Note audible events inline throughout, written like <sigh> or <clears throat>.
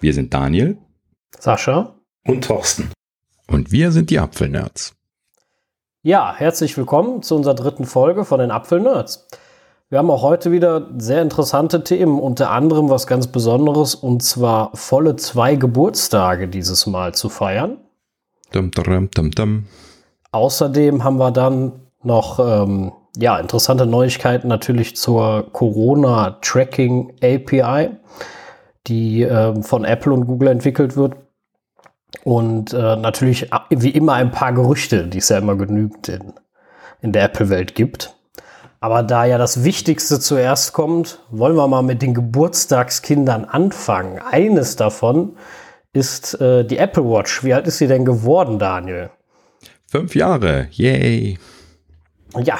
Wir sind Daniel, Sascha und Thorsten. Und wir sind die Apfelnerds. Ja, herzlich willkommen zu unserer dritten Folge von den Apfelnerds. Wir haben auch heute wieder sehr interessante Themen, unter anderem was ganz Besonderes, und zwar volle zwei Geburtstage dieses Mal zu feiern. Dum, dum, dum, dum. Außerdem haben wir dann noch ähm, ja, interessante Neuigkeiten natürlich zur Corona Tracking API die äh, von Apple und Google entwickelt wird. Und äh, natürlich äh, wie immer ein paar Gerüchte, die es ja immer genügend in, in der Apple-Welt gibt. Aber da ja das Wichtigste zuerst kommt, wollen wir mal mit den Geburtstagskindern anfangen. Eines davon ist äh, die Apple Watch. Wie alt ist sie denn geworden, Daniel? Fünf Jahre, yay. Ja.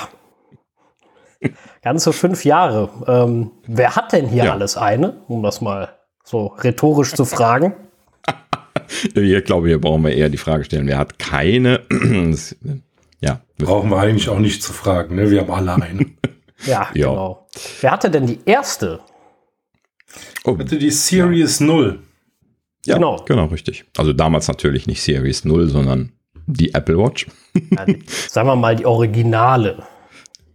Ganze fünf Jahre. Ähm, wer hat denn hier ja. alles eine? Um das mal so rhetorisch zu fragen? <laughs> ich glaube, hier brauchen wir eher die Frage stellen, wer hat keine? <clears throat> ja. Brauchen wir eigentlich auch nicht zu fragen, ne? Wir haben alle eine. <laughs> ja, ja, genau. Wer hatte denn die erste? Oh, hatte die Series ja. 0. Ja, genau. genau, richtig. Also damals natürlich nicht Series 0, sondern die Apple Watch. ja, <laughs> sagen wir mal die Originale.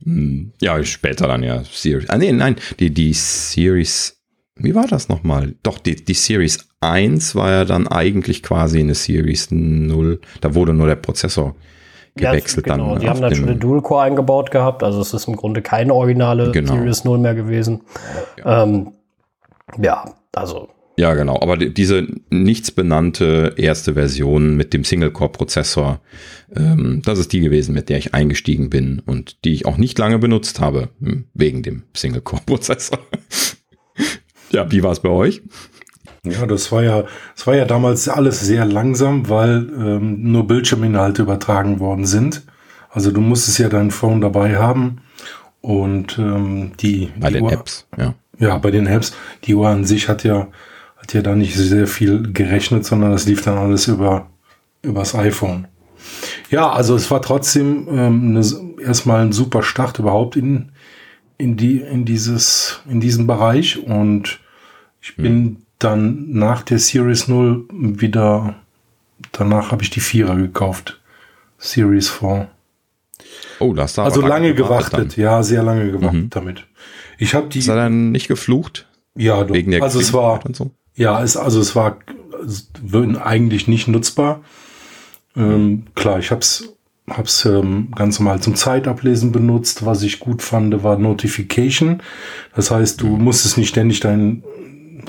Hm, ja, später dann ja Series. Ah, nee, nein, die, die Series wie war das nochmal? Doch, die, die Series 1 war ja dann eigentlich quasi eine Series 0. Da wurde nur der Prozessor gewechselt ja, genau. dann. Die haben dann schon eine Dual-Core eingebaut gehabt, also es ist im Grunde keine originale genau. Series 0 mehr gewesen. Ja. Ähm, ja, also. Ja, genau. Aber die, diese nichts benannte erste Version mit dem Single-Core-Prozessor, ähm, das ist die gewesen, mit der ich eingestiegen bin und die ich auch nicht lange benutzt habe, hm, wegen dem Single-Core-Prozessor. Ja, wie war es bei euch? Ja, das war ja, das war ja damals alles sehr langsam, weil ähm, nur Bildschirminhalte übertragen worden sind. Also du musstest ja dein Phone dabei haben und ähm, die bei die den Uhr, Apps, ja. Ja, bei den Apps. Die Uhr an sich hat ja hat ja da nicht sehr viel gerechnet, sondern das lief dann alles über übers iPhone. Ja, also es war trotzdem ähm, eine, erstmal ein super Start überhaupt in in die in dieses in diesen Bereich und ich bin hm. dann nach der Series 0 wieder, danach habe ich die Vierer gekauft. Series 4. Oh, das da Also lange gewartet, ja, sehr lange gewartet mhm. damit. Ich habe die. Ist er dann nicht geflucht? Ja, du, wegen der also es war, so? ja, es, also es war es eigentlich nicht nutzbar. Ähm, klar, ich habe es hab's ähm, ganz normal zum Zeitablesen benutzt. Was ich gut fand, war Notification. Das heißt, du mhm. musstest nicht ständig dein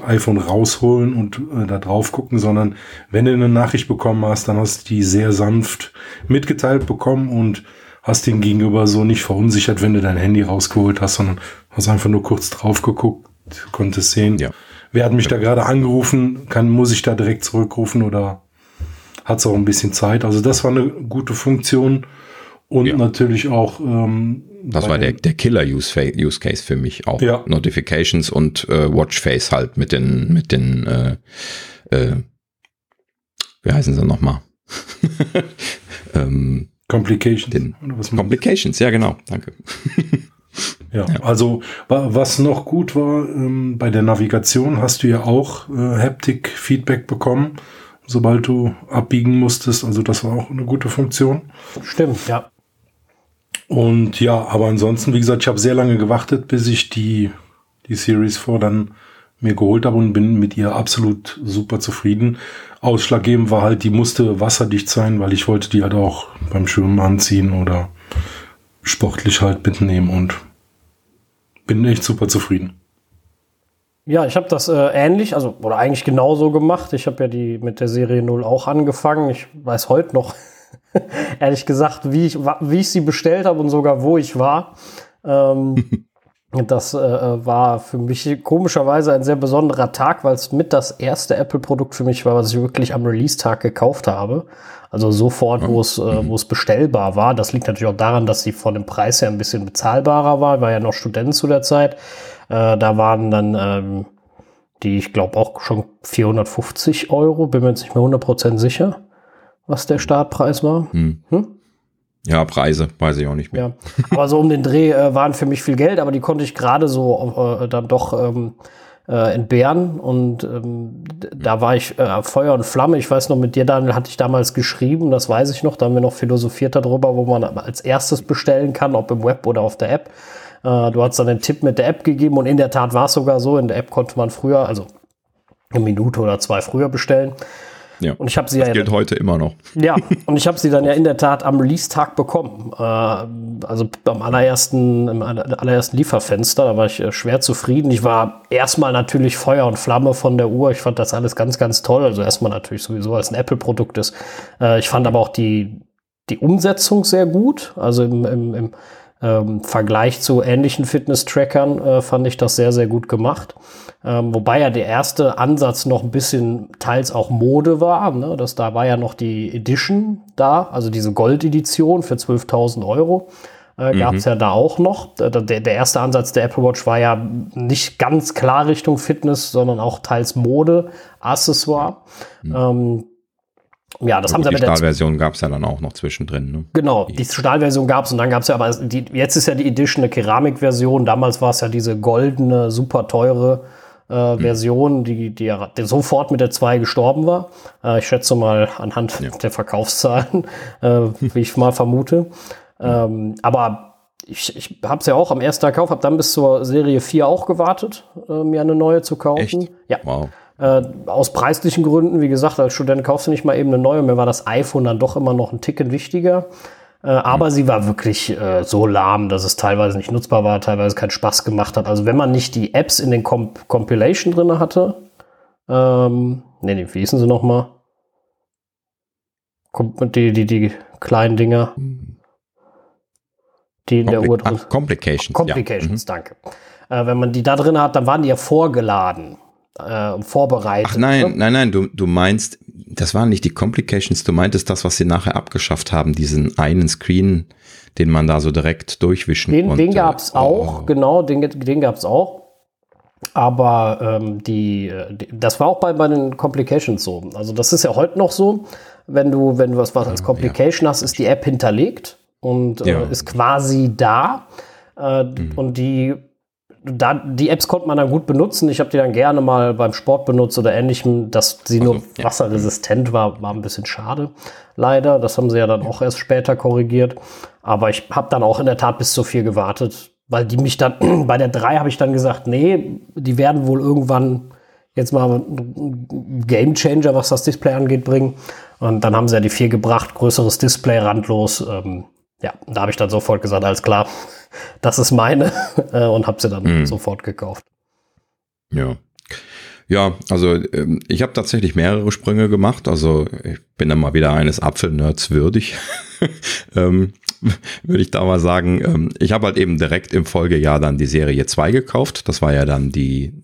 iPhone rausholen und äh, da drauf gucken, sondern wenn du eine Nachricht bekommen hast, dann hast du die sehr sanft mitgeteilt bekommen und hast den Gegenüber so nicht verunsichert, wenn du dein Handy rausgeholt hast, sondern hast einfach nur kurz drauf geguckt, konntest sehen, ja. wer hat mich ja. da gerade angerufen, kann, muss ich da direkt zurückrufen oder hat es auch ein bisschen Zeit. Also das war eine gute Funktion und ja. natürlich auch ähm, das war der, der Killer-Use-Case für mich auch. Ja. Notifications und äh, Watchface halt mit den, mit den, äh, äh, wie heißen sie nochmal? <laughs> ähm, Complications. Den, Complications, ja genau, danke. ja, <laughs> ja, also was noch gut war, ähm, bei der Navigation hast du ja auch äh, Haptic-Feedback bekommen, sobald du abbiegen musstest. Also das war auch eine gute Funktion. Stimmt, ja. Und ja, aber ansonsten, wie gesagt, ich habe sehr lange gewartet, bis ich die, die Series 4 dann mir geholt habe und bin mit ihr absolut super zufrieden. Ausschlaggebend war halt, die musste wasserdicht sein, weil ich wollte die halt auch beim Schwimmen anziehen oder sportlich halt mitnehmen und bin echt super zufrieden. Ja, ich habe das äh, ähnlich, also oder eigentlich genauso gemacht. Ich habe ja die mit der Serie 0 auch angefangen. Ich weiß heute noch, <laughs> ehrlich gesagt, wie ich, wie ich sie bestellt habe und sogar wo ich war. Ähm, <laughs> das äh, war für mich komischerweise ein sehr besonderer Tag, weil es mit das erste Apple-Produkt für mich war, was ich wirklich am Release-Tag gekauft habe. Also sofort, wo es, äh, wo es bestellbar war. Das liegt natürlich auch daran, dass sie von dem Preis her ein bisschen bezahlbarer war. Ich war ja noch Student zu der Zeit. Äh, da waren dann ähm, die, ich glaube, auch schon 450 Euro. Bin mir jetzt nicht mehr 100% sicher was der Startpreis war. Hm. Hm? Ja, Preise, weiß ich auch nicht mehr. Ja. Aber so um den Dreh äh, waren für mich viel Geld, aber die konnte ich gerade so äh, dann doch ähm, äh, in Bern und ähm, da war ich äh, Feuer und Flamme. Ich weiß noch, mit dir, Daniel, hatte ich damals geschrieben, das weiß ich noch, da haben wir noch philosophiert darüber, wo man als erstes bestellen kann, ob im Web oder auf der App. Äh, du hast dann den Tipp mit der App gegeben und in der Tat war es sogar so, in der App konnte man früher, also eine Minute oder zwei früher bestellen. Ja. Und ich habe sie das ja gilt heute immer noch. Ja, <laughs> und ich habe sie dann ja in der Tat am Release-Tag bekommen. Äh, also am allerersten, im allerersten Lieferfenster, da war ich äh, schwer zufrieden. Ich war erstmal natürlich Feuer und Flamme von der Uhr. Ich fand das alles ganz, ganz toll. Also erstmal natürlich sowieso, als ein Apple-Produkt ist. Äh, ich fand aber auch die, die Umsetzung sehr gut. Also im, im, im ähm, Vergleich zu ähnlichen Fitness-Trackern äh, fand ich das sehr, sehr gut gemacht. Ähm, wobei ja der erste Ansatz noch ein bisschen teils auch Mode war. Ne? Das, da war ja noch die Edition da, also diese Gold-Edition für 12.000 Euro. Äh, gab es mhm. ja da auch noch. Der, der erste Ansatz der Apple Watch war ja nicht ganz klar Richtung Fitness, sondern auch teils Mode, Accessoire. Mhm. Ähm, ja, das ja, haben sie Die Stahlversion gab es ja dann auch noch zwischendrin. Ne? Genau, die Stahlversion gab es und dann gab es ja aber, die, jetzt ist ja die Edition eine Keramikversion. Damals war es ja diese goldene, super teure äh, Version, mhm. die, die, ja, die sofort mit der 2 gestorben war. Äh, ich schätze mal anhand ja. der Verkaufszahlen, <laughs> äh, wie ich mal vermute. Ähm, aber ich, ich habe es ja auch am ersten Tag gekauft, habe dann bis zur Serie 4 auch gewartet, äh, mir eine neue zu kaufen. Echt? Ja. Wow. Äh, aus preislichen Gründen, wie gesagt, als Student kaufst du nicht mal eben eine neue. Mir war das iPhone dann doch immer noch ein Ticken wichtiger. Äh, aber sie war wirklich äh, so lahm, dass es teilweise nicht nutzbar war, teilweise keinen Spaß gemacht hat. Also wenn man nicht die Apps in den Comp Compilation drin hatte, ähm, nee, nee, wie hießen sie nochmal? Die, die, die kleinen Dinger. Die in Compli der Uhr drin sind. Complications. Complications, ja. danke. Äh, wenn man die da drin hat, dann waren die ja vorgeladen äh, vorbereitet. Ach nein, ne? nein, nein, du, du meinst, das waren nicht die Complications, du meintest das, was sie nachher abgeschafft haben, diesen einen Screen, den man da so direkt durchwischen den, konnte. Den gab es auch, oh. genau, den, den gab es auch. Aber ähm, die, die, das war auch bei, bei den Complications so. Also das ist ja heute noch so, wenn du, wenn du was, was als Complication ja. hast, ist die App hinterlegt und äh, ja. ist quasi da. Äh, mhm. Und die da, die Apps konnte man dann gut benutzen. Ich habe die dann gerne mal beim Sport benutzt oder ähnlichem. Dass sie nur also, ja. wasserresistent war, war ein bisschen schade. Leider. Das haben sie ja dann auch erst später korrigiert. Aber ich habe dann auch in der Tat bis zu viel gewartet, weil die mich dann, <clears throat> bei der 3 habe ich dann gesagt, nee, die werden wohl irgendwann jetzt mal ein Game Changer, was das Display angeht, bringen. Und dann haben sie ja die 4 gebracht, größeres Display, randlos. Ähm, ja, da habe ich dann sofort gesagt, alles klar, <laughs> das ist meine <laughs> äh, und habe sie dann mhm. sofort gekauft. Ja. Ja, also ähm, ich habe tatsächlich mehrere Sprünge gemacht. Also ich bin dann mal wieder eines Apfelnerds würdig. <laughs> ähm, Würde ich da mal sagen. Ähm, ich habe halt eben direkt im Folgejahr dann die Serie 2 gekauft. Das war ja dann die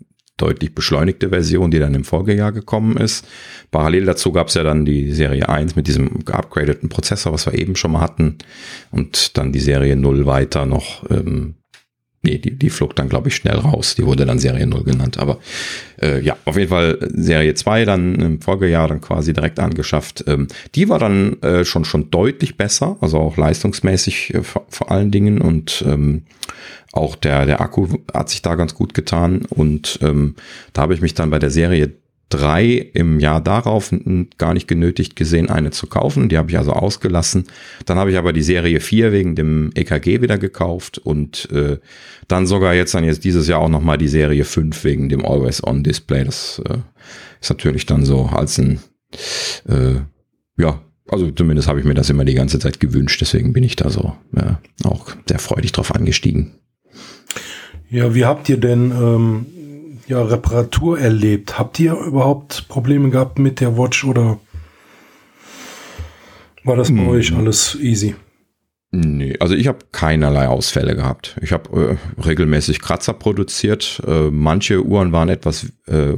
deutlich beschleunigte Version, die dann im Folgejahr gekommen ist. Parallel dazu gab es ja dann die Serie 1 mit diesem geupgradeten Prozessor, was wir eben schon mal hatten. Und dann die Serie 0 weiter noch ähm, Nee, die, die flog dann, glaube ich, schnell raus. Die wurde dann Serie 0 genannt. Aber äh, ja, auf jeden Fall Serie 2 dann im Folgejahr dann quasi direkt angeschafft. Ähm, die war dann äh, schon, schon deutlich besser, also auch leistungsmäßig äh, vor, vor, allen Dingen. Und ähm, auch der, der Akku hat sich da ganz gut getan. Und ähm, da habe ich mich dann bei der Serie drei im Jahr darauf gar nicht genötigt gesehen, eine zu kaufen. Die habe ich also ausgelassen. Dann habe ich aber die Serie 4 wegen dem EKG wieder gekauft und äh, dann sogar jetzt dann jetzt dieses Jahr auch nochmal die Serie 5 wegen dem Always-On-Display. Das äh, ist natürlich dann so als ein, äh, ja, also zumindest habe ich mir das immer die ganze Zeit gewünscht. Deswegen bin ich da so ja, auch sehr freudig drauf angestiegen. Ja, wie habt ihr denn ähm, ja, Reparatur erlebt. Habt ihr überhaupt Probleme gehabt mit der Watch oder war das bei hm. euch alles easy? Nee, also ich habe keinerlei Ausfälle gehabt. Ich habe äh, regelmäßig Kratzer produziert. Äh, manche Uhren waren etwas äh,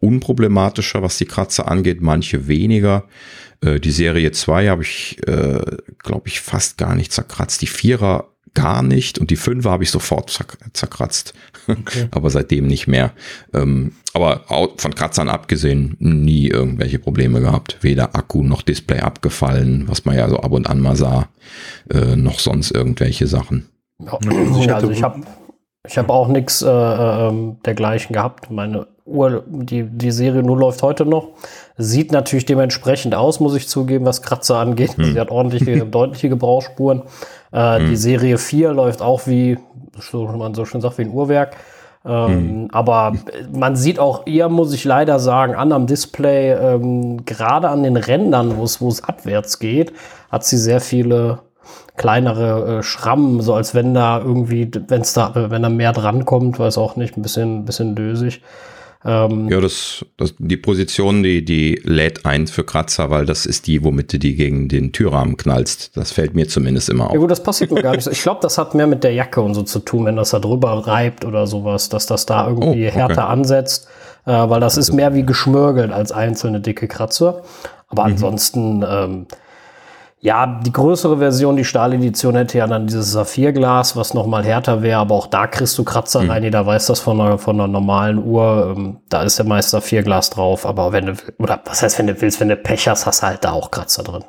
unproblematischer, was die Kratzer angeht, manche weniger. Äh, die Serie 2 habe ich, äh, glaube ich, fast gar nicht zerkratzt. Die Vierer gar nicht und die Fünfer habe ich sofort zerkratzt. Okay. <laughs> aber seitdem nicht mehr. Ähm, aber von Kratzern abgesehen nie irgendwelche Probleme gehabt. Weder Akku noch Display abgefallen, was man ja so ab und an mal sah, äh, noch sonst irgendwelche Sachen. Ja, <clears throat> also ich habe Ich habe auch nichts äh, äh, dergleichen gehabt. Meine Uhr, die, die Serie nur läuft heute noch. Sieht natürlich dementsprechend aus, muss ich zugeben, was Kratzer angeht. Hm. Sie hat ordentliche, <laughs> deutliche Gebrauchsspuren. Äh, hm. Die Serie 4 läuft auch wie, so man so schön sagt, wie ein Uhrwerk. Ähm, mhm. Aber man sieht auch eher, muss ich leider sagen, an am Display, ähm, gerade an den Rändern, wo es abwärts geht, hat sie sehr viele kleinere äh, Schrammen, so als wenn da irgendwie, wenn's da, wenn da mehr drankommt, weiß auch nicht, ein bisschen, bisschen dösig. Ähm, ja, das, das, die Position, die, die lädt ein für Kratzer, weil das ist die, womit du die gegen den Türrahmen knallst. Das fällt mir zumindest immer auf. Ja gut, das passiert mir gar nicht. Ich glaube, das hat mehr mit der Jacke und so zu tun, wenn das da drüber reibt oder sowas, dass das da irgendwie oh, okay. härter ansetzt, äh, weil das ist mehr wie geschmörgelt als einzelne dicke Kratzer. Aber mhm. ansonsten, ähm, ja, die größere Version, die Stahledition, hätte ja dann dieses Saphirglas, was nochmal härter wäre, aber auch da kriegst du Kratzer mhm. rein. Jeder weiß das von einer, von einer normalen Uhr. Ähm, da ist ja meist Saphirglas drauf, aber wenn du, oder was heißt, wenn du willst, wenn du Pech hast, hast du halt da auch Kratzer drin.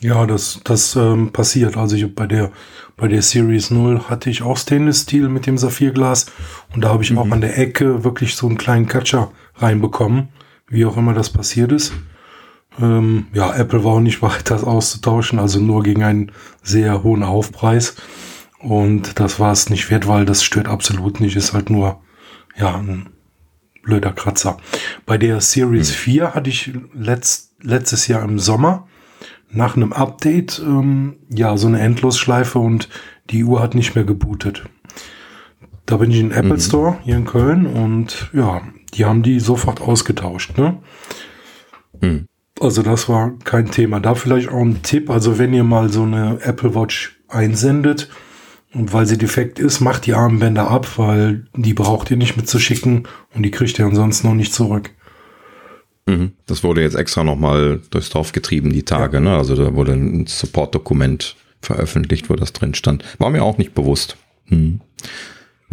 Ja, das, das ähm, passiert. Also ich bei der, bei der Series 0 hatte ich auch Stainless Steel mit dem Saphirglas und da habe ich mhm. auch an der Ecke wirklich so einen kleinen Catcher reinbekommen, wie auch immer das passiert ist. Ähm, ja, Apple war auch nicht bereit, das auszutauschen, also nur gegen einen sehr hohen Aufpreis. Und das war es nicht wert, weil das stört absolut nicht, ist halt nur, ja, ein blöder Kratzer. Bei der Series mhm. 4 hatte ich letzt, letztes Jahr im Sommer nach einem Update, ähm, ja, so eine Endlosschleife und die Uhr hat nicht mehr gebootet. Da bin ich in Apple mhm. Store hier in Köln und ja, die haben die sofort ausgetauscht, ne? Mhm. Also das war kein Thema. Da vielleicht auch ein Tipp. Also wenn ihr mal so eine Apple Watch einsendet und weil sie defekt ist, macht die Armbänder ab, weil die braucht ihr nicht mitzuschicken und die kriegt ihr ansonsten noch nicht zurück. Mhm. Das wurde jetzt extra nochmal durchs Dorf getrieben, die Tage. Ja. Ne? Also da wurde ein Support-Dokument veröffentlicht, wo das drin stand. War mir auch nicht bewusst. Hm.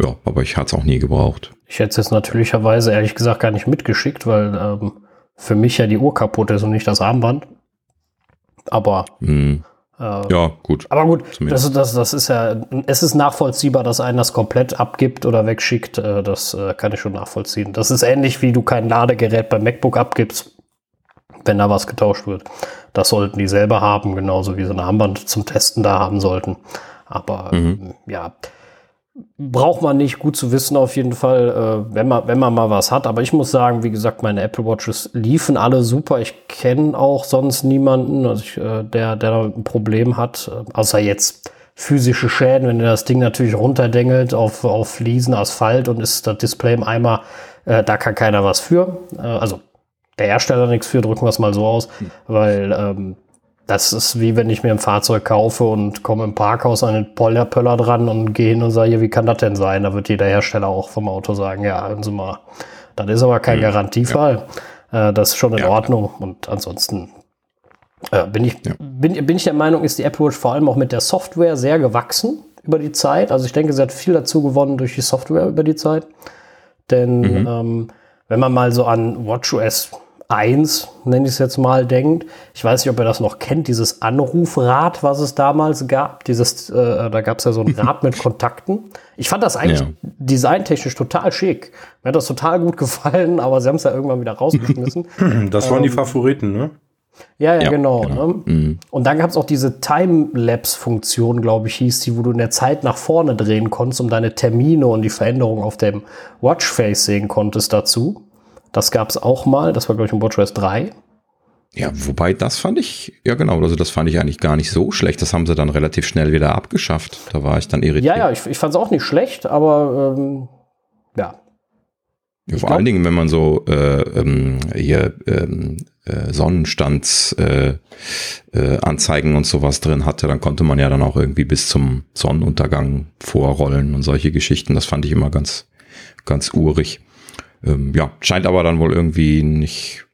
Ja, aber ich hatte es auch nie gebraucht. Ich hätte es jetzt natürlicherweise ehrlich gesagt gar nicht mitgeschickt, weil ähm, für mich ja die Uhr kaputt ist und nicht das Armband. Aber mhm. äh, ja, gut. Aber gut, das, das, das ist ja, es ist nachvollziehbar, dass einer das komplett abgibt oder wegschickt. Äh, das äh, kann ich schon nachvollziehen. Das ist ähnlich wie du kein Ladegerät beim MacBook abgibst, wenn da was getauscht wird. Das sollten die selber haben, genauso wie so ein Armband zum Testen da haben sollten. Aber mhm. ja, braucht man nicht, gut zu wissen auf jeden Fall, äh, wenn, man, wenn man mal was hat. Aber ich muss sagen, wie gesagt, meine Apple Watches liefen alle super. Ich kenne auch sonst niemanden, also ich, äh, der, der ein Problem hat, äh, außer jetzt physische Schäden, wenn ihr das Ding natürlich runterdengelt auf, auf Fliesen, Asphalt und ist das Display im Eimer, äh, da kann keiner was für. Äh, also der Hersteller nichts für, drücken wir es mal so aus, hm. weil ähm, das ist wie wenn ich mir ein Fahrzeug kaufe und komme im Parkhaus an den Pollerpöller dran und gehe hin und sage, wie kann das denn sein? Da wird jeder Hersteller auch vom Auto sagen, ja, hören Sie mal, das ist aber kein hm, Garantiefall. Ja. Äh, das ist schon in ja. Ordnung. Und ansonsten äh, bin, ich, ja. bin, bin ich der Meinung, ist die Apple Watch vor allem auch mit der Software sehr gewachsen über die Zeit. Also ich denke, sie hat viel dazu gewonnen durch die Software über die Zeit. Denn mhm. ähm, wenn man mal so an WatchOS 1, nenne ich es jetzt mal, denkt. Ich weiß nicht, ob ihr das noch kennt, dieses Anrufrad, was es damals gab. Dieses, äh, da gab es ja so ein <laughs> Rad mit Kontakten. Ich fand das eigentlich ja. designtechnisch total schick. Mir hat das total gut gefallen, aber sie haben es ja irgendwann wieder rausgeschmissen. <laughs> Das waren ähm, die Favoriten, ne? Ja, ja, ja genau. genau. Ne? Mhm. Und dann gab es auch diese Time-Lapse-Funktion, glaube ich, hieß die, wo du in der Zeit nach vorne drehen konntest, um deine Termine und die Veränderungen auf dem Watchface sehen konntest dazu. Das gab es auch mal. Das war, glaube ich, im WatchOS 3. Ja, wobei das fand ich, ja genau, also das fand ich eigentlich gar nicht so schlecht. Das haben sie dann relativ schnell wieder abgeschafft. Da war ich dann irritiert. Ja, ja, ich, ich fand es auch nicht schlecht, aber ähm, ja. ja vor allen Dingen, wenn man so äh, ähm, hier ähm, äh, Sonnenstandsanzeigen äh, äh, und sowas drin hatte, dann konnte man ja dann auch irgendwie bis zum Sonnenuntergang vorrollen und solche Geschichten. Das fand ich immer ganz, ganz urig. Ähm, ja, scheint aber dann wohl irgendwie nicht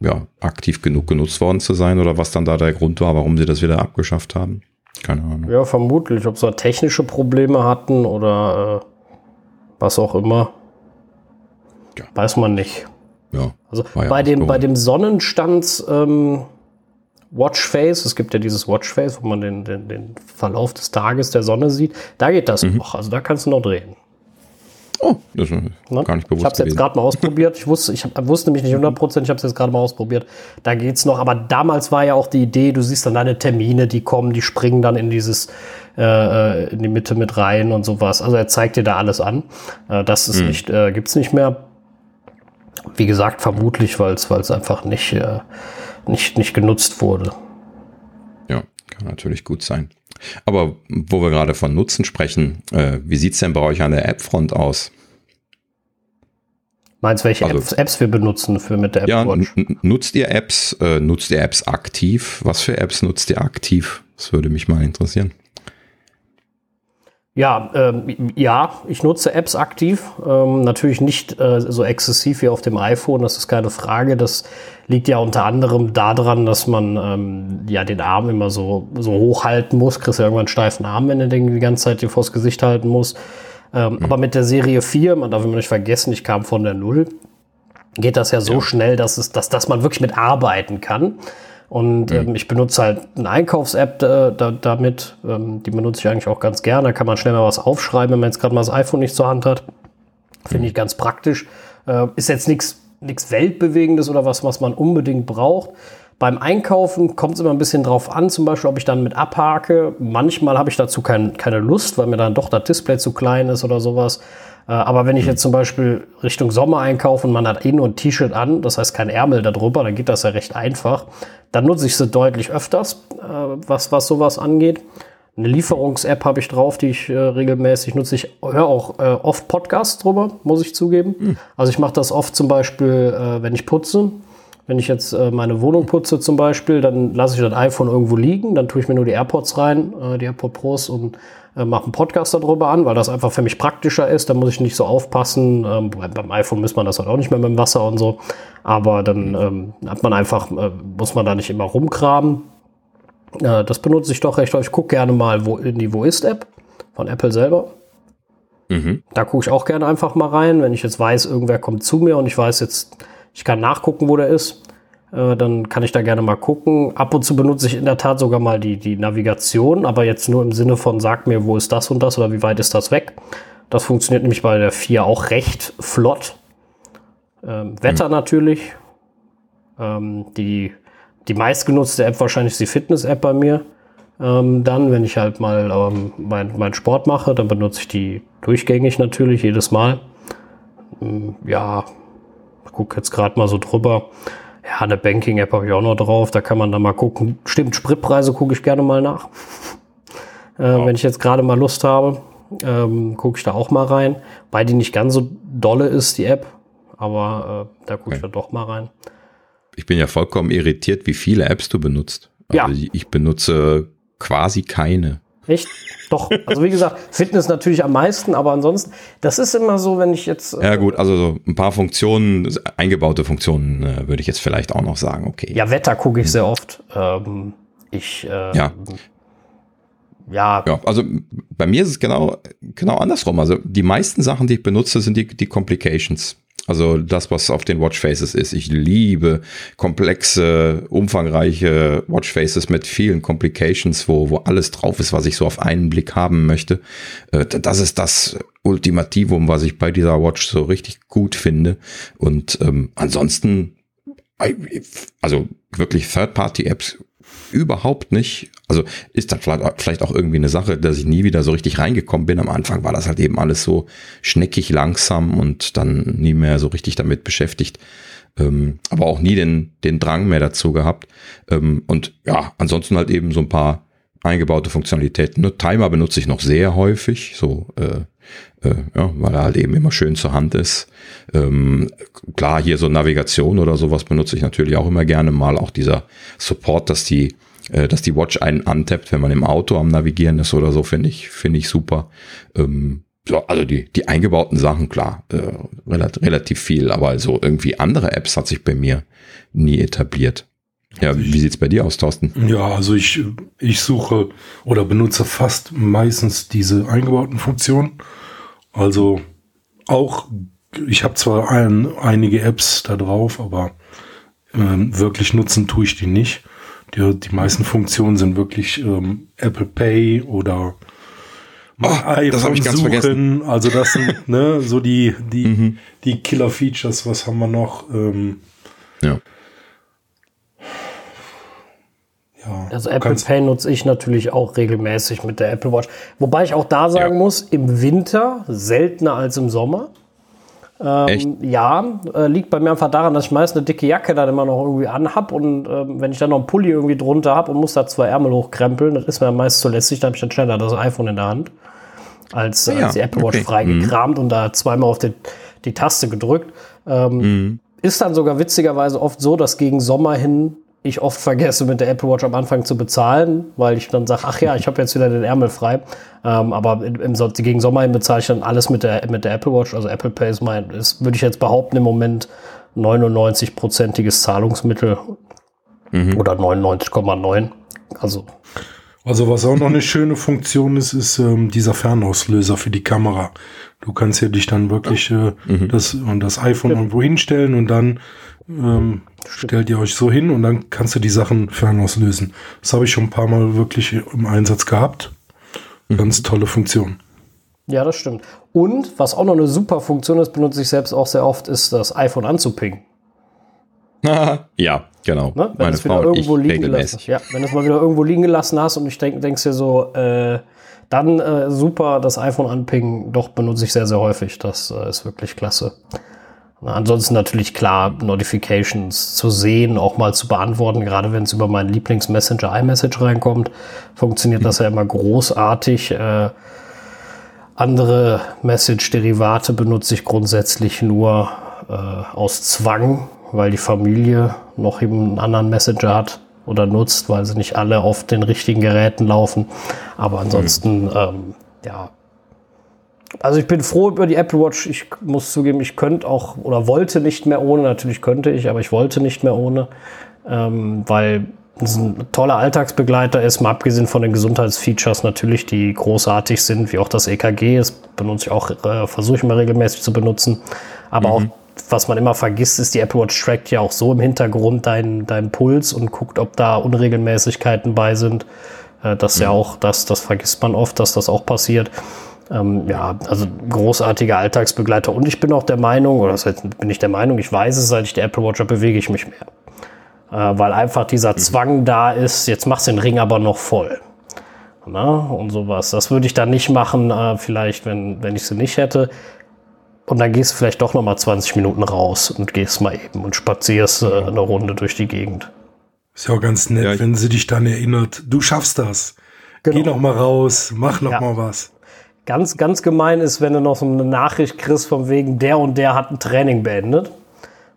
ja, aktiv genug genutzt worden zu sein oder was dann da der Grund war, warum sie das wieder abgeschafft haben. Keine Ahnung. Ja, vermutlich, ob sie technische Probleme hatten oder äh, was auch immer. Ja. Weiß man nicht. Ja. Also bei dem, bei dem Sonnenstands ähm, Watchface. Es gibt ja dieses Watchface, wo man den, den, den Verlauf des Tages der Sonne sieht. Da geht das mhm. noch. Also da kannst du noch drehen. Oh, das ist ne? gar nicht bewusst. Ich habe es jetzt gerade mal ausprobiert. Ich wusste, ich hab, wusste mich nicht <laughs> 100 Prozent. Ich habe es jetzt gerade mal ausprobiert. Da geht's noch. Aber damals war ja auch die Idee, du siehst dann deine Termine, die kommen, die springen dann in dieses äh, äh in die Mitte mit rein und sowas. Also er zeigt dir da alles an. Äh, das ist hm. nicht, äh, gibt's nicht mehr. Wie gesagt, vermutlich, weil es einfach nicht, äh, nicht, nicht genutzt wurde. Ja, kann natürlich gut sein. Aber wo wir gerade von Nutzen sprechen, äh, wie sieht es denn bei euch an der App-Front aus? Meinst du, welche also, Apps, Apps, wir benutzen für mit der App ja, Watch? Nutzt ihr Apps? Äh, nutzt ihr Apps aktiv? Was für Apps nutzt ihr aktiv? Das würde mich mal interessieren. Ja, ähm, ja, ich nutze Apps aktiv. Ähm, natürlich nicht äh, so exzessiv wie auf dem iPhone, das ist keine Frage. Das liegt ja unter anderem daran, dass man ähm, ja den Arm immer so, so hochhalten muss. Kriegst ja irgendwann einen steifen Arm, wenn du den die ganze Zeit dir vors Gesicht halten musst. Ähm, mhm. Aber mit der Serie 4, man darf immer nicht vergessen, ich kam von der Null, geht das ja so ja. schnell, dass, es, dass, dass man wirklich mit arbeiten kann. Und mhm. ähm, ich benutze halt eine Einkaufs-App äh, da, damit. Ähm, die benutze ich eigentlich auch ganz gerne. Da kann man schnell mal was aufschreiben, wenn man jetzt gerade mal das iPhone nicht zur Hand hat. Finde ich ganz praktisch. Äh, ist jetzt nichts Weltbewegendes oder was, was man unbedingt braucht. Beim Einkaufen kommt es immer ein bisschen drauf an, zum Beispiel, ob ich dann mit abhake. Manchmal habe ich dazu kein, keine Lust, weil mir dann doch das Display zu klein ist oder sowas. Äh, aber wenn ich jetzt zum Beispiel Richtung Sommer einkaufe und man hat eh nur ein T-Shirt an, das heißt kein Ärmel darüber, dann geht das ja recht einfach. Dann nutze ich sie deutlich öfters, äh, was, was sowas angeht. Eine Lieferungs-App habe ich drauf, die ich äh, regelmäßig nutze. Ich höre auch äh, oft Podcasts drüber, muss ich zugeben. Mhm. Also ich mache das oft zum Beispiel, äh, wenn ich putze. Wenn ich jetzt äh, meine Wohnung putze zum Beispiel, dann lasse ich das iPhone irgendwo liegen, dann tue ich mir nur die AirPods rein, äh, die AirPod Pros und äh, mache einen Podcast darüber an, weil das einfach für mich praktischer ist. Da muss ich nicht so aufpassen. Ähm, beim iPhone muss man das halt auch nicht mehr mit dem Wasser und so. Aber dann ähm, hat man einfach, äh, muss man da nicht immer rumgraben. Äh, das benutze ich doch recht häufig. Ich gucke gerne mal wo, in die Wo ist App von Apple selber. Mhm. Da gucke ich auch gerne einfach mal rein, wenn ich jetzt weiß, irgendwer kommt zu mir und ich weiß jetzt, ich kann nachgucken, wo der ist. Äh, dann kann ich da gerne mal gucken. Ab und zu benutze ich in der Tat sogar mal die, die Navigation, aber jetzt nur im Sinne von, sag mir, wo ist das und das oder wie weit ist das weg. Das funktioniert nämlich bei der 4 auch recht flott. Ähm, Wetter mhm. natürlich. Ähm, die, die meistgenutzte App wahrscheinlich ist die Fitness-App bei mir. Ähm, dann, wenn ich halt mal ähm, meinen mein Sport mache, dann benutze ich die durchgängig natürlich, jedes Mal. Ähm, ja, ich gucke jetzt gerade mal so drüber. Ja, eine Banking-App habe ich auch noch drauf. Da kann man dann mal gucken. Stimmt, Spritpreise gucke ich gerne mal nach. Äh, ja. Wenn ich jetzt gerade mal Lust habe, ähm, gucke ich da auch mal rein. Weil die nicht ganz so dolle ist, die App. Aber äh, da gucke okay. ich da doch mal rein. Ich bin ja vollkommen irritiert, wie viele Apps du benutzt. Also ja. ich benutze quasi keine. Echt? Doch. Also wie gesagt, Fitness natürlich am meisten, aber ansonsten, das ist immer so, wenn ich jetzt. Äh, ja gut, also so ein paar Funktionen, eingebaute Funktionen äh, würde ich jetzt vielleicht auch noch sagen, okay. Ja, Wetter gucke ich sehr oft. Ähm, ich. Äh, ja. Ja. ja. Also bei mir ist es genau, genau andersrum. Also die meisten Sachen, die ich benutze, sind die, die Complications. Also das, was auf den Watchfaces ist. Ich liebe komplexe, umfangreiche Watchfaces mit vielen Complications, wo, wo alles drauf ist, was ich so auf einen Blick haben möchte. Äh, das ist das Ultimativum, was ich bei dieser Watch so richtig gut finde. Und ähm, ansonsten, also wirklich Third-Party-Apps überhaupt nicht. Also ist das vielleicht auch irgendwie eine Sache, dass ich nie wieder so richtig reingekommen bin. Am Anfang war das halt eben alles so schneckig langsam und dann nie mehr so richtig damit beschäftigt. Ähm, aber auch nie den, den Drang mehr dazu gehabt. Ähm, und ja, ansonsten halt eben so ein paar eingebaute Funktionalitäten. Timer benutze ich noch sehr häufig, so äh, äh, ja, weil er halt eben immer schön zur Hand ist. Ähm, klar, hier so Navigation oder sowas benutze ich natürlich auch immer gerne mal. Auch dieser Support, dass die, äh, dass die Watch einen antappt, wenn man im Auto am Navigieren ist oder so, finde ich, finde ich super. Ähm, so, also die, die eingebauten Sachen, klar, äh, relativ, relativ viel, aber so irgendwie andere Apps hat sich bei mir nie etabliert. Ja, wie sieht's bei dir aus, Thorsten? Ja, also ich, ich suche oder benutze fast meistens diese eingebauten Funktionen. Also auch, ich habe zwar ein, einige Apps da drauf, aber ähm, wirklich nutzen tue ich die nicht. Die, die meisten Funktionen sind wirklich ähm, Apple Pay oder oh, iPhone ich ganz suchen. vergessen. Also das sind ne, so die, die, Mhm. die Killer-Features. Was haben wir noch? Ähm, Ja. Ja, Also Apple Pay nutze ich natürlich auch regelmäßig mit der Apple Watch. Wobei ich auch da sagen Ja. muss, im Winter seltener als im Sommer. Echt? Ja, äh, liegt bei mir einfach daran, dass ich meist eine dicke Jacke dann immer noch irgendwie anhab und ähm, wenn ich dann noch einen Pulli irgendwie drunter habe und muss da zwei Ärmel hochkrempeln, das ist mir meist zu lästig, dann habe ich dann schneller das iPhone in der Hand, als, ja, als die Apple Watch okay. freigekramt und da zweimal auf die, die Taste gedrückt. Ähm, Mhm. Ist dann sogar witzigerweise oft so, dass gegen Sommer hin ich oft vergesse, mit der Apple Watch am Anfang zu bezahlen, weil ich dann sage, ach ja, ich habe jetzt wieder den Ärmel frei. Ähm, aber im, im, gegen Sommer hin bezahle ich dann alles mit der, mit der Apple Watch. Also Apple Pay ist mein, ist, würde ich jetzt behaupten, im Moment 99-prozentiges Zahlungsmittel oder 99,9. Also Also was auch noch eine schöne Funktion ist, ist ähm, dieser Fernauslöser für die Kamera. Du kannst ja dich dann wirklich äh, das, und das iPhone irgendwo hinstellen und dann ähm, stellt ihr euch so hin und dann kannst du die Sachen fernauslösen. Das habe ich schon ein paar Mal wirklich im Einsatz gehabt. Ganz tolle Funktion. ja, das stimmt. Und was auch noch eine super Funktion ist, benutze ich selbst auch sehr oft, ist das iPhone anzupingen. <laughs> ja, genau. Ne? Wenn Meine es wieder Frau irgendwo liegen gelassen. Ja, wenn du es mal wieder irgendwo liegen gelassen hast und ich denk, denkst dir so, äh, dann äh, super, das iPhone anpingen, doch benutze ich sehr, sehr häufig. Das äh, ist wirklich klasse. Ansonsten natürlich klar, Notifications zu sehen, auch mal zu beantworten, gerade wenn es über meinen Lieblingsmessenger iMessage reinkommt, funktioniert das ja immer großartig. Äh, andere Message-Derivate benutze ich grundsätzlich nur äh, aus Zwang, weil die Familie noch eben einen anderen Messenger hat oder nutzt, weil sie nicht alle auf den richtigen Geräten laufen. Aber ansonsten, ähm, ja. Also ich bin froh über die Apple Watch. Ich muss zugeben, ich könnte auch oder wollte nicht mehr ohne. Natürlich könnte ich, aber ich wollte nicht mehr ohne, ähm, weil es ein toller Alltagsbegleiter ist, mal abgesehen von den Gesundheitsfeatures natürlich, die großartig sind, wie auch das EKG. Das benutze ich auch, äh, versuche ich mal regelmäßig zu benutzen. Aber auch, was man immer vergisst, ist, die Apple Watch trackt ja auch so im Hintergrund deinen deinen Puls und guckt, ob da Unregelmäßigkeiten bei sind. Äh, das ja auch, das, das vergisst man oft, dass das auch passiert. Ähm, ja, also großartiger Alltagsbegleiter. Und ich bin auch der Meinung, oder das heißt, bin ich der Meinung, ich weiß es, seit ich die Apple Watch habe, bewege ich mich mehr äh, weil einfach dieser Zwang da ist, jetzt machst du den Ring aber noch voll. Na, und sowas. Das würde ich dann nicht machen, äh, vielleicht, wenn, wenn ich sie nicht hätte. Und dann gehst du vielleicht doch noch mal 20 Minuten raus und gehst mal eben und spazierst äh, eine Runde durch die Gegend. Ist ja auch ganz nett, Ja, wenn sie dich dann erinnert, du schaffst das. Geh Genau. noch mal raus, mach noch Ja. mal was. Ganz, ganz gemein ist, wenn du noch so eine Nachricht kriegst von wegen, der und der hat ein Training beendet.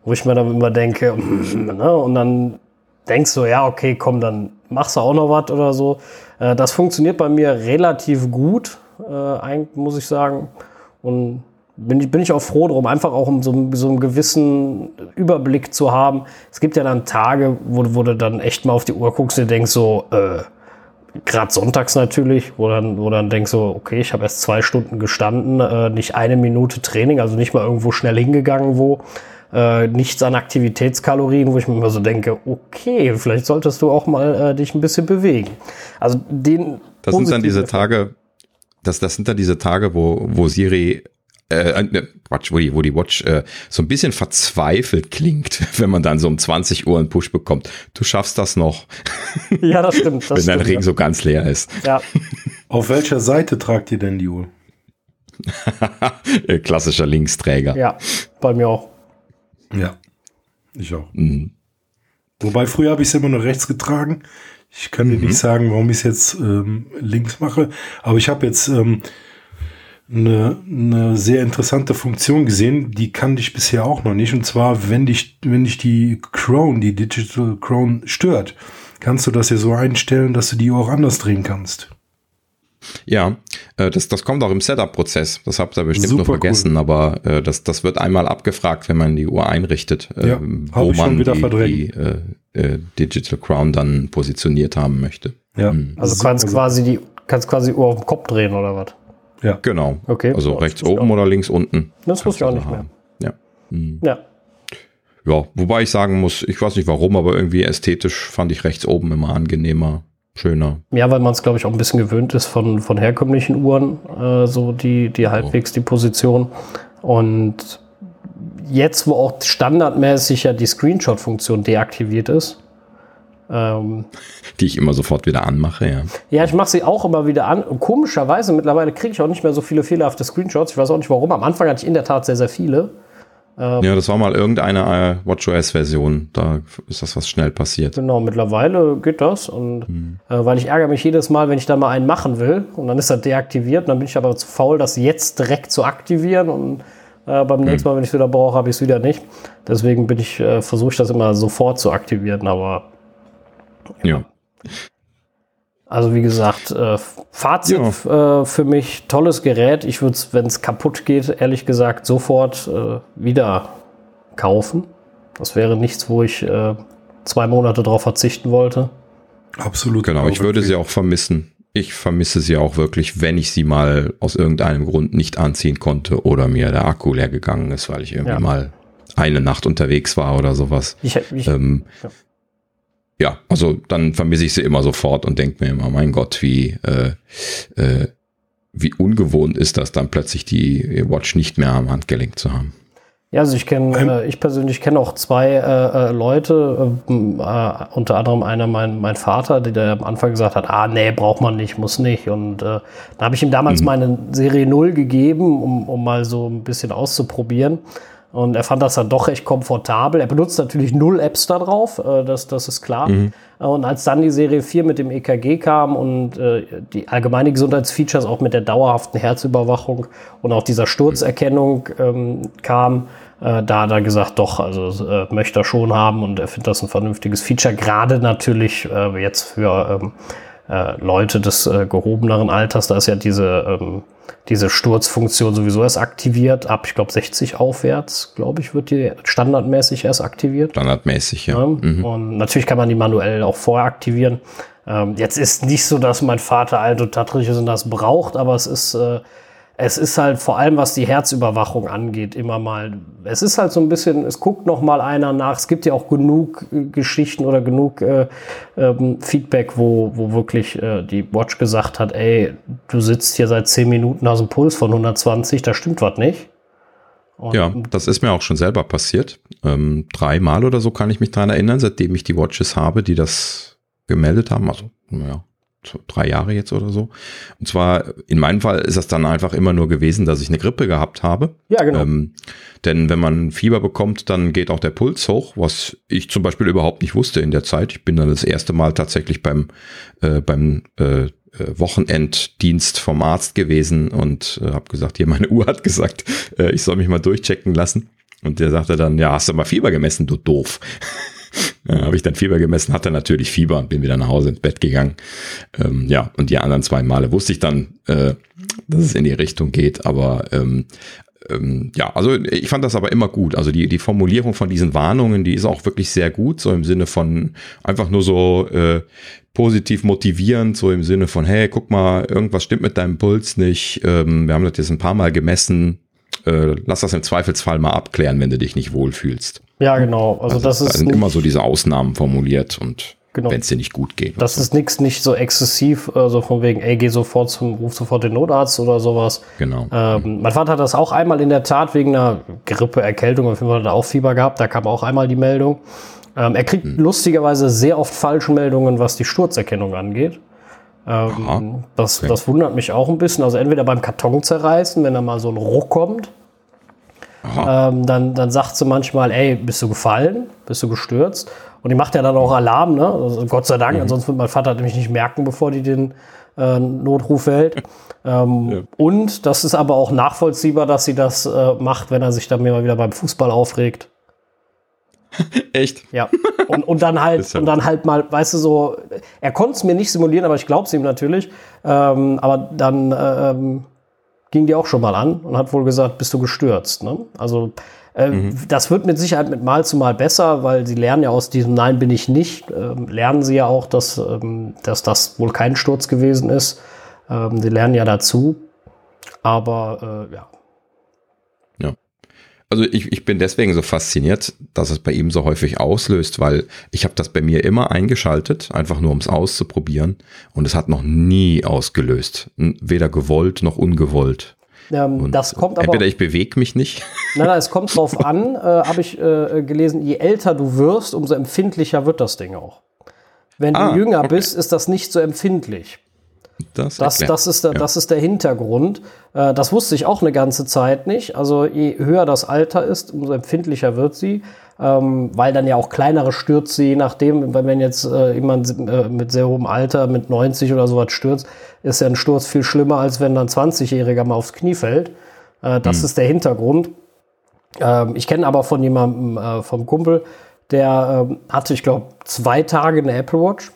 Wo ich mir dann immer denke, <laughs> ne? und dann denkst du, ja, okay, komm, dann machst du auch noch was oder so. Äh, das funktioniert bei mir relativ gut, äh, muss ich sagen. Und bin ich, bin ich auch froh drum, einfach auch um so, so einen gewissen Überblick zu haben. Es gibt ja dann Tage, wo, wo du dann echt mal auf die Uhr guckst und denkst so, äh, gerade sonntags natürlich, wo dann, wo dann denkst so, okay, ich habe erst zwei Stunden gestanden, äh, nicht eine Minute Training, also nicht mal irgendwo schnell hingegangen, wo äh, nichts an Aktivitätskalorien, wo ich mir immer so denke, okay, vielleicht solltest du auch mal äh, dich ein bisschen bewegen. Also den Das sind dann diese Tage, das, das sind dann diese Tage, wo, wo Siri, äh, äh, Quatsch, wo die, wo die Watch äh, so ein bisschen verzweifelt klingt, <laughs> wenn man dann so um 20 Uhr einen Push bekommt. Du schaffst das noch, <laughs> Ja, das stimmt. Das wenn dein stimmt, Ring so ganz leer ist. ja. <laughs> Auf welcher Seite tragt ihr denn die Uhr? Klassischer Linksträger. ja, bei mir auch. Ja, ich auch. Mhm. Wobei früher habe ich es immer nur rechts getragen. Ich kann dir nicht sagen, warum ich es jetzt ähm, links mache, aber ich habe jetzt ähm, eine, eine sehr interessante Funktion gesehen, die kannte ich bisher auch noch nicht. Und zwar, wenn dich, wenn dich die Crown, die Digital Crown stört, kannst du das ja so einstellen, dass du die auch anders drehen kannst. Ja, äh, das, das kommt auch im Setup-Prozess. Das habt ihr bestimmt nur Super vergessen, aber äh, das, das wird einmal abgefragt, wenn man die Uhr einrichtet, äh, Ja, wo ich schon man wieder die, die äh, Digital Crown dann positioniert haben möchte. Ja, Also du kannst quasi die kannst quasi die Uhr auf den Kopf drehen oder was? Ja. Genau. Okay. Also das rechts oben oder links unten. Das wusste ich auch nicht du mehr. haben. Ja. Mhm. Ja. ja, wobei ich sagen muss, ich weiß nicht warum, aber irgendwie ästhetisch fand ich rechts oben immer angenehmer, schöner. Ja, weil man es, glaube ich, auch ein bisschen gewöhnt ist von, von herkömmlichen Uhren, äh, so die, die halbwegs die Position. Und jetzt, wo auch standardmäßig ja die Screenshot-Funktion deaktiviert ist, ähm, die ich immer sofort wieder anmache, ja. Ja, ich mache sie auch immer wieder an. Und komischerweise, mittlerweile kriege ich auch nicht mehr so viele fehlerhafte Screenshots. Ich weiß auch nicht warum. Am Anfang hatte ich in der Tat sehr, sehr viele. Ähm, ja, das war mal irgendeine äh, WatchOS-Version. Da ist das was schnell passiert. Genau, mittlerweile geht das. Und hm. äh, weil ich ärgere mich jedes Mal, wenn ich da mal einen machen will und dann ist er deaktiviert. Und dann bin ich aber zu faul, das jetzt direkt zu aktivieren. Und äh, beim hm. nächsten Mal, wenn ich es wieder brauche, habe ich es wieder nicht. Deswegen bin ich, äh, versuche ich das immer sofort zu aktivieren. Aber ja. Also wie gesagt, äh, Fazit ja. äh, für mich, tolles Gerät. Ich würde es, wenn es kaputt geht, ehrlich gesagt, sofort äh, wieder kaufen. Das wäre nichts, wo ich äh, zwei Monate darauf verzichten wollte. Absolut. Genau, ich würde sie auch vermissen. Ich vermisse sie auch wirklich, wenn ich sie mal aus irgendeinem Grund nicht anziehen konnte oder mir der Akku leer gegangen ist, weil ich irgendwie ja. mal eine Nacht unterwegs war oder sowas. Ich, ich, ähm, ja ja, also dann vermisse ich sie immer sofort und denke mir immer, mein Gott, wie, äh, äh, wie ungewohnt ist das dann plötzlich die Watch nicht mehr am Handgelenk zu haben. Ja, also ich kenne, ähm. äh, ich persönlich kenne auch zwei äh, äh Leute, äh, äh, unter anderem einer mein, mein Vater, der, der am Anfang gesagt hat, ah nee, braucht man nicht, muss nicht. Und äh, da habe ich ihm damals mhm. meine Serie 0 gegeben, um, um mal so ein bisschen auszuprobieren. Und er fand das dann doch recht komfortabel. Er benutzt natürlich null Apps da drauf, äh, das, das ist klar. Mhm. Und als dann die Serie 4 mit dem EKG kam und äh, die allgemeine Gesundheitsfeatures auch mit der dauerhaften Herzüberwachung und auch dieser Sturzerkennung ähm, kam, äh, da hat er gesagt, doch, also äh, möchte er schon haben und er findet das ein vernünftiges Feature, gerade natürlich äh, jetzt für ähm, äh, Leute des äh, gehobeneren Alters, da ist ja diese, ähm, diese Sturzfunktion sowieso erst aktiviert, ab, ich glaube, 60 aufwärts, glaube ich, wird die standardmäßig erst aktiviert. Standardmäßig, ja. ja. Mhm. Und natürlich kann man die manuell auch vorher aktivieren. Ähm, jetzt ist nicht so, dass mein Vater alt und tattrig ist und das braucht, aber es ist äh, es ist halt vor allem, was die Herzüberwachung angeht, immer mal. Es ist halt so ein bisschen, es guckt noch mal einer nach. Es gibt ja auch genug äh, Geschichten oder genug äh, ähm, Feedback, wo, wo wirklich äh, die Watch gesagt hat, ey, du sitzt hier seit 10 Minuten, hast einen Puls von 120, da stimmt was nicht. Und ja, das ist mir auch schon selber passiert. Ähm, dreimal oder so kann ich mich dran erinnern, seitdem ich die Watches habe, die das gemeldet haben. Also, naja, drei Jahre jetzt oder so. Und zwar, in meinem Fall ist das dann einfach immer nur gewesen, dass ich eine Grippe gehabt habe. Ja, genau. Ähm, denn wenn man Fieber bekommt, dann geht auch der Puls hoch, was ich zum Beispiel überhaupt nicht wusste in der Zeit. Ich bin dann das erste Mal tatsächlich beim, äh, beim äh, äh Wochenenddienst vom Arzt gewesen und äh, habe gesagt, hier meine <laughs> Uhr hat gesagt, äh, ich soll mich mal durchchecken lassen. Und der sagte dann, ja, hast du mal Fieber gemessen, du doof. <laughs> Äh, habe ich dann Fieber gemessen, hatte natürlich Fieber und bin wieder nach Hause ins Bett gegangen. Ähm, ja, und die anderen zwei Male wusste ich dann, äh, dass es in die Richtung geht, aber ähm, ähm, ja, also ich fand das aber immer gut. Also die, die Formulierung von diesen Warnungen, die ist auch wirklich sehr gut, so im Sinne von einfach nur so äh, positiv motivierend, so im Sinne von, hey, guck mal, irgendwas stimmt mit deinem Puls nicht. Ähm, wir haben das jetzt ein paar Mal gemessen. Äh, lass das im Zweifelsfall mal abklären, wenn du dich nicht wohlfühlst. Ja, genau. Also, also das ist. Da sind immer so diese Ausnahmen formuliert und genau. wenn es dir nicht gut geht. Das ist nichts nicht so exzessiv, also von wegen, ey, geh sofort zum, ruf sofort den Notarzt oder sowas. Genau. Ähm, mein Vater hat das auch einmal in der Tat wegen einer Grippe, Erkältung, auf jeden Fall hat er auch Fieber gehabt, da kam auch einmal die Meldung. Ähm, er kriegt hm. lustigerweise sehr oft falsche Meldungen, was die Sturzerkennung angeht. Ähm, das, okay. das wundert mich auch ein bisschen. Also entweder beim Karton zerreißen, wenn da mal so ein Ruck kommt, ähm, dann, dann sagt sie manchmal, ey, bist du gefallen? Bist du gestürzt? Und die macht ja dann auch Alarm, ne? Also Gott sei Dank, mhm. ansonsten wird mein Vater nämlich nicht merken, bevor die den äh, Notruf hält. <laughs> ähm, ja. Und das ist aber auch nachvollziehbar, dass sie das äh, macht, wenn er sich dann mal wieder beim Fußball aufregt. <laughs> Echt? Ja. Und, und dann halt, und dann halt mal, weißt du, so, er konnte es mir nicht simulieren, aber ich glaube es ihm natürlich. Ähm, aber dann ähm, ging die auch schon mal an und hat wohl gesagt, bist du gestürzt. Ne? Also äh, mhm. das wird mit Sicherheit mit Mal zu Mal besser, weil sie lernen ja aus diesem Nein bin ich nicht, äh, lernen sie ja auch, dass, ähm, dass das wohl kein Sturz gewesen ist. Ähm, sie lernen ja dazu. Aber äh, ja. Also ich, ich bin deswegen so fasziniert, dass es bei ihm so häufig auslöst, weil ich habe das bei mir immer eingeschaltet, einfach nur um es auszuprobieren. Und es hat noch nie ausgelöst. Weder gewollt noch ungewollt. Ähm, das kommt aber. Entweder ich bewege mich nicht. <laughs> Nein, nein, es kommt drauf an, äh, habe ich äh, gelesen, je älter du wirst, umso empfindlicher wird das Ding auch. Wenn ah, du jünger okay. bist, ist das nicht so empfindlich. Das, das, das, ist der, ja. das ist der Hintergrund. Äh, das wusste ich auch eine ganze Zeit nicht. Also je höher das Alter ist, umso empfindlicher wird sie, ähm, weil dann ja auch kleinere Stürze, je nachdem, wenn jetzt äh, jemand äh, mit sehr hohem Alter, mit 90 oder sowas stürzt, ist ja ein Sturz viel schlimmer, als wenn dann 20-Jähriger mal aufs Knie fällt. Das mhm. ist der Hintergrund. Ähm, ich kenne aber von jemandem, vom Kumpel, der ähm, hatte, ich glaube, zwei Tage eine Apple Watch,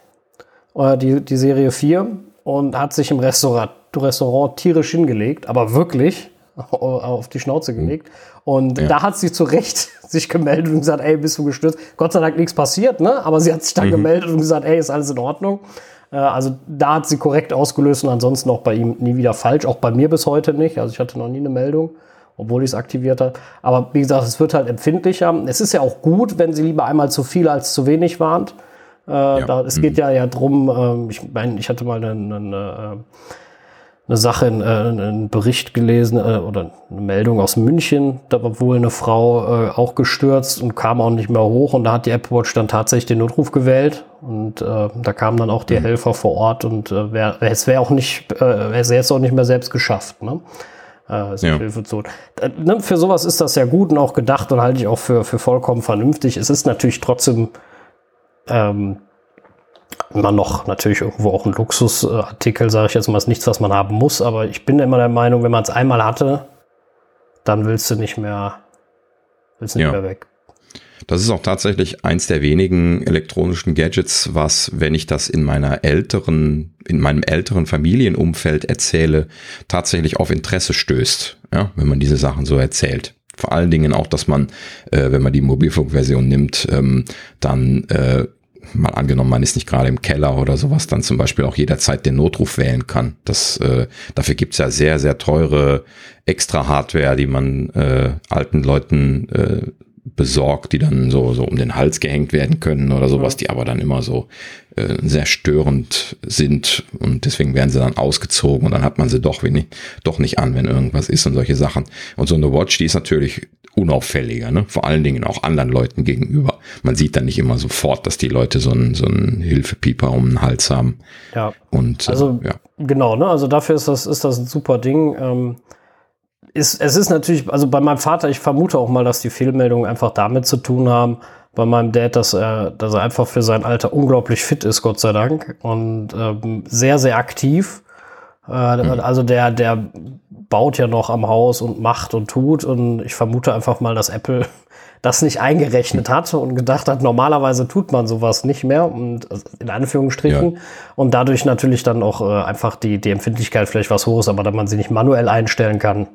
die, die Serie 4 und hat sich im Restaurant, Restaurant tierisch hingelegt, aber wirklich <laughs> auf die Schnauze mhm. gelegt. Und ja. da hat sie zu Recht <laughs> sich gemeldet und gesagt, ey, bist du gestürzt? Gott sei Dank nichts passiert, ne? Aber sie hat sich dann mhm. gemeldet und gesagt, ey, ist alles in Ordnung. Äh, also da hat sie korrekt ausgelöst und ansonsten auch bei ihm nie wieder falsch. Auch bei mir bis heute nicht. Also ich hatte noch nie eine Meldung, obwohl ich es aktiviert habe. Aber wie gesagt, es wird halt empfindlicher. Es ist ja auch gut, wenn sie lieber einmal zu viel als zu wenig warnt. Äh, ja. da, es geht mhm. ja ja drum, äh, ich meine, ich hatte mal eine, eine, eine eine Sache, in, äh, einen Bericht gelesen äh, oder eine Meldung aus München. Da war wohl eine Frau äh, auch gestürzt und kam auch nicht mehr hoch und da hat die Apple Watch dann tatsächlich den Notruf gewählt und äh, da kamen dann auch die mhm. Helfer vor Ort und äh, wär, es wäre auch nicht, äh, es jetzt auch nicht mehr selbst geschafft. Ne? Äh, ja. Hilfe zu. Äh, ne, für sowas ist das ja gut und auch gedacht und halte ich auch für, für vollkommen vernünftig. Es ist natürlich trotzdem ähm, immer noch natürlich irgendwo auch ein Luxusartikel, sage ich jetzt mal, ist nichts, was man haben muss, aber ich bin immer der Meinung, wenn man es einmal hatte, dann willst du nicht mehr, willst nicht ja. mehr weg. Das ist auch tatsächlich eins der wenigen elektronischen Gadgets, was, wenn ich das in meiner älteren, in meinem älteren Familienumfeld erzähle, tatsächlich auf Interesse stößt, ja, wenn man diese Sachen so erzählt. Vor allen Dingen auch, dass man, äh, wenn man die Mobilfunkversion nimmt, ähm, dann äh, mal angenommen, man ist nicht gerade im Keller oder sowas, dann zum Beispiel auch jederzeit den Notruf wählen kann. Das, äh, dafür gibt's ja sehr, sehr teure extra Hardware, die man äh, alten Leuten äh, besorgt, die dann so, so um den Hals gehängt werden können oder sowas, die aber dann immer so äh, sehr störend sind und deswegen werden sie dann ausgezogen und dann hat man sie doch, wenig, doch nicht an, wenn irgendwas ist und solche Sachen. Und so eine Watch, die ist natürlich unauffälliger, ne? vor allen Dingen auch anderen Leuten gegenüber. Man sieht dann nicht immer sofort, dass die Leute so einen, so einen Hilfepieper um den Hals haben. Ja. Und, äh, also, ja. genau, ne? also dafür ist das, ist das ein super Ding. Ähm, ist, es ist natürlich, also bei meinem Vater, ich vermute auch mal, dass die Fehlmeldungen einfach damit zu tun haben, bei meinem Dad, dass er, dass er einfach für sein Alter unglaublich fit ist, Gott sei Dank, und ähm, sehr, sehr aktiv. Äh, mhm. Also der, der baut ja noch am Haus und macht und tut. Und ich vermute einfach mal, dass Apple <laughs> das nicht eingerechnet hat und gedacht hat, normalerweise tut man sowas nicht mehr und in Anführungsstrichen ja. und dadurch natürlich dann auch äh, einfach die, die Empfindlichkeit vielleicht was hoch ist, aber da man sie nicht manuell einstellen kann,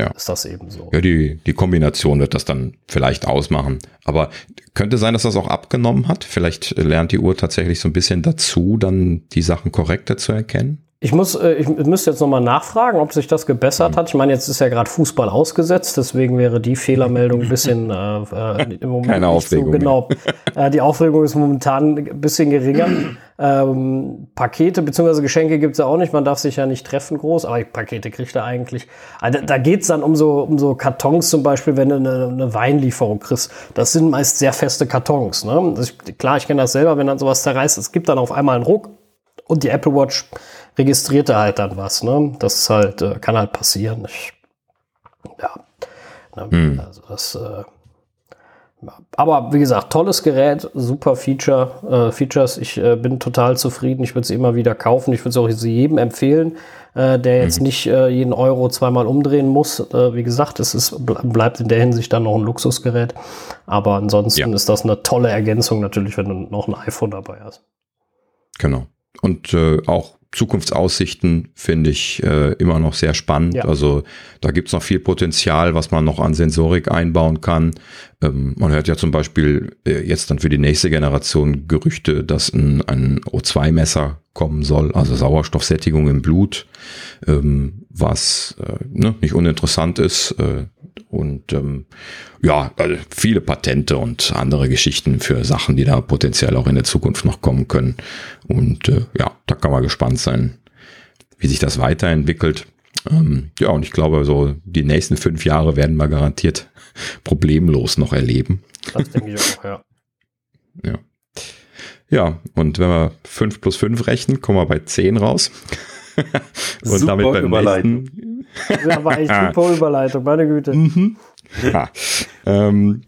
ja. ist das eben so. Ja, die, die Kombination wird das dann vielleicht ausmachen. Aber könnte sein, dass das auch abgenommen hat. Vielleicht lernt die Uhr tatsächlich so ein bisschen dazu, dann die Sachen korrekter zu erkennen. Ich muss, äh, ich müsste jetzt nochmal nachfragen, ob sich das gebessert hat. Ich meine, jetzt ist ja gerade Fußball ausgesetzt, deswegen wäre die Fehlermeldung ein bisschen äh, äh im Moment Keine Aufregung. So, genau. äh, die Aufregung ist momentan ein bisschen geringer. ähm, Pakete bzw. Geschenke gibt's ja auch nicht. Man darf sich ja nicht treffen groß, aber Pakete kriegt er eigentlich. Also, da geht's dann um so, um so Kartons zum Beispiel, wenn du eine, eine Weinlieferung kriegst. Das sind meist sehr feste Kartons. Ne? Das, klar, ich kenne das selber, wenn dann sowas zerreißt. Es gibt dann auf einmal einen Ruck und die Apple Watch registriert er halt dann was. Ne? Das ist halt, äh, kann halt passieren. Ich, ja. Ne? Hm. Also das, äh, aber wie gesagt, tolles Gerät, super Feature, äh, Features. Ich äh, bin total zufrieden. Ich würde sie immer wieder kaufen. Ich würde sie auch jedem empfehlen, äh, der jetzt mhm. nicht äh, jeden Euro zweimal umdrehen muss. Äh, wie gesagt, es ist, bleibt in der Hinsicht dann noch ein Luxusgerät. Aber ansonsten ja. ist das eine tolle Ergänzung natürlich, wenn du noch ein iPhone dabei hast. Genau. Und äh, auch Zukunftsaussichten finde ich äh, immer noch sehr spannend. Ja. Also da gibt's noch viel Potenzial, was man noch an Sensorik einbauen kann. Ähm, man hört ja zum Beispiel äh, jetzt dann für die nächste Generation Gerüchte, dass ein, ein O2-Messer kommen soll, also Sauerstoffsättigung im Blut. Ähm, was äh, ne, nicht uninteressant ist. Äh, und ähm, ja, also viele Patente und andere Geschichten für Sachen, die da potenziell auch in der Zukunft noch kommen können. Und äh, ja, da kann man gespannt sein, wie sich das weiterentwickelt. Ähm, ja, und ich glaube, so die nächsten fünf Jahre werden wir garantiert <laughs> problemlos noch erleben. Das denke ich auch, ja. <laughs> ja. Ja, und wenn wir fünf plus fünf rechnen, kommen wir bei zehn raus. Und Super damit beim Überleitung. nächsten. Ja, war echt <laughs> super Überleitung, meine Güte. Mhm. Ja. Ähm,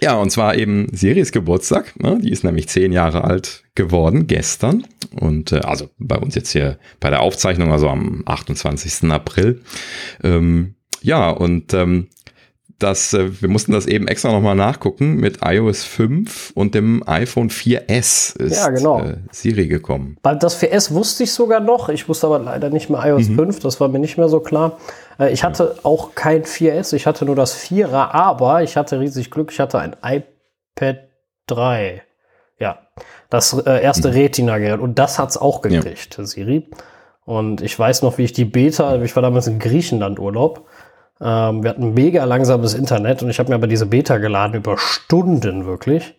ja, und zwar eben Siris Geburtstag. Ne? Die ist nämlich zehn Jahre alt geworden gestern. Und äh, also bei uns jetzt hier bei der Aufzeichnung, also am 28. April. Ähm, ja, und ähm, das, äh, wir mussten das eben extra nochmal nachgucken. Mit iOS 5 und dem iPhone 4S ist ja, genau. äh, Siri gekommen. Das 4S wusste ich sogar noch. Ich wusste aber leider nicht mehr iOS mhm. 5. Das war mir nicht mehr so klar. Äh, ich hatte ja. auch kein 4S. Ich hatte nur das 4er, aber ich hatte riesig Glück. Ich hatte ein iPad 3. Ja, das äh, erste mhm. Retina-Gerät. Und das hat es auch gekriegt, ja. Siri. Und ich weiß noch, wie ich die Beta, ich war damals in Griechenland Urlaub ähm, wir hatten mega langsames Internet und ich habe mir aber diese Beta geladen über Stunden wirklich.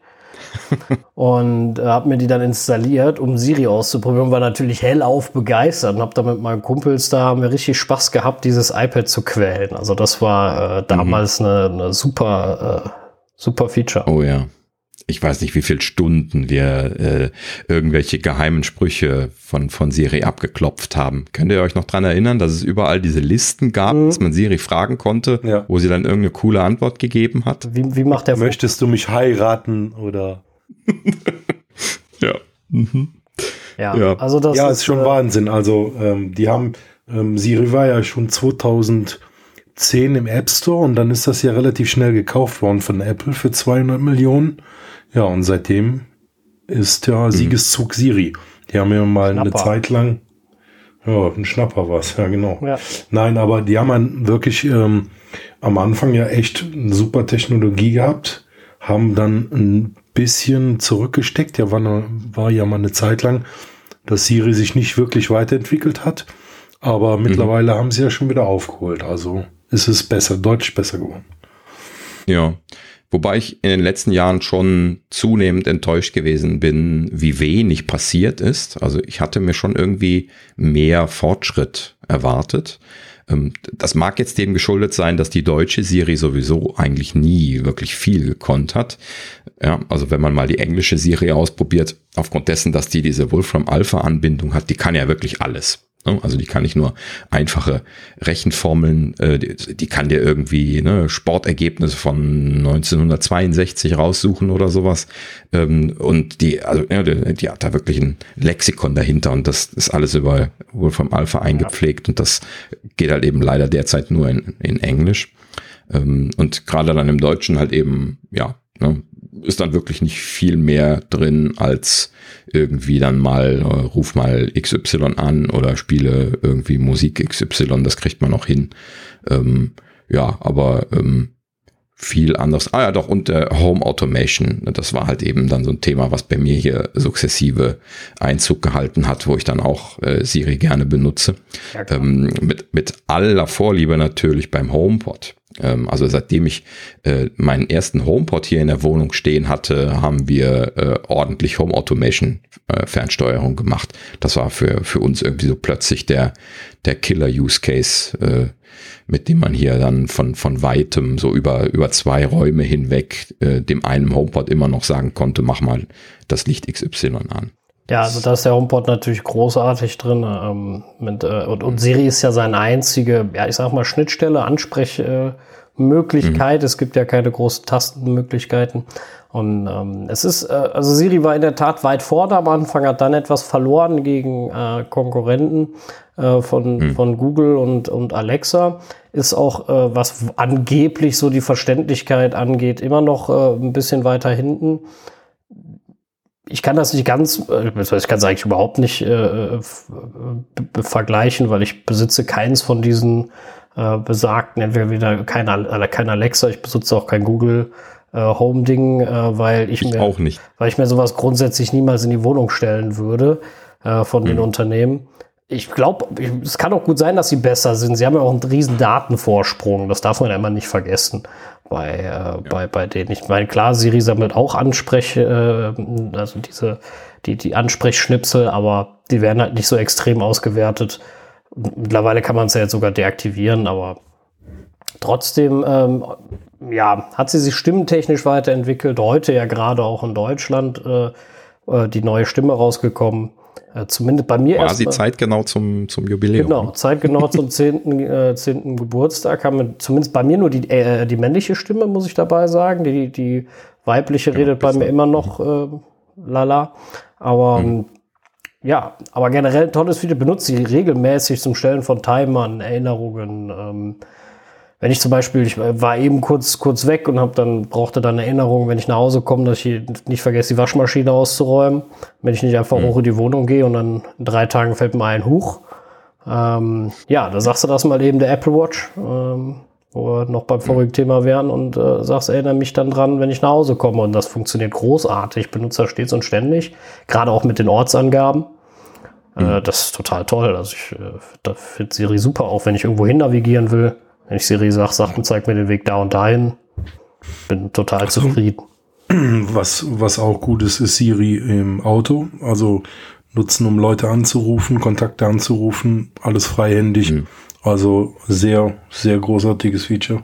<laughs> und äh, habe mir die dann installiert, um Siri auszuprobieren. War natürlich hellauf begeistert und habe da mit meinen Kumpels, da haben wir richtig Spaß gehabt, dieses iPad zu quälen. Also das war äh, damals mhm. eine, eine, super, äh, super Feature. Oh ja ich weiß nicht, wie viele Stunden wir äh, irgendwelche geheimen Sprüche von, von Siri abgeklopft haben. Könnt ihr euch noch dran erinnern, dass es überall diese Listen gab, mhm. dass man Siri fragen konnte, ja. wo sie dann irgendeine coole Antwort gegeben hat? Wie, wie macht der Möchtest du mich heiraten oder? <laughs> ja. Mhm. ja. Ja, also das ja, ist, ist schon äh, Wahnsinn. Also ähm, die haben, ähm, Siri war ja schon 2010 im App Store und dann ist das ja relativ schnell gekauft worden von Apple für 200 Millionen. Ja, und seitdem ist ja mhm. Siegeszug Siri. Die haben ja mal Schnapper. eine Zeit lang, ja, ein Schnapper war es, ja genau. Ja. Nein, aber die haben wirklich ähm, am Anfang ja echt eine super Technologie gehabt, haben dann ein bisschen zurückgesteckt. Ja, war, war ja mal eine Zeit lang, dass Siri sich nicht wirklich weiterentwickelt hat. Aber mhm. mittlerweile haben sie ja schon wieder aufgeholt. Also ist es besser, deutlich besser geworden. Ja, Wobei ich in den letzten Jahren schon zunehmend enttäuscht gewesen bin, wie wenig passiert ist. Also ich hatte mir schon irgendwie mehr Fortschritt erwartet. Ähm, das mag jetzt dem geschuldet sein, dass die deutsche Siri sowieso eigentlich nie wirklich viel gekonnt hat. Ja, also wenn man mal die englische Siri ausprobiert, aufgrund dessen, dass die diese Wolfram Alpha Anbindung hat, die kann ja wirklich alles. Ne? Also die kann nicht nur einfache Rechenformeln, äh, die, kann dir irgendwie ne, Sportergebnisse von 1962 raussuchen oder sowas. Ähm, und die, also ja, die, die, hat da wirklich ein Lexikon dahinter und das ist alles über wohl vom Alpha eingepflegt und das geht halt eben leider derzeit nur in, in Englisch. Ähm, und gerade dann im Deutschen halt eben, ja, ne, ist dann wirklich nicht viel mehr drin als irgendwie dann mal, äh, ruf mal XY an oder spiele irgendwie Musik XY, das kriegt man noch hin. Ähm, ja, aber ähm, viel anders. Ah ja, doch, und äh, Home Automation, das war halt eben dann so ein Thema, was bei mir hier sukzessive Einzug gehalten hat, wo ich dann auch äh, Siri gerne benutze. Ja, ähm, mit, mit aller Vorliebe natürlich beim HomePod. Ähm, also seitdem ich äh, meinen ersten HomePod hier in der Wohnung stehen hatte, haben wir äh, ordentlich Home Automation äh, Fernsteuerung gemacht. Das war für, für uns irgendwie so plötzlich der, der Killer-Use-Case, äh, mit dem man hier dann von, von weitem so über, über zwei Räume hinweg äh, dem einen HomePod immer noch sagen konnte, mach mal das Licht XY an. Ja, also da ist der HomePod natürlich großartig drin. Ähm, mit, äh, und, und Siri ist ja seine einzige, ja, ich sag mal, Schnittstelle, Ansprechmöglichkeit. Äh, mhm. Es gibt ja keine großen Tastenmöglichkeiten. Und ähm, es ist, äh, also Siri war in der Tat weit vorne am Anfang, hat dann etwas verloren gegen äh, Konkurrenten äh, von, mhm. von Google und, und Alexa. Ist auch, äh, was angeblich so die Verständlichkeit angeht, immer noch äh, ein bisschen weiter hinten ich kann das nicht ganz, äh, ich kann es eigentlich überhaupt nicht äh, äh vergleichen, weil ich besitze keins von diesen äh, besagten, entweder wieder kein, kein Alexa, ich besitze auch kein Google äh, Home Ding, äh, weil ich, ich, mir, auch nicht. weil ich mir sowas grundsätzlich niemals in die Wohnung stellen würde äh, von mhm. den Unternehmen. Ich glaube, es kann auch gut sein, dass sie besser sind. Sie haben ja auch einen riesen Datenvorsprung. Das darf man ja immer nicht vergessen. Bei, äh, ja. bei, bei denen. Ich meine, klar, Siri sammelt auch Anspreche, äh, also diese, die, die Ansprechschnipsel, aber die werden halt nicht so extrem ausgewertet. Mittlerweile kann man es ja jetzt sogar deaktivieren, aber trotzdem, ähm, ja, hat sie sich stimmentechnisch weiterentwickelt. Heute ja gerade auch in Deutschland äh, äh die neue Stimme rausgekommen. Äh, zumindest bei mir Quasi zeitgenau zum, zum Jubiläum. Genau, ne? zeitgenau <laughs> zum 10. Äh, 10. Geburtstag haben wir zumindest bei mir nur die, äh, die männliche Stimme, muss ich dabei sagen. Die, die weibliche genau, redet bei mir immer noch äh, lala. Aber mhm. ja, aber generell ein tolles Video. Benutze sie regelmäßig zum Stellen von Timern, Erinnerungen. Ähm, wenn ich zum Beispiel, ich war eben kurz, kurz weg und hab dann, brauchte dann Erinnerungen, wenn ich nach Hause komme, dass ich nicht vergesse, die Waschmaschine auszuräumen. Wenn ich nicht einfach mhm. hoch in die Wohnung gehe und dann in drei Tagen fällt mir ein Huch. Ähm, ja, da sagst du das mal eben der Apple Watch, ähm, wo wir noch beim vorigen Thema wären und äh, sagst, erinnere mich dann dran, wenn ich nach Hause komme. Und das funktioniert großartig. Ich benutze das stets und ständig, gerade auch mit den Ortsangaben. Äh, mhm. das ist total toll. Also ich äh, finde Siri super, auch wenn ich irgendwo hin navigieren will. Wenn ich Siri sage, sag mir, zeig mir den Weg da und dahin, bin total also, zufrieden. <clears throat> Was, was auch gut ist, ist Siri im Auto. Also nutzen, um Leute anzurufen, Kontakte anzurufen, alles freihändig. Mhm. Also sehr, sehr großartiges Feature.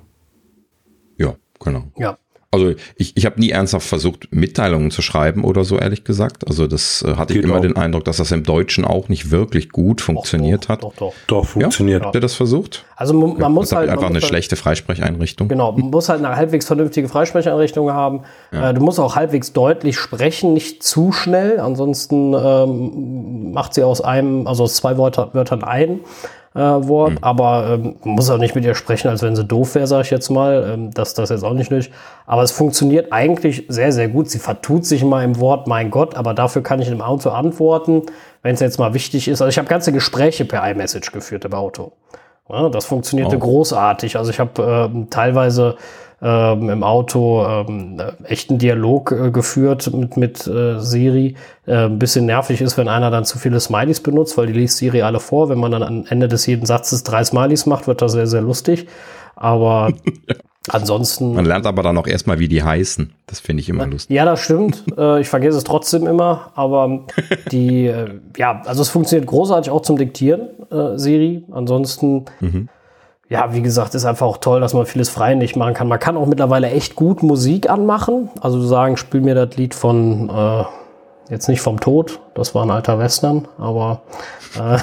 Ja, genau. Ja. Also ich, ich habe nie ernsthaft versucht, Mitteilungen zu schreiben oder so, ehrlich gesagt. Also das äh, hatte Geht ich immer auch. den Eindruck, dass das im Deutschen auch nicht wirklich gut funktioniert doch, hat. Doch, doch, doch. funktioniert. Ja? Habt ihr das versucht? Also man, man muss halt... Einfach eine halt, schlechte Freisprecheinrichtung. Genau, man muss halt eine halbwegs vernünftige Freisprecheinrichtung haben. Ja. Äh, du musst auch halbwegs deutlich sprechen, nicht zu schnell. Ansonsten ähm, macht sie aus einem, also aus zwei Wörter, Wörtern ein äh, Wort, mhm. aber ähm, muss auch nicht mit ihr sprechen, als wenn sie doof wäre, sage ich jetzt mal. Ähm, das, das jetzt auch nicht nötig. Aber es funktioniert eigentlich sehr, sehr gut. Sie vertut sich mal im Wort, mein Gott, aber dafür kann ich im Auto antworten, wenn es jetzt mal wichtig ist. Also ich habe ganze Gespräche per iMessage geführt im Auto. Ja, das funktionierte oh. großartig. Also ich habe äh, teilweise ähm, im Auto ähm, echten Dialog äh, geführt mit, mit äh, Siri. Äh, ein bisschen nervig ist, wenn einer dann zu viele Smileys benutzt, weil die liest Siri alle vor. Wenn man dann am Ende des jeden Satzes drei Smileys macht, wird das sehr, sehr lustig. Aber <laughs> ansonsten. Man lernt aber dann auch erstmal, wie die heißen. Das finde ich immer lustig. Ja, das stimmt. <laughs> äh, ich vergesse es trotzdem immer. Aber die, äh, ja, also es funktioniert großartig auch zum Diktieren, äh, Siri. Ansonsten mhm ja, wie gesagt, ist einfach auch toll, dass man vieles frei nicht machen kann. Man kann auch mittlerweile echt gut Musik anmachen. Also sagen, spiel mir das Lied von, äh, jetzt nicht vom Tod, das war ein alter Western, aber äh,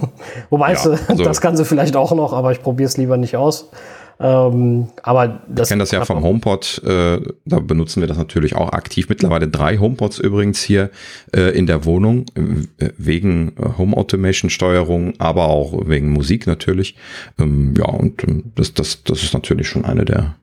<laughs> wobei ja, also, das Ganze vielleicht auch noch, aber ich probiere es lieber nicht aus. Ähm, aber das ich kenne das ja vom HomePod, äh, da benutzen wir das natürlich auch aktiv. Mittlerweile drei HomePods übrigens hier äh, in der Wohnung, äh, wegen Home Automation Steuerung, aber auch wegen Musik natürlich. Ähm, ja, und ähm, das, das, das ist natürlich schon eine der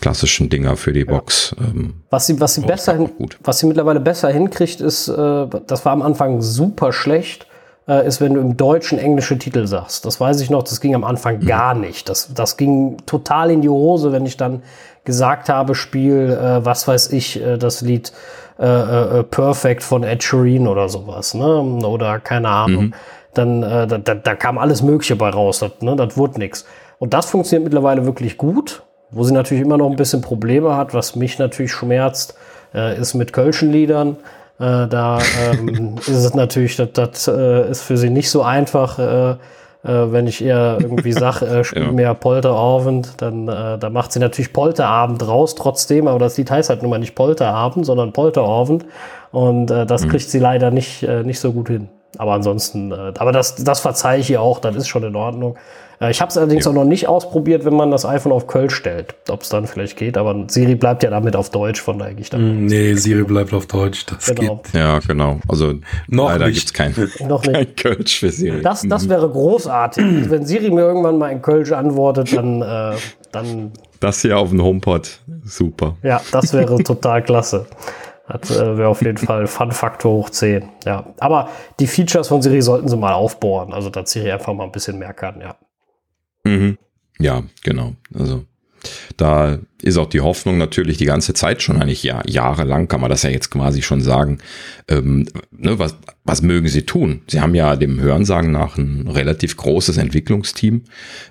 klassischen Dinger für die Box. Ähm, was sie, was sie besser, hin, was sie mittlerweile besser hinkriegt, ist, äh, das war am Anfang super schlecht äh, ist, wenn du im Deutschen englische Titel sagst. Das weiß ich noch, das ging am Anfang mhm. gar nicht. Das, das ging total in die Hose, wenn ich dann gesagt habe, Spiel, äh, was weiß ich, äh, das Lied äh, äh, äh, Perfect von Ed Sheeran oder sowas, ne? Oder keine Ahnung. Mhm. Dann da, da, da kam alles Mögliche bei raus, das, ne? das wurde nix. Und das funktioniert mittlerweile wirklich gut. Wo sie natürlich immer noch ein bisschen Probleme hat, was mich natürlich schmerzt, ist mit Kölschen Liedern. Äh, da ähm, <laughs> ist es natürlich, das, das äh, ist für sie nicht so einfach. Äh, äh wenn ich ihr irgendwie sage, äh, spiel <laughs> ja. mir Polterabend, dann äh, da macht sie natürlich Polterabend raus trotzdem, aber das Lied heißt halt nun mal nicht Polterabend, sondern Polterabend und äh, das mhm. kriegt sie leider nicht, äh, nicht so gut hin. Aber ansonsten, äh, aber das, das verzeihe ich ihr auch, das ist schon in Ordnung. Äh, ich habe es allerdings ja. auch noch nicht ausprobiert, wenn man das iPhone auf Köln stellt, ob es dann vielleicht geht. Aber Siri bleibt ja damit auf Deutsch, von daher gehe ich dann. Mm, nee, Siri bleibt auf Deutsch. Das genau. geht. Ja, genau. Also noch leider gibt es kein, <laughs> noch nicht. kein Kölsch für Siri. Das, das wäre großartig. <clears throat> wenn Siri mir irgendwann mal in Kölsch antwortet, dann, äh, dann. Das hier auf dem HomePod, super. Ja, das wäre <laughs> total klasse. Das äh, wäre auf jeden Fall Fun-Faktor hoch 10. Ja. Aber die Features von Siri sollten sie mal aufbohren. Also, dass Siri einfach mal ein bisschen mehr kann, ja. Mhm. Ja, genau. Also da ist auch die Hoffnung natürlich die ganze Zeit schon, eigentlich ja, jahrelang kann man das ja jetzt quasi schon sagen. Ähm, ne, was, was mögen sie tun? Sie haben ja dem Hörensagen nach ein relativ großes Entwicklungsteam.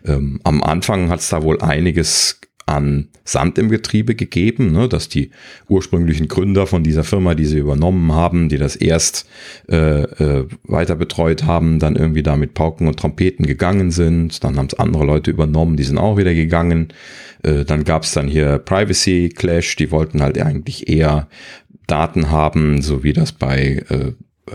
Ähm, am Anfang hat es da wohl einiges an Sand im Getriebe gegeben, ne, dass die ursprünglichen Gründer von dieser Firma, die sie übernommen haben, die das erst äh, äh, weiter betreut haben, dann irgendwie da mit Pauken und Trompeten gegangen sind. Dann haben es andere Leute übernommen, die sind auch wieder gegangen. Äh, dann gab es dann hier Privacy Clash, die wollten halt eigentlich eher Daten haben, so wie das bei äh,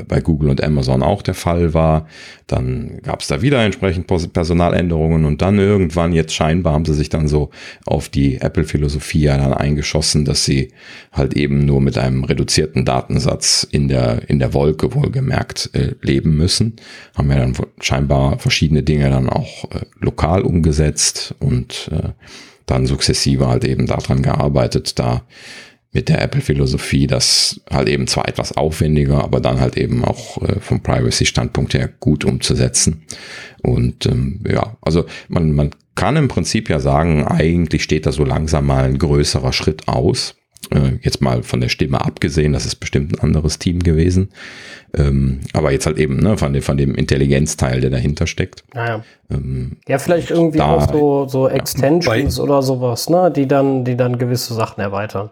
bei Google und Amazon auch der Fall war. Dann gab es da wieder entsprechend Personaländerungen und dann irgendwann, jetzt scheinbar, haben sie sich dann so auf die Apple-Philosophie ja dann eingeschossen, dass sie halt eben nur mit einem reduzierten Datensatz in der, in der Wolke wohlgemerkt äh, leben müssen. Haben ja dann scheinbar verschiedene Dinge dann auch äh, lokal umgesetzt und äh, dann sukzessive halt eben daran gearbeitet, da mit der Apple-Philosophie, das halt eben zwar etwas aufwendiger, aber dann halt eben auch äh, vom Privacy-Standpunkt her gut umzusetzen. Und ähm, ja, also man, man kann im Prinzip ja sagen, eigentlich steht da so langsam mal ein größerer Schritt aus. Äh, jetzt mal von der Stimme abgesehen, das ist bestimmt ein anderes Team gewesen. Ähm, aber jetzt halt eben ne, von, dem, von dem Intelligenzteil, der dahinter steckt. Naja. Ähm, ja, vielleicht irgendwie da, auch so, so Extensions ja, oder sowas, ne, die dann, die dann gewisse Sachen erweitern.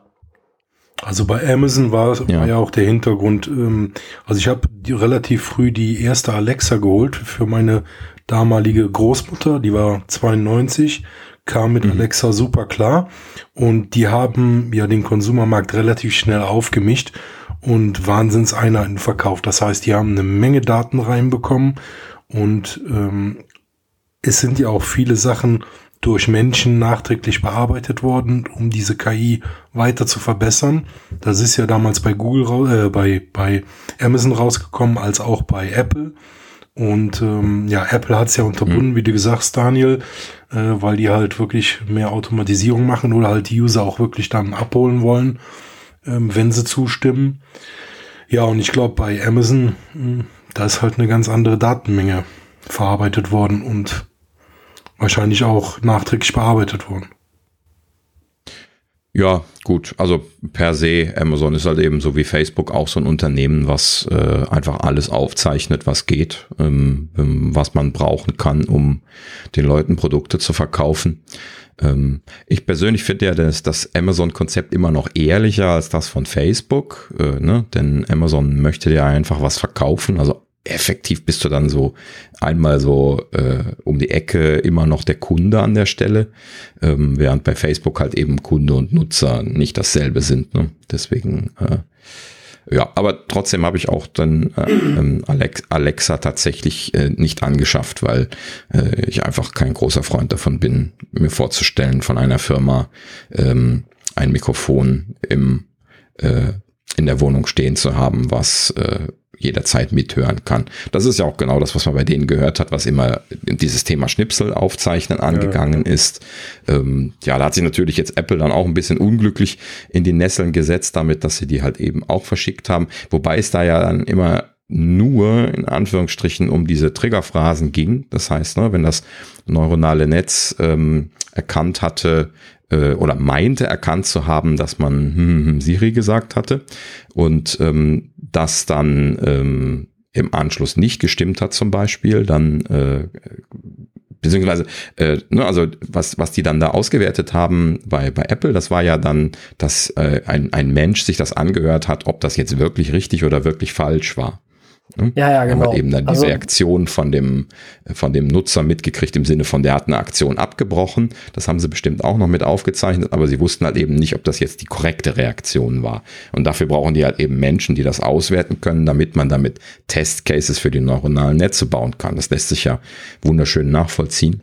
Also bei Amazon war, ja. war ja auch der Hintergrund, ähm, also ich habe relativ früh die erste Alexa geholt für meine damalige Großmutter, die war 92, kam mit mhm. Alexa super klar und die haben ja den Konsumermarkt relativ schnell aufgemischt und Wahnsinnseinheiten verkauft. Das heißt, die haben eine Menge Daten reinbekommen und ähm, es sind ja auch viele Sachen durch Menschen nachträglich bearbeitet worden, um diese KI weiter zu verbessern. Das ist ja damals bei Google, äh, bei, bei Amazon rausgekommen, als auch bei Apple. Und ähm, ja, Apple hat es ja unterbunden, mhm. wie du gesagt hast, Daniel, äh, weil die halt wirklich mehr Automatisierung machen oder halt die User auch wirklich dann abholen wollen, ähm, wenn sie zustimmen. Ja, und ich glaube, bei Amazon, mh, hm, da ist halt eine ganz andere Datenmenge verarbeitet worden und wahrscheinlich auch nachträglich bearbeitet wurden. Ja, gut. Also per se, Amazon ist halt eben so wie Facebook auch so ein Unternehmen, was äh, einfach alles aufzeichnet, was geht, ähm, ähm, was man brauchen kann, um den Leuten Produkte zu verkaufen. Ähm, ich persönlich finde ja das, das Amazon-Konzept immer noch ehrlicher als das von Facebook, äh, ne? denn Amazon möchte ja einfach was verkaufen, also effektiv bist du dann so einmal so äh, um die Ecke immer noch der Kunde an der Stelle, ähm, während bei Facebook halt eben Kunde und Nutzer nicht dasselbe sind. Ne? Deswegen, äh, ja, aber trotzdem habe ich auch dann äh, ähm, Alex, Alexa tatsächlich äh, nicht angeschafft, weil äh, ich einfach kein großer Freund davon bin, mir vorzustellen, von einer Firma ähm, ein Mikrofon im äh, in der Wohnung stehen zu haben, was äh, jederzeit mithören kann. Das ist ja auch genau das, was man bei denen gehört hat, was immer dieses Thema Schnipsel aufzeichnen angegangen ja. ist. Ähm, ja, da hat sich natürlich jetzt Apple dann auch ein bisschen unglücklich in die Nesseln gesetzt, damit, dass sie die halt eben auch verschickt haben. Wobei es da ja dann immer nur in Anführungsstrichen um diese Triggerphrasen ging. Das heißt, ne, wenn das neuronale Netz ähm, erkannt hatte, äh, oder meinte erkannt zu haben, dass man hm, hm, hm, Siri gesagt hatte und ähm, das dann ähm, im Anschluss nicht gestimmt hat zum Beispiel, dann äh, beziehungsweise, äh, ne, also was, was die dann da ausgewertet haben bei, bei Apple, das war ja dann, dass äh, ein, ein Mensch sich das angehört hat, ob das jetzt wirklich richtig oder wirklich falsch war. Ne? Ja, ja, genau. Haben eben dann also, die Reaktion von dem, von dem Nutzer mitgekriegt, im Sinne von, der hat eine Aktion abgebrochen. Das haben sie bestimmt auch noch mit aufgezeichnet, aber sie wussten halt eben nicht, ob das jetzt die korrekte Reaktion war. Und dafür brauchen die halt eben Menschen, die das auswerten können, damit man damit Testcases für die neuronalen Netze bauen kann. Das lässt sich ja wunderschön nachvollziehen.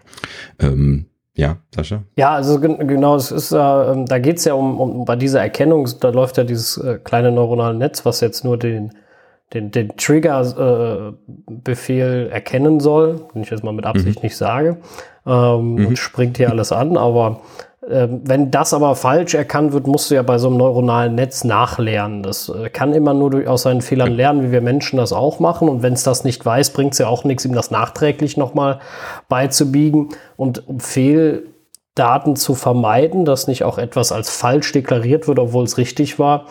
Ähm, ja, Sascha? Ja, also genau, es ist, äh, da geht es ja um, um bei dieser Erkennung, da läuft ja dieses äh, kleine neuronale Netz, was jetzt nur den den, den Trigger-Befehl äh, erkennen soll, den ich jetzt mal mit Absicht mhm. nicht sage, ähm, mhm. und springt hier alles an. Aber äh, wenn das aber falsch erkannt wird, musst du ja bei so einem neuronalen Netz nachlernen. Das äh, kann immer nur durch, aus seinen Fehlern lernen, wie wir Menschen das auch machen. Und wenn es das nicht weiß, bringt es ja auch nichts, ihm das nachträglich nochmal beizubiegen. Und um Fehl Daten zu vermeiden, dass nicht auch etwas als falsch deklariert wird, obwohl es richtig war,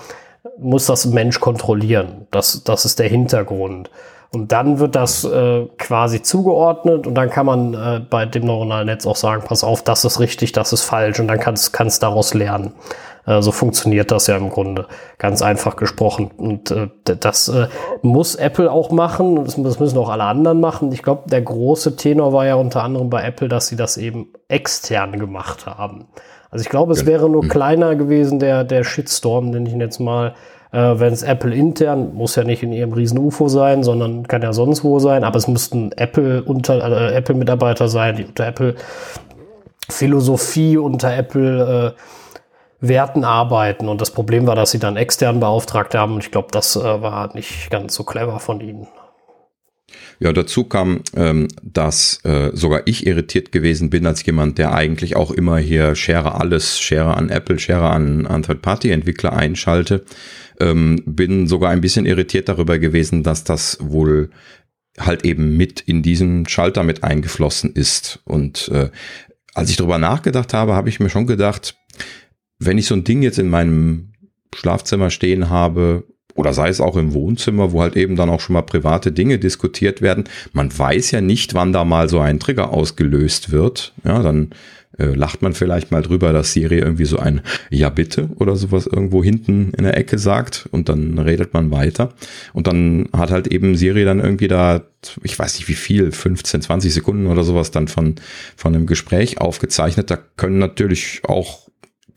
muss das Mensch kontrollieren. Das, das ist der Hintergrund. Und dann wird das äh, quasi zugeordnet und dann kann man äh, bei dem neuronalen Netz auch sagen, pass auf, das ist richtig, das ist falsch und dann kann es daraus lernen. Äh, so funktioniert das ja im Grunde, ganz einfach gesprochen. Und äh, das äh, muss Apple auch machen, das, das müssen auch alle anderen machen. Ich glaube, der große Tenor war ja unter anderem bei Apple, dass sie das eben extern gemacht haben. Also ich glaube, es wäre nur kleiner gewesen, der, der Shitstorm, den ich ihn jetzt mal äh, wenn es Apple intern, muss ja nicht in ihrem riesen UFO sein, sondern kann ja sonst wo sein, aber es müssten Apple unter äh, Apple Mitarbeiter sein, die unter Apple Philosophie, unter Apple äh, Werten arbeiten. Und das Problem war, dass sie dann extern beauftragt haben. Und ich glaube, das äh, war nicht ganz so clever von ihnen. Ja, dazu kam, ähm, dass äh, sogar ich irritiert gewesen bin als jemand, der eigentlich auch immer hier Share alles, Share an Apple, Share an, an Third-Party-Entwickler einschalte ähm, bin sogar ein bisschen irritiert darüber gewesen, dass das wohl halt eben mit in diesen Schalter mit eingeflossen ist. Und äh, als ich darüber nachgedacht habe, habe ich mir schon gedacht, wenn ich so ein Ding jetzt in meinem Schlafzimmer stehen habe, oder sei es auch im Wohnzimmer, wo halt eben dann auch schon mal private Dinge diskutiert werden. Man weiß ja nicht, wann da mal so ein Trigger ausgelöst wird. Ja, dann äh, lacht man vielleicht mal drüber, dass Siri irgendwie so ein Ja bitte oder sowas irgendwo hinten in der Ecke sagt und dann redet man weiter. Und dann hat halt eben Siri dann irgendwie da, ich weiß nicht wie viel, 15, 20 Sekunden oder sowas dann von, von einem Gespräch aufgezeichnet. Da können natürlich auch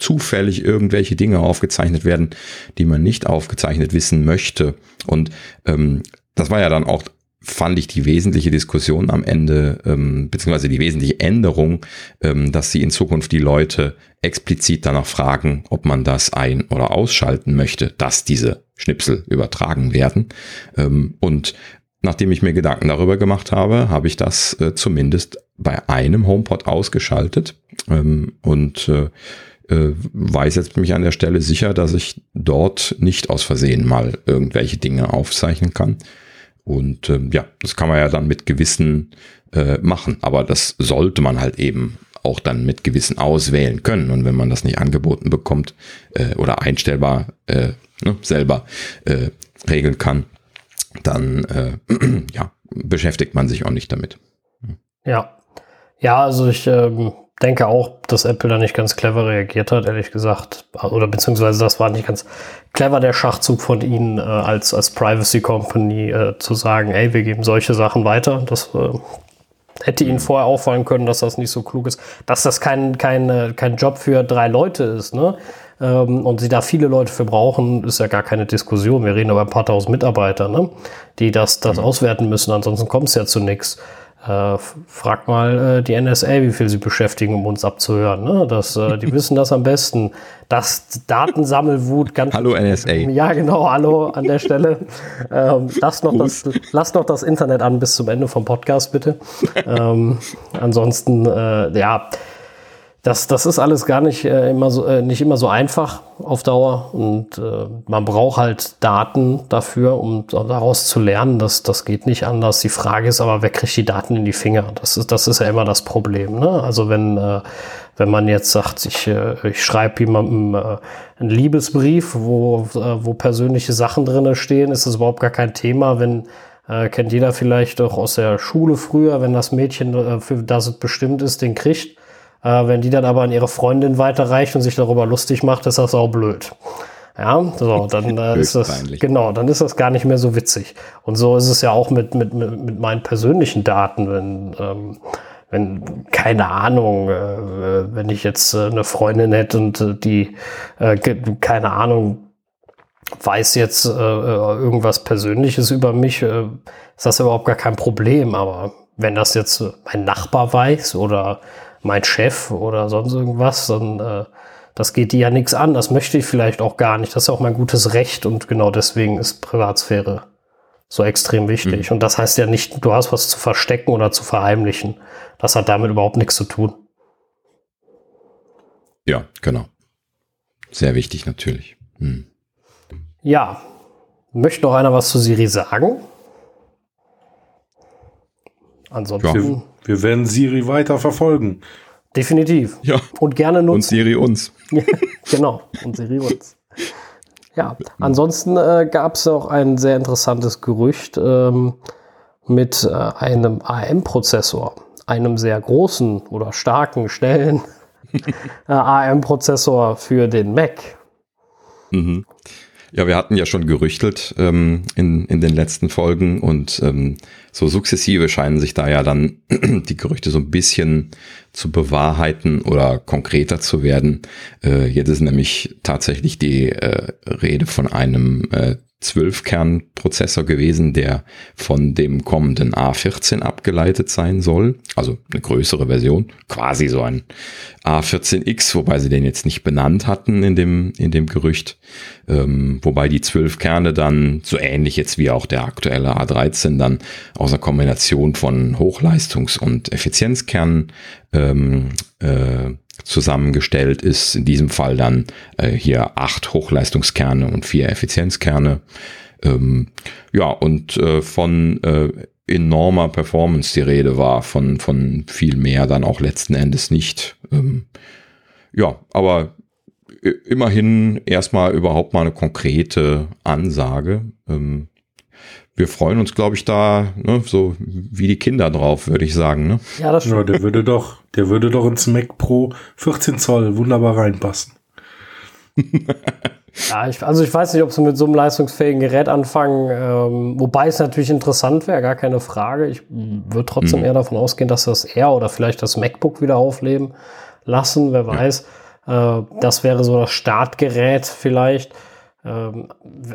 zufällig irgendwelche Dinge aufgezeichnet werden, die man nicht aufgezeichnet wissen möchte. Und ähm, das war ja dann auch fand ich die wesentliche Diskussion am Ende, ähm, beziehungsweise die wesentliche Änderung, ähm, dass sie in Zukunft die Leute explizit danach fragen, ob man das ein- oder ausschalten möchte, dass diese Schnipsel übertragen werden. Ähm, und nachdem ich mir Gedanken darüber gemacht habe, habe ich das äh, zumindest bei einem HomePod ausgeschaltet ähm, und äh, äh, weiß jetzt mich an der Stelle sicher, dass ich dort nicht aus Versehen mal irgendwelche Dinge aufzeichnen kann. Und ähm, ja, das kann man ja dann mit Gewissen äh, machen. Aber das sollte man halt eben auch dann mit Gewissen auswählen können. Und wenn man das nicht angeboten bekommt äh, oder einstellbar äh, ne, selber äh, regeln kann, dann äh, <clears throat> ja, beschäftigt man sich auch nicht damit. Ja. Ja, also ich ähm, denke auch, dass Apple da nicht ganz clever reagiert hat, ehrlich gesagt. Oder beziehungsweise das war nicht ganz clever, der Schachzug von ihnen äh, als, als Privacy Company äh, zu sagen, ey, wir geben solche Sachen weiter. Das äh, hätte ihnen vorher auffallen können, dass das nicht so klug ist. Dass das kein, kein, äh, kein Job für drei Leute ist, ne? Ähm, und sie da viele Leute für brauchen, ist ja gar keine Diskussion. Wir reden über ein paar tausend Mitarbeiter, ne? die das, das mhm. auswerten müssen, ansonsten kommt es ja zu nichts. Äh, frag mal äh, die NSA, wie viel sie beschäftigen, um uns abzuhören. Ne? Das, äh, die <laughs> wissen das am besten. Das Datensammelwut ganz. Hallo NSA. Ja, genau, hallo an der Stelle. <laughs> Ähm, lass, noch das, lass noch das Internet an bis zum Ende vom Podcast, bitte. ähm, ansonsten, äh, ja das, das ist alles gar nicht, äh, immer so, äh, nicht immer so einfach auf Dauer. Und äh, man braucht halt Daten dafür, um daraus zu lernen. Das, das geht nicht anders. Die Frage ist aber, wer kriegt die Daten in die Finger? Das ist, das ist ja immer das Problem. Ne? Also wenn, äh, wenn man jetzt sagt, ich, äh, ich schreibe jemandem äh, einen Liebesbrief, wo, äh, wo persönliche Sachen drinne stehen, ist das überhaupt gar kein Thema, wenn äh, kennt jeder vielleicht auch aus der Schule früher, wenn das Mädchen, äh, für das es bestimmt ist, den kriegt, äh, wenn die dann aber an ihre Freundin weiterreicht und sich darüber lustig macht, ist das auch blöd. Ja, so, <laughs> dann äh, ist das, peinlich. genau, dann ist das gar nicht mehr so witzig. Und so ist es ja auch mit, mit, mit meinen persönlichen Daten, wenn, ähm, wenn, keine Ahnung, äh, wenn ich jetzt äh, eine Freundin hätte und äh, die, äh, keine Ahnung, weiß jetzt äh, irgendwas Persönliches über mich, ist das überhaupt gar kein Problem. Aber wenn das jetzt mein Nachbar weiß oder mein Chef oder sonst irgendwas, dann äh, das geht die ja nichts an. Das möchte ich vielleicht auch gar nicht. Das ist auch mein gutes Recht und genau deswegen ist Privatsphäre so extrem wichtig. Mhm. Und das heißt ja nicht, du hast was zu verstecken oder zu verheimlichen. Das hat damit überhaupt nichts zu tun. Ja, genau. Sehr wichtig natürlich. Hm. Ja. Möchte noch einer was zu Siri sagen? Ansonsten. Ja. Wir werden Siri weiter verfolgen. Definitiv. Ja. Und gerne nutzen. Und Siri uns. <laughs> genau. Und Siri uns. Ja, ansonsten äh, gab es auch ein sehr interessantes Gerücht ähm, mit äh, einem AM-Prozessor, einem sehr großen oder starken, schnellen <laughs> äh, AM-Prozessor für den Mac. Mhm. Ja, wir hatten ja schon gerüchtelt ähm, in, in den letzten Folgen und ähm, so sukzessive scheinen sich da ja dann <clears throat> die Gerüchte so ein bisschen zu bewahrheiten oder konkreter zu werden. Äh, jetzt ist nämlich tatsächlich die äh, Rede von einem äh, 12-Kern-Prozessor gewesen, der von dem kommenden A14 abgeleitet sein soll. Also eine größere Version, quasi so ein A14X, wobei sie den jetzt nicht benannt hatten in dem, in dem Gerücht. Ähm, wobei die 12 Kerne dann so ähnlich jetzt wie auch der aktuelle A13 dann aus einer Kombination von Hochleistungs- und Effizienzkernen ähm, äh, zusammengestellt ist. In diesem Fall dann äh, hier acht Hochleistungskerne und vier Effizienzkerne. Ähm, ja, und äh, von äh, enormer Performance die Rede war, von, von viel mehr dann auch letzten Endes nicht. Ähm, ja, aber immerhin erstmal überhaupt mal eine konkrete Ansage. Ähm, wir freuen uns, glaube ich, da ne, so wie die Kinder drauf, würde ich sagen. Ne? Ja, das stimmt. Ja, der würde doch, der würde doch ins Mac Pro 14 Zoll wunderbar reinpassen. <laughs> ja, ich, also ich weiß nicht, ob sie mit so einem leistungsfähigen Gerät anfangen, ähm, wobei es natürlich interessant wäre, gar keine Frage. Ich würde trotzdem mhm. eher davon ausgehen, dass das Air oder vielleicht das MacBook wieder aufleben lassen, wer weiß. Ja. Äh, das wäre so das Startgerät vielleicht. Ähm,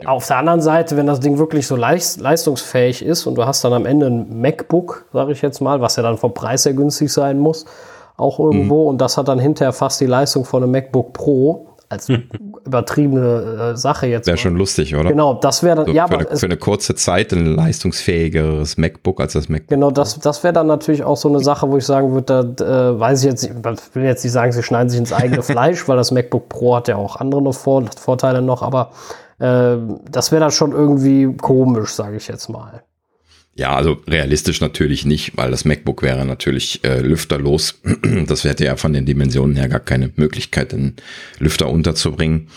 auf der anderen Seite, wenn das Ding wirklich so leist leistungsfähig ist und du hast dann am Ende ein MacBook, sage ich jetzt mal, was ja dann vom Preis sehr günstig sein muss, auch irgendwo, mhm. und das hat dann hinterher fast die Leistung von einem MacBook Pro, als übertriebene äh, Sache jetzt. Wäre schon lustig, oder? Genau, das wäre dann, so ja, für, eine, für eine kurze Zeit ein leistungsfähigeres MacBook als das MacBook. Genau, das, das wäre dann natürlich auch so eine Sache, wo ich sagen würde, da äh, weiß ich jetzt, ich will jetzt nicht sagen, sie schneiden sich ins eigene <laughs> Fleisch, weil das MacBook Pro hat ja auch andere Vor Vorteile noch, aber äh, das wäre dann schon irgendwie komisch, sage ich jetzt mal. Ja, also realistisch natürlich nicht, weil das MacBook wäre natürlich äh, lüfterlos. <clears throat> Das hätte ja von den Dimensionen her gar keine Möglichkeit, den Lüfter unterzubringen.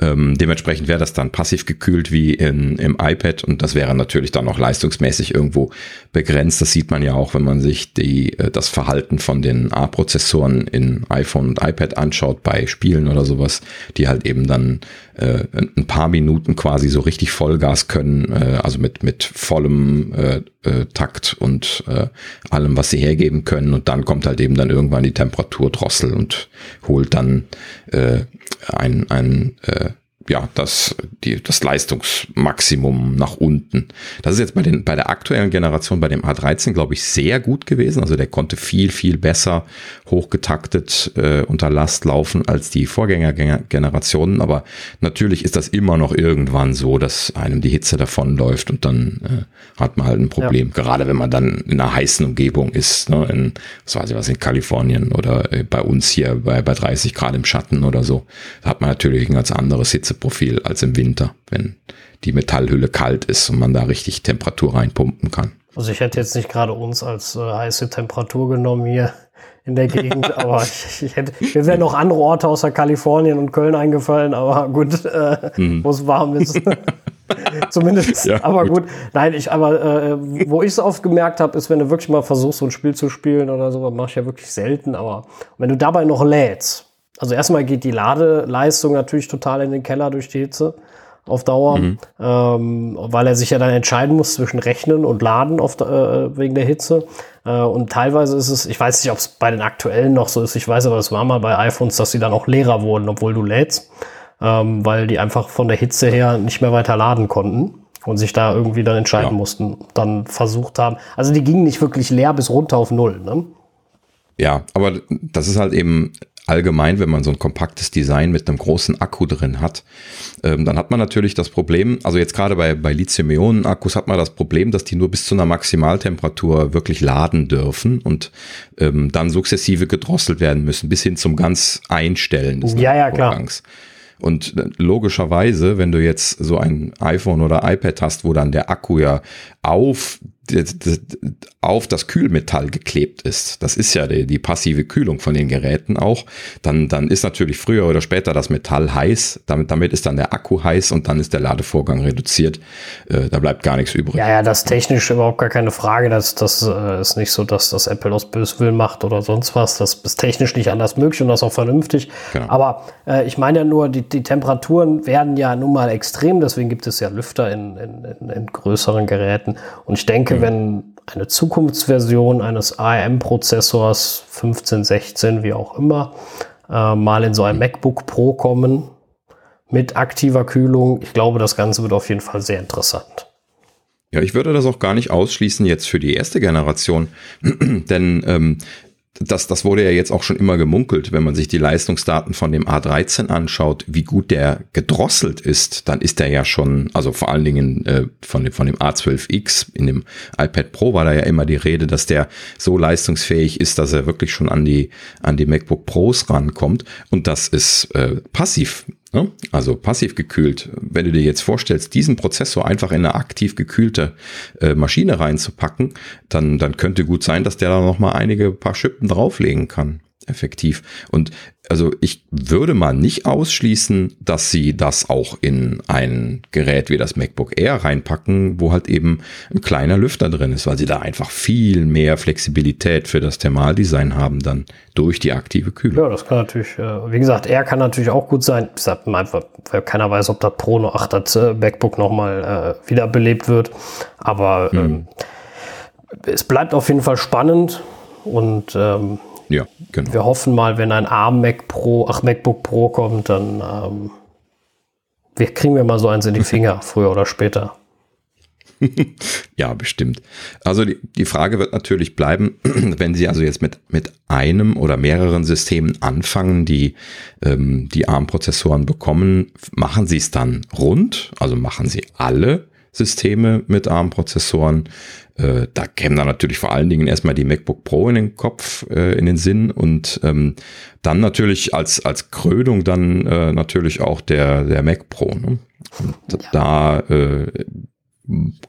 Ähm, dementsprechend wäre das dann passiv gekühlt wie in, im iPad und das wäre natürlich dann auch leistungsmäßig irgendwo begrenzt. Das sieht man ja auch, wenn man sich die, äh, das Verhalten von den A-Prozessoren in iPhone und iPad anschaut bei Spielen oder sowas, die halt eben dann äh, ein paar Minuten quasi so richtig Vollgas können, äh, also mit, mit vollem äh, äh, Takt und äh, allem, was sie hergeben können. Und dann kommt halt eben dann irgendwann die Temperaturdrossel und holt dann äh, ein, ein äh, ja, das, die, das Leistungsmaximum nach unten. Das ist jetzt bei, den, bei der aktuellen Generation, bei dem A13, glaube ich, sehr gut gewesen. Also der konnte viel, viel besser hochgetaktet äh, unter Last laufen als die Vorgängergenerationen. Aber natürlich ist das immer noch irgendwann so, dass einem die Hitze davonläuft und dann äh, hat man halt ein Problem. Ja. Gerade wenn man dann in einer heißen Umgebung ist, ne, in, was weiß ich was, in Kalifornien oder äh, bei uns hier bei, bei 30 Grad im Schatten oder so, da hat man natürlich ein ganz anderes Hitze Hitzeprofil als im Winter, wenn die Metallhülle kalt ist und man da richtig Temperatur reinpumpen kann. Also ich hätte jetzt nicht gerade uns als äh, heiße Temperatur genommen hier in der Gegend, <laughs> aber ich, ich hätte, mir wären noch andere Orte außer Kalifornien und Köln eingefallen, aber gut, äh, mhm. wo es warm ist. <laughs> Zumindest, ja, aber gut. gut. Nein, ich, aber äh, wo ich es oft gemerkt habe, ist, wenn du wirklich mal versuchst, so ein Spiel zu spielen oder so, mache ich ja wirklich selten, aber wenn du dabei noch lädst, also erstmal geht die Ladeleistung natürlich total in den Keller durch die Hitze auf Dauer, mhm. ähm, weil er sich ja dann entscheiden muss zwischen Rechnen und Laden auf, äh, wegen der Hitze. Äh, und teilweise ist es, ich weiß nicht, ob es bei den aktuellen noch so ist, ich weiß aber, es war mal bei iPhones, dass sie dann auch leerer wurden, obwohl du lädst, ähm, weil die einfach von der Hitze her nicht mehr weiter laden konnten und sich da irgendwie dann entscheiden ja. mussten, dann versucht haben. Also die gingen nicht wirklich leer bis runter auf Null. Ne? Ja, aber das ist halt eben allgemein, wenn man so ein kompaktes Design mit einem großen Akku drin hat, ähm, dann hat man natürlich das Problem, also jetzt gerade bei, bei Lithium-Ionen-Akkus hat man das Problem, dass die nur bis zu einer Maximaltemperatur wirklich laden dürfen und ähm, dann sukzessive gedrosselt werden müssen, bis hin zum ganz Einstellen des ja, ja, klar. Und äh, logischerweise, wenn du jetzt so ein iPhone oder iPad hast, wo dann der Akku ja auf auf das Kühlmetall geklebt ist, das ist ja die, die, passive Kühlung von den Geräten auch, dann, dann ist natürlich früher oder später das Metall heiß, damit, damit ist dann der Akku heiß und dann ist der Ladevorgang reduziert. Äh, da bleibt gar nichts übrig. Ja, ja, das technisch überhaupt gar keine Frage. Das, das äh, ist nicht so, dass das Apple aus Böswillen macht oder sonst was. Das ist technisch nicht anders möglich und das auch vernünftig. Genau. Aber äh, ich meine ja nur, die, die Temperaturen werden ja nun mal extrem, deswegen gibt es ja Lüfter in, in, in, in größeren Geräten. Und ich denke, mhm. wenn eine Zukunftsversion eines ARM-Prozessors 15, 16, wie auch immer, äh, mal in so ein MacBook Pro kommen mit aktiver Kühlung. Ich glaube, das Ganze wird auf jeden Fall sehr interessant. Ja, ich würde das auch gar nicht ausschließen jetzt für die erste Generation, <clears throat> denn ähm, das, das wurde ja jetzt auch schon immer gemunkelt, wenn man sich die Leistungsdaten von dem A13 anschaut, wie gut der gedrosselt ist, dann ist der ja schon, also vor allen Dingen äh, von, dem, von dem A12X, in dem iPad Pro war da ja immer die Rede, dass der so leistungsfähig ist, dass er wirklich schon an die, an die MacBook Pros rankommt. Und das ist äh, passiv? Also passiv gekühlt. Wenn du dir jetzt vorstellst, diesen Prozessor einfach in eine aktiv gekühlte äh, Maschine reinzupacken, dann, dann könnte gut sein, dass der da noch mal einige paar Schippen drauflegen kann effektiv. Und also ich würde mal nicht ausschließen, dass sie das auch in ein Gerät wie das MacBook Air reinpacken, wo halt eben ein kleiner Lüfter drin ist, weil sie da einfach viel mehr Flexibilität für das Thermaldesign haben dann durch die aktive Kühlung. Ja, das kann natürlich, äh, wie gesagt, Air kann natürlich auch gut sein. Ich sag einfach, weil keiner weiß, ob das Pro noch, ach, das äh, MacBook nochmal äh, wiederbelebt wird. Aber hm. ähm, es bleibt auf jeden Fall spannend und ähm, ja, genau. Wir hoffen mal, wenn ein ARM Mac Pro, ach MacBook Pro kommt, dann ähm, wir kriegen wir mal so eins in die Finger, <laughs> früher oder später. <laughs> ja, bestimmt. Also die, die Frage wird natürlich bleiben, <clears throat> wenn Sie also jetzt mit, mit einem oder mehreren Systemen anfangen, die ähm, die ARM-Prozessoren bekommen, machen Sie es dann rund? Also machen Sie alle Systeme mit ARM-Prozessoren? Äh, da kämen dann natürlich vor allen Dingen erstmal die MacBook Pro in den Kopf, äh, in den Sinn und ähm, dann natürlich als, als Krönung dann äh, natürlich auch der, der Mac Pro. Ne? Und ja. da äh,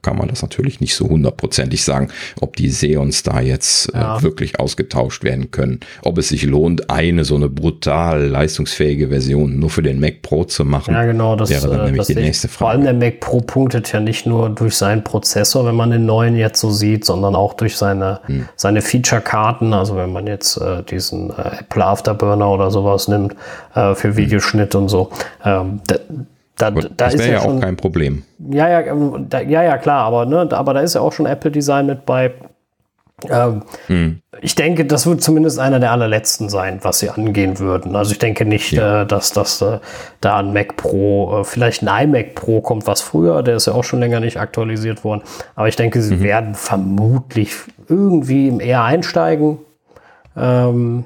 kann man das natürlich nicht so hundertprozentig sagen, ob die Xeons da jetzt äh, ja. äh, wirklich ausgetauscht werden können. Ob es sich lohnt, eine so eine brutal leistungsfähige Version nur für den Mac Pro zu machen. Ja, genau, das wäre dann äh, nämlich die nächste Frage. Vor allem der Mac Pro punktet ja nicht nur durch seinen Prozessor, wenn man den neuen jetzt so sieht, sondern auch durch seine, hm. seine Feature-Karten. Also wenn man jetzt äh, diesen äh, Apple Afterburner oder sowas nimmt äh, für hm. Videoschnitt hm. und so. Ähm, da, Gut, da das wäre ja, ja schon, auch kein Problem. Ja, ja, ähm, da, ja, ja, klar, aber, ne, aber da ist ja auch schon Apple Design mit bei. Ähm, hm. Ich denke, das wird zumindest einer der allerletzten sein, was sie angehen würden. Also ich denke nicht, ja. äh, dass das äh, da ein Mac Pro, äh, vielleicht ein iMac Pro kommt, was früher, der ist ja auch schon länger nicht aktualisiert worden. Aber ich denke, sie mhm. werden vermutlich irgendwie im R einsteigen. Ähm,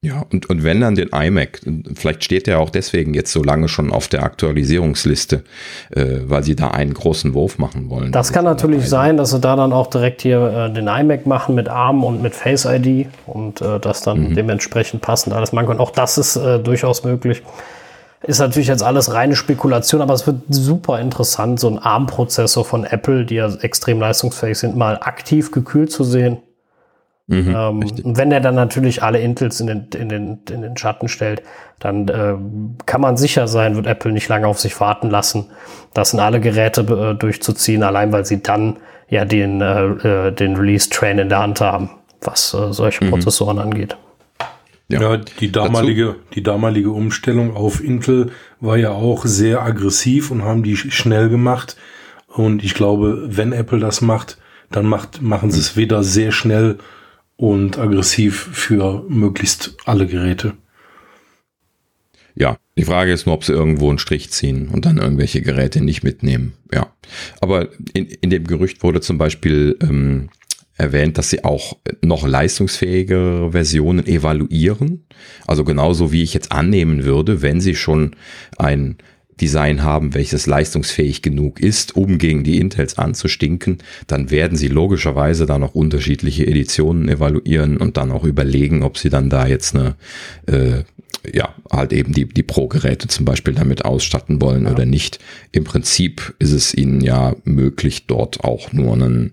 ja, und, und wenn dann den iMac, vielleicht steht der auch deswegen jetzt so lange schon auf der Aktualisierungsliste, äh, weil sie da einen großen Wurf machen wollen. Das kann natürlich sein, dass sie da dann auch direkt hier äh, den iMac machen mit ARM und mit Face ID und äh, das dann mhm. dementsprechend passend alles machen können. Auch das ist äh, durchaus möglich. Ist natürlich jetzt alles reine Spekulation, aber es wird super interessant, so einen ARM-Prozessor von Apple, die ja extrem leistungsfähig sind, mal aktiv gekühlt zu sehen Mhm, ähm, und wenn er dann natürlich alle Intels in den, in den, in den Schatten stellt, dann äh, kann man sicher sein, wird Apple nicht lange auf sich warten lassen, das in alle Geräte äh, durchzuziehen, allein weil sie dann ja den, äh, äh den Release-Train in der Hand haben, was äh, solche mhm. Prozessoren angeht. Ja, ja, die damalige, die damalige Umstellung auf Intel war ja auch sehr aggressiv und haben die schnell gemacht. Und ich glaube, wenn Apple das macht, dann macht, machen sie es weder sehr schnell und aggressiv für möglichst alle Geräte. Ja, die Frage ist nur, ob sie irgendwo einen Strich ziehen und dann irgendwelche Geräte nicht mitnehmen. Ja, aber in, in dem Gerücht wurde zum Beispiel ähm, erwähnt, dass sie auch noch leistungsfähigere Versionen evaluieren. Also genauso wie ich jetzt annehmen würde, wenn sie schon ein Design haben, welches leistungsfähig genug ist, um gegen die Intels anzustinken, dann werden sie logischerweise da noch unterschiedliche Editionen evaluieren und dann auch überlegen, ob sie dann da jetzt eine, äh, ja, halt eben die, die Pro-Geräte zum Beispiel damit ausstatten wollen ja. oder nicht. Im Prinzip ist es ihnen ja möglich, dort auch nur einen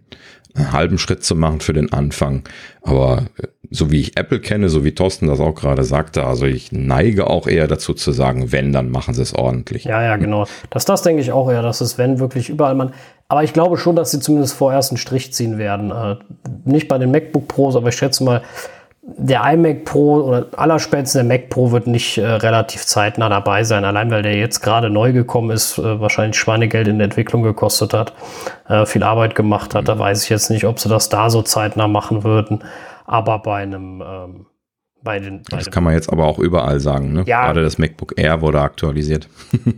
einen halben Schritt zu machen für den Anfang. Aber äh, so wie ich Apple kenne, so wie Thorsten das auch gerade sagte, also ich neige auch eher dazu zu sagen, wenn, dann machen sie es ordentlich. Ja, ja, genau. Das, das denke ich auch eher, dass es, wenn, wirklich überall man. Aber ich glaube schon, dass sie zumindest vorerst einen Strich ziehen werden. Äh, nicht bei den MacBook Pros, aber ich schätze mal, der iMac Pro oder allerspätestens der Mac Pro wird nicht äh, relativ zeitnah dabei sein, allein weil der jetzt gerade neu gekommen ist, äh, wahrscheinlich Schweinegeld in der Entwicklung gekostet hat, äh, viel Arbeit gemacht hat. Da weiß ich jetzt nicht, ob sie das da so zeitnah machen würden, aber bei einem ähm, bei den, bei das kann man jetzt aber auch überall sagen, ne? Ja. Gerade das MacBook Air wurde aktualisiert.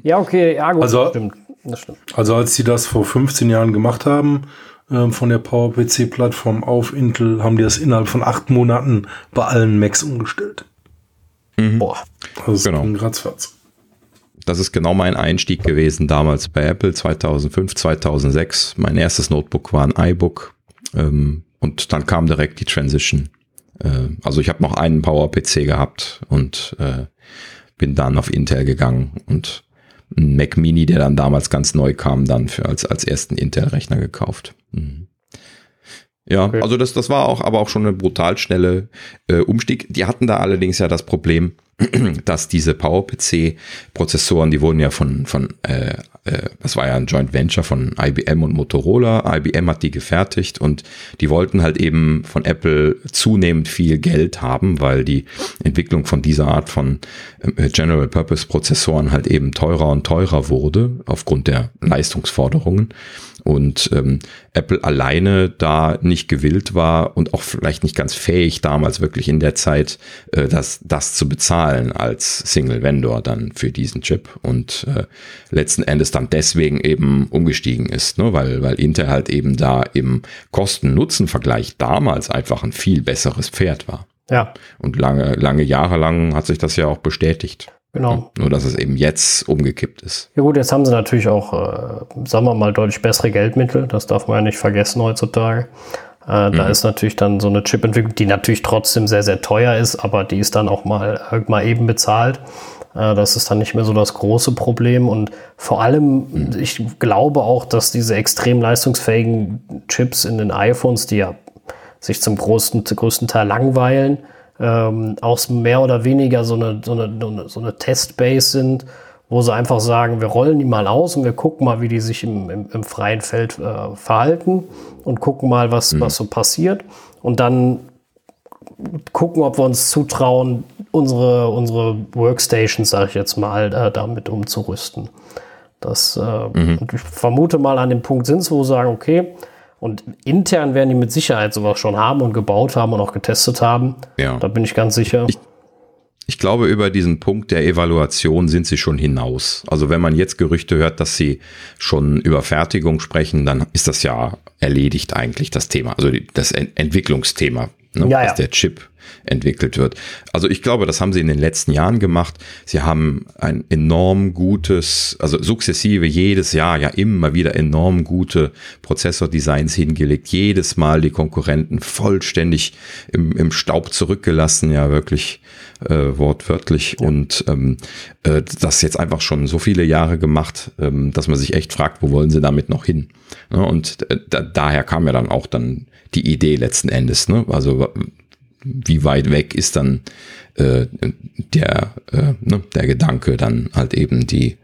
ja, okay, ja, gut, Also- das stimmt. Das stimmt. Also als sie das vor 15 Jahren gemacht haben, ähm, von der PowerPC-Plattform auf Intel, haben die das innerhalb von acht Monaten bei allen Macs umgestellt. Boah. Also es Genau. ging ratzfatz. Das ist genau mein Einstieg gewesen damals bei Apple 2005, 2006. Mein erstes Notebook war ein iBook ähm, und dann kam direkt die Transition. Äh, also ich habe noch einen Power-PC gehabt und äh, bin dann auf Intel gegangen und einen Mac Mini, der dann damals ganz neu kam, dann für als, als ersten Intel-Rechner gekauft. Mhm. Ja, Okay. also das, das war auch, aber auch schon eine brutal schnelle äh, Umstieg. Die hatten da allerdings ja das Problem, <clears throat> dass diese PowerPC-Prozessoren, die wurden ja von, von äh, das war ja ein Joint Venture von IBM und Motorola. IBM hat die gefertigt und die wollten halt eben von Apple zunehmend viel Geld haben, weil die Entwicklung von dieser Art von äh, General Purpose Prozessoren halt eben teurer und teurer wurde aufgrund der Leistungsforderungen und ähm, Apple alleine da nicht gewillt war und auch vielleicht nicht ganz fähig damals wirklich in der Zeit äh, das, das zu bezahlen als Single Vendor dann für diesen Chip und äh, letzten Endes dann deswegen eben umgestiegen ist, ne? weil, weil Intel halt eben da im Kosten-Nutzen-Vergleich damals einfach ein viel besseres Pferd war. Ja, Und lange, lange Jahre lang hat sich das ja auch bestätigt. genau. Nur dass es eben jetzt umgekippt ist. Ja gut, jetzt haben sie natürlich auch, äh, sagen wir mal, deutlich bessere Geldmittel. Das darf man ja nicht vergessen heutzutage. Äh, Da ist natürlich dann so eine Chipentwicklung, die natürlich trotzdem sehr, sehr teuer ist, aber die ist dann auch mal, äh, mal eben bezahlt. Äh, das ist dann nicht mehr so das große Problem. Und vor allem, ich glaube auch, dass diese extrem leistungsfähigen Chips in den iPhones, die ja sich zum größten, zum größten Teil langweilen, ähm, auch mehr oder weniger so eine, so eine, so eine, Testbase sind, wo sie einfach sagen, wir rollen die mal aus und wir gucken mal, wie die sich im, im, im freien Feld äh, verhalten und gucken mal, was, was so passiert. Und dann gucken, ob wir uns zutrauen, unsere, unsere Workstations, sage ich jetzt mal, äh, damit umzurüsten. Das, äh, und ich vermute mal, an dem Punkt sind sie, wo sie sagen, okay, und intern werden die mit Sicherheit sowas schon haben und gebaut haben und auch getestet haben. Ja. Da bin ich ganz sicher. Ich- Ich glaube, über diesen Punkt der Evaluation sind sie schon hinaus. Also wenn man jetzt Gerüchte hört, dass sie schon über Fertigung sprechen, dann ist das ja erledigt eigentlich das Thema, also das Ent Entwicklungsthema, ne, Ja, ja. dass der Chip entwickelt wird. Also ich glaube, das haben sie in den letzten Jahren gemacht. Sie haben ein enorm gutes, also sukzessive jedes Jahr ja immer wieder enorm gute Prozessordesigns hingelegt, jedes Mal die Konkurrenten vollständig im, im Staub zurückgelassen, ja wirklich äh, wortwörtlich und ähm, äh, das jetzt einfach schon so viele Jahre gemacht, ähm, dass man sich echt fragt, wo wollen sie damit noch hin? Ne? Und äh, da, daher kam ja dann auch dann die Idee letzten Endes, ne? Also wie weit weg ist dann äh, der, äh, ne, der Gedanke, dann halt eben die,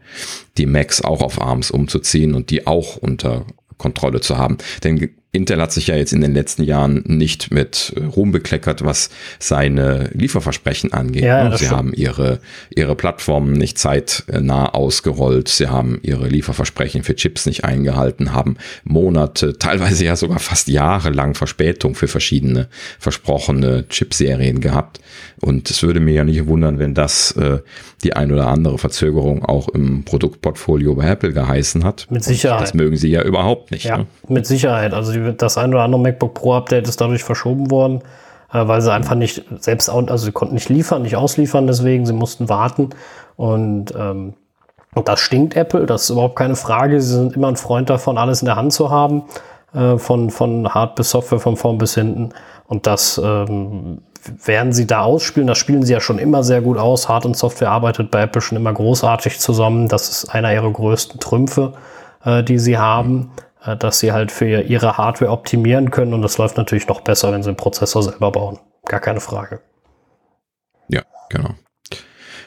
die Macs auch auf ARMS umzuziehen und die auch unter Kontrolle zu haben. Denn Intel hat sich ja jetzt in den letzten Jahren nicht mit Ruhm bekleckert, was seine Lieferversprechen angeht. Ja, ne? Sie stimmt. haben ihre, ihre Plattformen nicht zeitnah ausgerollt. Sie haben ihre Lieferversprechen für Chips nicht eingehalten, haben Monate, teilweise ja sogar fast jahrelang Verspätung für verschiedene versprochene Chipserien gehabt. Und es würde mir ja nicht wundern, wenn das äh, die ein oder andere Verzögerung auch im Produktportfolio bei Apple geheißen hat. Mit Sicherheit. Das mögen sie ja überhaupt nicht. Ja, Ne? mit Sicherheit. Also die, das ein oder andere MacBook Pro Update ist dadurch verschoben worden, äh, weil sie einfach nicht selbst, also sie konnten nicht liefern, nicht ausliefern, deswegen sie mussten warten. Und, ähm, das stinkt Apple, das ist überhaupt keine Frage. Sie sind immer ein Freund davon, alles in der Hand zu haben, äh, von, von Hard bis Software, von vorn bis hinten. Und das ähm, werden sie da ausspielen. Das spielen sie ja schon immer sehr gut aus. Hard und Software arbeitet bei Apple schon immer großartig zusammen. Das ist einer ihrer größten Trümpfe, äh, die sie haben. Äh, dass sie halt für ihre Hardware optimieren können und das läuft natürlich noch besser, wenn sie den Prozessor selber bauen. Gar keine Frage. Ja, genau.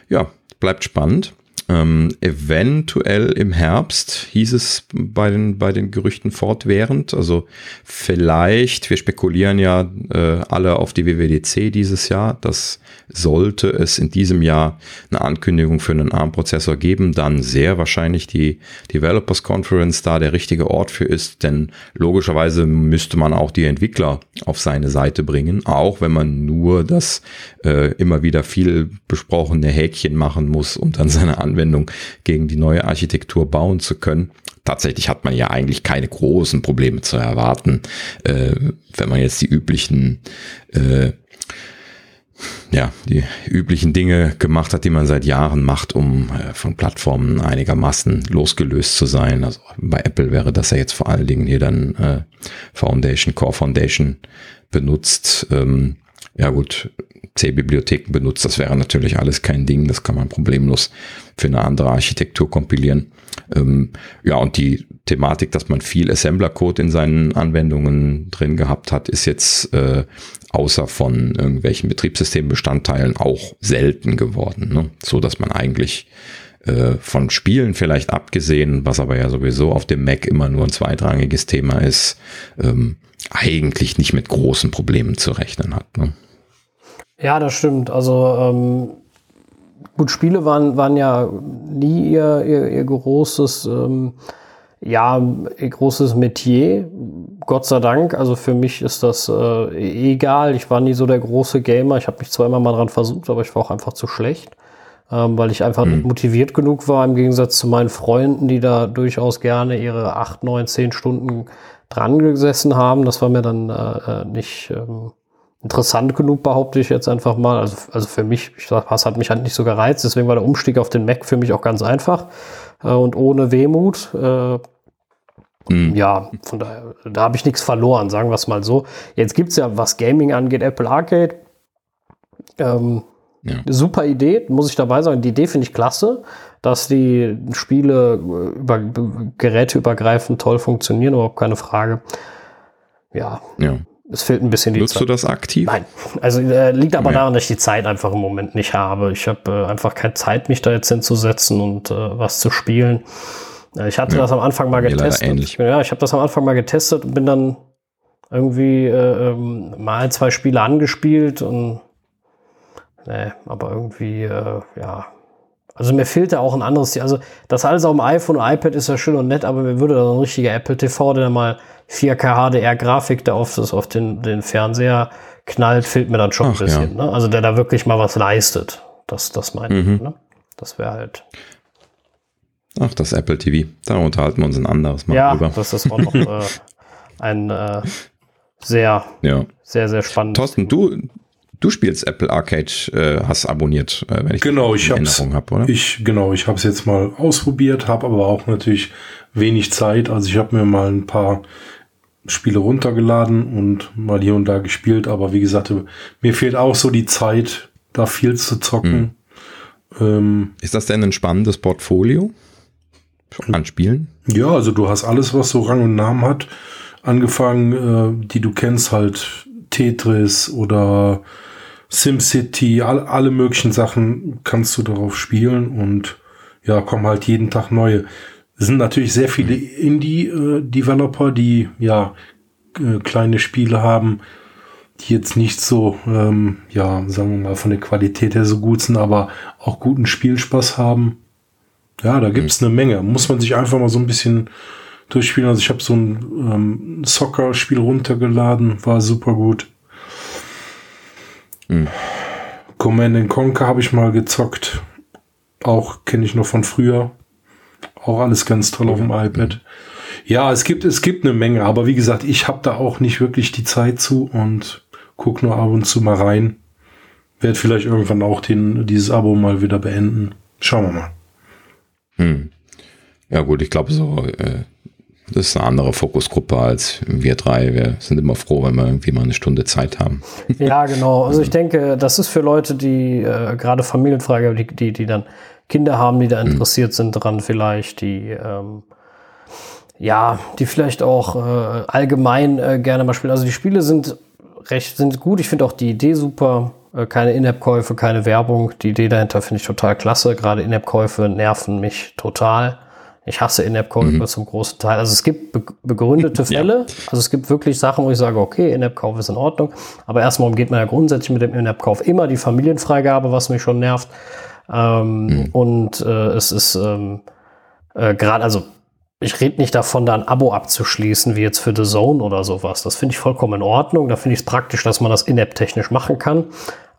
Ja, bleibt spannend. Ähm, eventuell im Herbst hieß es bei den, bei den Gerüchten fortwährend. Also vielleicht, wir spekulieren ja äh, alle auf die WWDC dieses Jahr. Das sollte es in diesem Jahr eine Ankündigung für einen ARM-Prozessor geben, dann sehr wahrscheinlich die Developers Conference da der richtige Ort für ist, denn logischerweise müsste man auch die Entwickler auf seine Seite bringen, auch wenn man nur das äh, immer wieder viel besprochene Häkchen machen muss, um dann seine Anwendung gegen die neue Architektur bauen zu können. Tatsächlich hat man ja eigentlich keine großen Probleme zu erwarten, äh, wenn man jetzt die üblichen äh, ja, die üblichen Dinge gemacht hat, die man seit Jahren macht, um äh, von Plattformen einigermaßen losgelöst zu sein. Also bei Apple wäre das ja jetzt vor allen Dingen hier dann äh, Foundation, Core Foundation benutzt. Ähm, ja gut, C-Bibliotheken benutzt, das wäre natürlich alles kein Ding, das kann man problemlos für eine andere Architektur kompilieren. Ähm, ja, und die Thematik, dass man viel Assembler-Code in seinen Anwendungen drin gehabt hat, ist jetzt äh, außer von irgendwelchen Betriebssystembestandteilen auch selten geworden. Ne? So dass man eigentlich äh, von Spielen vielleicht abgesehen, was aber ja sowieso auf dem Mac immer nur ein zweitrangiges Thema ist, ähm, eigentlich nicht mit großen Problemen zu rechnen hat. Ne? Ja, das stimmt. Also ähm, gut, Spiele waren, waren ja nie ihr, ihr, ihr großes, ähm, ja, ihr großes Metier. Gott sei Dank. Also für mich ist das äh, egal. Ich war nie so der große Gamer. Ich habe mich zwar immer mal dran versucht, aber ich war auch einfach zu schlecht. Ähm, weil ich einfach mhm. nicht motiviert genug war, im Gegensatz zu meinen Freunden, die da durchaus gerne ihre acht, neun, zehn Stunden dran gesessen haben. Das war mir dann äh, äh nicht, ähm, interessant genug, behaupte ich jetzt einfach mal. Also, also für mich, ich sag, was hat mich halt nicht so gereizt, deswegen war der Umstieg auf den Mac für mich auch ganz einfach äh, und ohne Wehmut. Äh, mhm. Ja, von daher, da habe ich nichts verloren, sagen wir es mal so. Jetzt gibt es ja, was Gaming angeht, Apple Arcade. Ähm, ja. Super Idee, muss ich dabei sagen. Die Idee finde ich klasse, dass die Spiele äh, über, geräteübergreifend toll funktionieren, überhaupt keine Frage. Ja. ja es fehlt ein bisschen die Nutzt Zeit. du das aktiv? Nein. Also äh, liegt aber ja. daran, dass ich die Zeit einfach im Moment nicht habe. Ich habe äh, einfach keine Zeit, mich da jetzt hinzusetzen und äh, was zu spielen. Äh, ich hatte ja. das am Anfang mal getestet. Ja, ich habe das am Anfang mal getestet und bin dann irgendwie äh, ähm, mal zwei Spiele angespielt und nee, aber irgendwie, äh, ja. Also mir fehlte auch ein anderes, also das alles auf dem iPhone und iPad ist ja schön und nett, aber mir würde da so ein richtiger Apple TV, der mal 4K HDR-Grafik da auf, das, auf den, den Fernseher knallt, fehlt mir dann schon Ach, ein bisschen. Ja. Ne? Also der da wirklich mal was leistet. Das, das meine mhm. ich. Ne? Das wäre halt. Ach, das Apple TV. Da unterhalten wir uns ein anderes Mal ja, drüber. das ist auch noch äh, <laughs> ein äh, sehr, ja. sehr, sehr spannendes. Thorsten, du, du spielst Apple Arcade, äh, hast abonniert, äh, wenn ich genau, ich Erinnerung habe, oder? Ich, genau, ich habe es jetzt mal ausprobiert, habe aber auch natürlich wenig Zeit. Also ich habe mir mal ein paar Spiele runtergeladen und mal hier und da gespielt, aber wie gesagt, mir fehlt auch so die Zeit, da viel zu zocken. Mhm. Ähm, ist das denn ein spannendes Portfolio an Spielen? Ja, also du hast alles, was so Rang und Namen hat, angefangen, äh, die du kennst, halt Tetris oder SimCity, all, alle möglichen Sachen kannst du darauf spielen und ja, kommen halt jeden Tag neue. Es sind natürlich sehr viele Indie-Developer, die ja äh, kleine Spiele haben, die jetzt nicht so, ähm, ja, sagen wir mal, von der Qualität her so gut sind, aber auch guten Spielspaß haben. Ja, da gibt's eine Menge. Muss man sich einfach mal so ein bisschen durchspielen. Also ich habe so ein ähm, Soccer-Spiel runtergeladen, war super gut. Mhm. Command Conquer habe ich mal gezockt. Auch kenne ich noch von früher. Auch alles ganz toll auf dem iPad. Ja, es gibt, es gibt eine Menge, aber wie gesagt, ich habe da auch nicht wirklich die Zeit zu und guck nur ab und zu mal rein. Werd vielleicht irgendwann auch den, dieses Abo mal wieder beenden. Schauen wir mal. Hm. Ja gut, ich glaube so, äh, das ist eine andere Fokusgruppe als wir drei. Wir sind immer froh, wenn wir irgendwie mal eine Stunde Zeit haben. Ja, genau. Also ich denke, das ist für Leute, die äh, gerade Familienfrage, die, die, die dann Kinder haben, die da hm. interessiert mhm. sind dran vielleicht, die ähm, ja, die vielleicht auch äh, allgemein äh, gerne mal spielen. Also die Spiele sind recht, sind gut. Ich finde auch die Idee super. Äh, keine In-App-Käufe, keine Werbung. Die Idee dahinter finde ich total klasse. Gerade In-App-Käufe nerven mich total. Ich hasse In-App-Käufe mhm. zum großen Teil. Also es gibt be begründete <laughs> Fälle. Ja. Also es gibt wirklich Sachen, wo ich sage, okay, In-App-Kauf ist in Ordnung. Aber erstmal umgeht man ja grundsätzlich mit dem In-App-Kauf immer die Familienfreigabe, was mich schon nervt. Ähm, mhm. Und äh, es ist ähm, äh, gerade, also ich rede nicht davon, da ein Abo abzuschließen, wie jetzt für The Zone oder sowas. Das finde ich vollkommen in Ordnung. Da finde ich es praktisch, dass man das in-app technisch machen kann.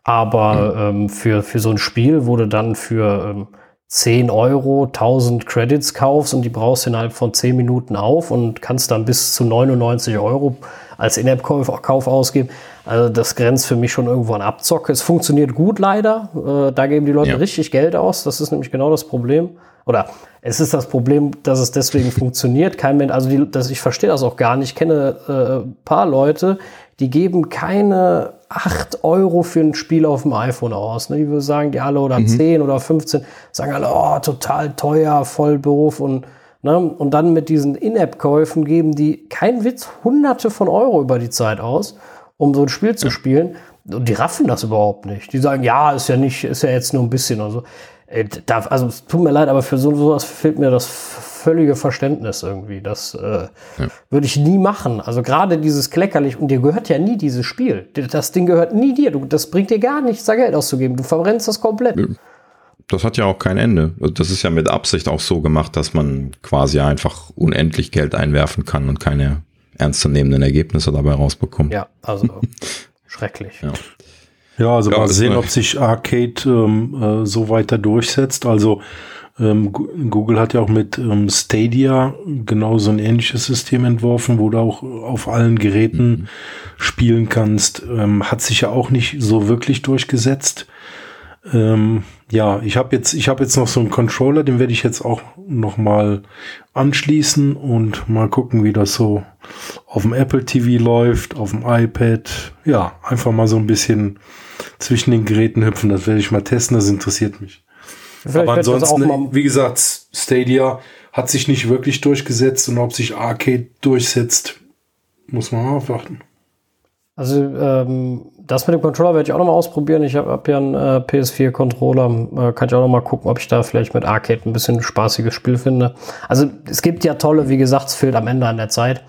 Aber mhm. ähm, für, für so ein Spiel, du dann für ähm, 10 Euro 1000 Credits kaufst und die brauchst du innerhalb von 10 Minuten auf und kannst dann bis zu 99 Euro als In-App-Kauf ausgeben. Also das grenzt für mich schon irgendwo an Abzocke. Es funktioniert gut leider. Äh, da geben die Leute ja. richtig Geld aus. Das ist nämlich genau das Problem. Oder es ist das Problem, dass es deswegen funktioniert. Kein Mensch, also die, das, ich verstehe das auch gar nicht. Ich kenne äh, ein paar Leute, die geben keine 8 Euro für ein Spiel auf dem iPhone aus. Ne? Die würden sagen, die alle oder mhm. 10 oder 15, sagen alle, oh, total teuer, Vollberuf und Ne? Und dann mit diesen In-App-Käufen geben die, kein Witz, hunderte von Euro über die Zeit aus, um so ein Spiel zu spielen. Und die raffen das überhaupt nicht. Die sagen, ja, ist ja nicht, ist ja jetzt nur ein bisschen oder so. Äh, also es tut mir leid, aber für so, sowas fehlt mir das völlige Verständnis irgendwie. Das äh, ja. würde ich nie machen. Also gerade dieses Kleckerlich, und dir gehört ja nie dieses Spiel. Das Ding gehört nie dir. Du, das bringt dir gar nichts, da Geld auszugeben. Du verbrennst das komplett. Das hat ja auch kein Ende. Also das ist ja mit Absicht auch so gemacht, dass man quasi einfach unendlich Geld einwerfen kann und keine ernstzunehmenden Ergebnisse dabei rausbekommt. Ja, also <laughs> schrecklich. Ja. Ja, also mal sehen, ob sich Arcade ähm, äh, so weiter durchsetzt. Also ähm, Google hat ja auch mit ähm, Stadia genau so ein ähnliches System entworfen, wo du auch auf allen Geräten mhm. spielen kannst. Ähm, hat sich ja auch nicht so wirklich durchgesetzt. Ähm, ja, ich habe jetzt, ich habe jetzt noch so einen Controller, den werde ich jetzt auch noch mal anschließen und mal gucken, wie das so auf dem Apple TV läuft, auf dem iPad. Ja, einfach mal so ein bisschen zwischen den Geräten hüpfen. Das werde ich mal testen. Das interessiert mich. Vielleicht Aber ansonsten, wie gesagt, Stadia hat sich nicht wirklich durchgesetzt und ob sich Arcade durchsetzt, muss man mal aufwarten. Also ähm, das mit dem Controller werde ich auch noch mal ausprobieren. Ich habe hab ja einen äh, PS4-Controller. Äh, kann ich auch noch mal gucken, ob ich da vielleicht mit Arcade ein bisschen ein spaßiges Spiel finde. Also es gibt ja tolle, wie gesagt, es fehlt am Ende an der Zeit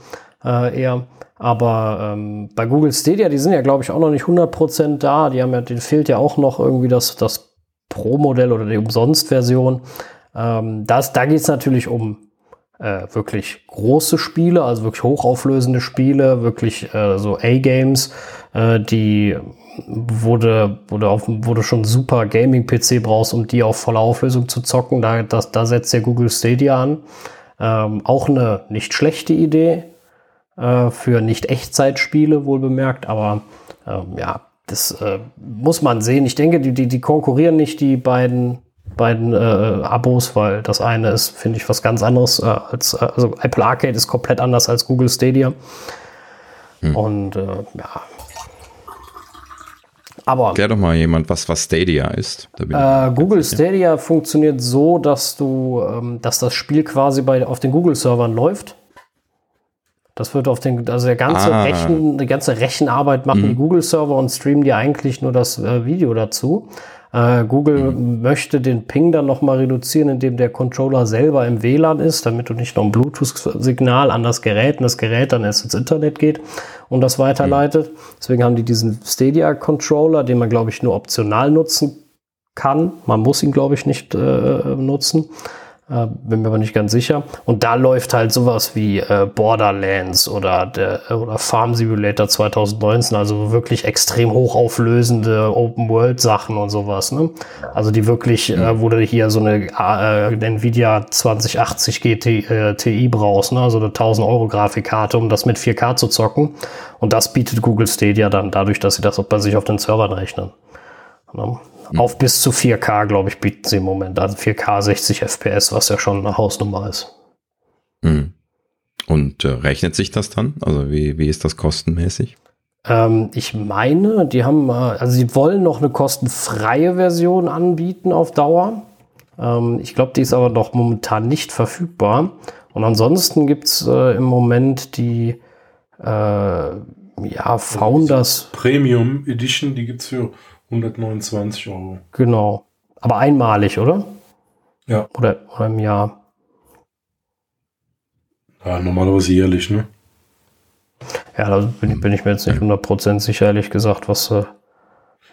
äh, eher. Aber ähm, bei Google Stadia, die sind ja, glaube ich, auch noch nicht 100% da. Die haben ja, denen fehlt ja auch noch irgendwie das, das Pro-Modell oder die Umsonst-Version. Ähm, das, da geht es natürlich um äh, wirklich große Spiele, also wirklich hochauflösende Spiele, wirklich äh, so A-Games, äh, die wurde, wurde, auf, wurde schon super Gaming-PC brauchst, um die auf voller Auflösung zu zocken. Da, das, da setzt der Google Stadia an. Ähm, auch eine nicht schlechte Idee äh, für Nicht-Echtzeitspiele, wohl bemerkt, aber ähm, ja, das äh, muss man sehen. Ich denke, die, die, die konkurrieren nicht, die beiden, beiden äh, Abos, weil das eine ist, finde ich, was ganz anderes äh, als, äh, also Apple Arcade ist komplett anders als Google Stadia. Hm. Und ja. Aber. Klär doch mal jemand, was, was Stadia ist. Äh, Google Stadia funktioniert so, dass du, ähm, dass das Spiel quasi bei, auf den Google-Servern läuft. Das wird auf den, also der ganze ah. Rechen, die ganze Rechenarbeit machen mhm. die Google-Server und streamen dir eigentlich nur das äh, Video dazu. Äh, Google mhm. möchte den Ping dann nochmal reduzieren, indem der Controller selber im WLAN ist, damit du nicht noch ein Bluetooth-Signal an das Gerät und das Gerät dann erst ins Internet geht und das weiterleitet. Mhm. Deswegen haben die diesen Stadia-Controller, den man, glaube ich, nur optional nutzen kann. Man muss ihn, glaube ich, nicht äh, nutzen. Äh, bin mir aber nicht ganz sicher. Und da läuft halt sowas wie äh, Borderlands oder, der, oder Farm Simulator 2019, also wirklich extrem hochauflösende Open-World-Sachen und sowas. Ne? Also die wirklich, mhm. äh, wo du hier so eine äh, Nvidia 2080 GT, äh, Ti brauchst, ne? also eine 1000 Euro Grafikkarte, um das mit 4K zu zocken. Und das bietet Google Stadia dann dadurch, dass sie das auch bei sich auf den Servern rechnen. Ne? Mhm. Auf bis zu 4K, glaube ich, bieten sie im Moment. Also 4K 60 FPS, was ja schon eine Hausnummer ist. Mhm. Und äh, rechnet sich das dann? Also wie, wie ist das kostenmäßig? Ähm, ich meine, die haben, also sie wollen noch eine kostenfreie Version anbieten auf Dauer. Ähm, ich glaube, die ist aber noch momentan nicht verfügbar. Und ansonsten gibt es äh, im Moment die äh, ja, Founders. Premium Edition, die gibt es für 129 Euro. Genau. Aber einmalig, oder? Ja. Oder, oder im Jahr. Ja, normalerweise jährlich, ne? Ja, da bin, bin ich mir jetzt nicht 100% sicher, ehrlich gesagt, was. Äh,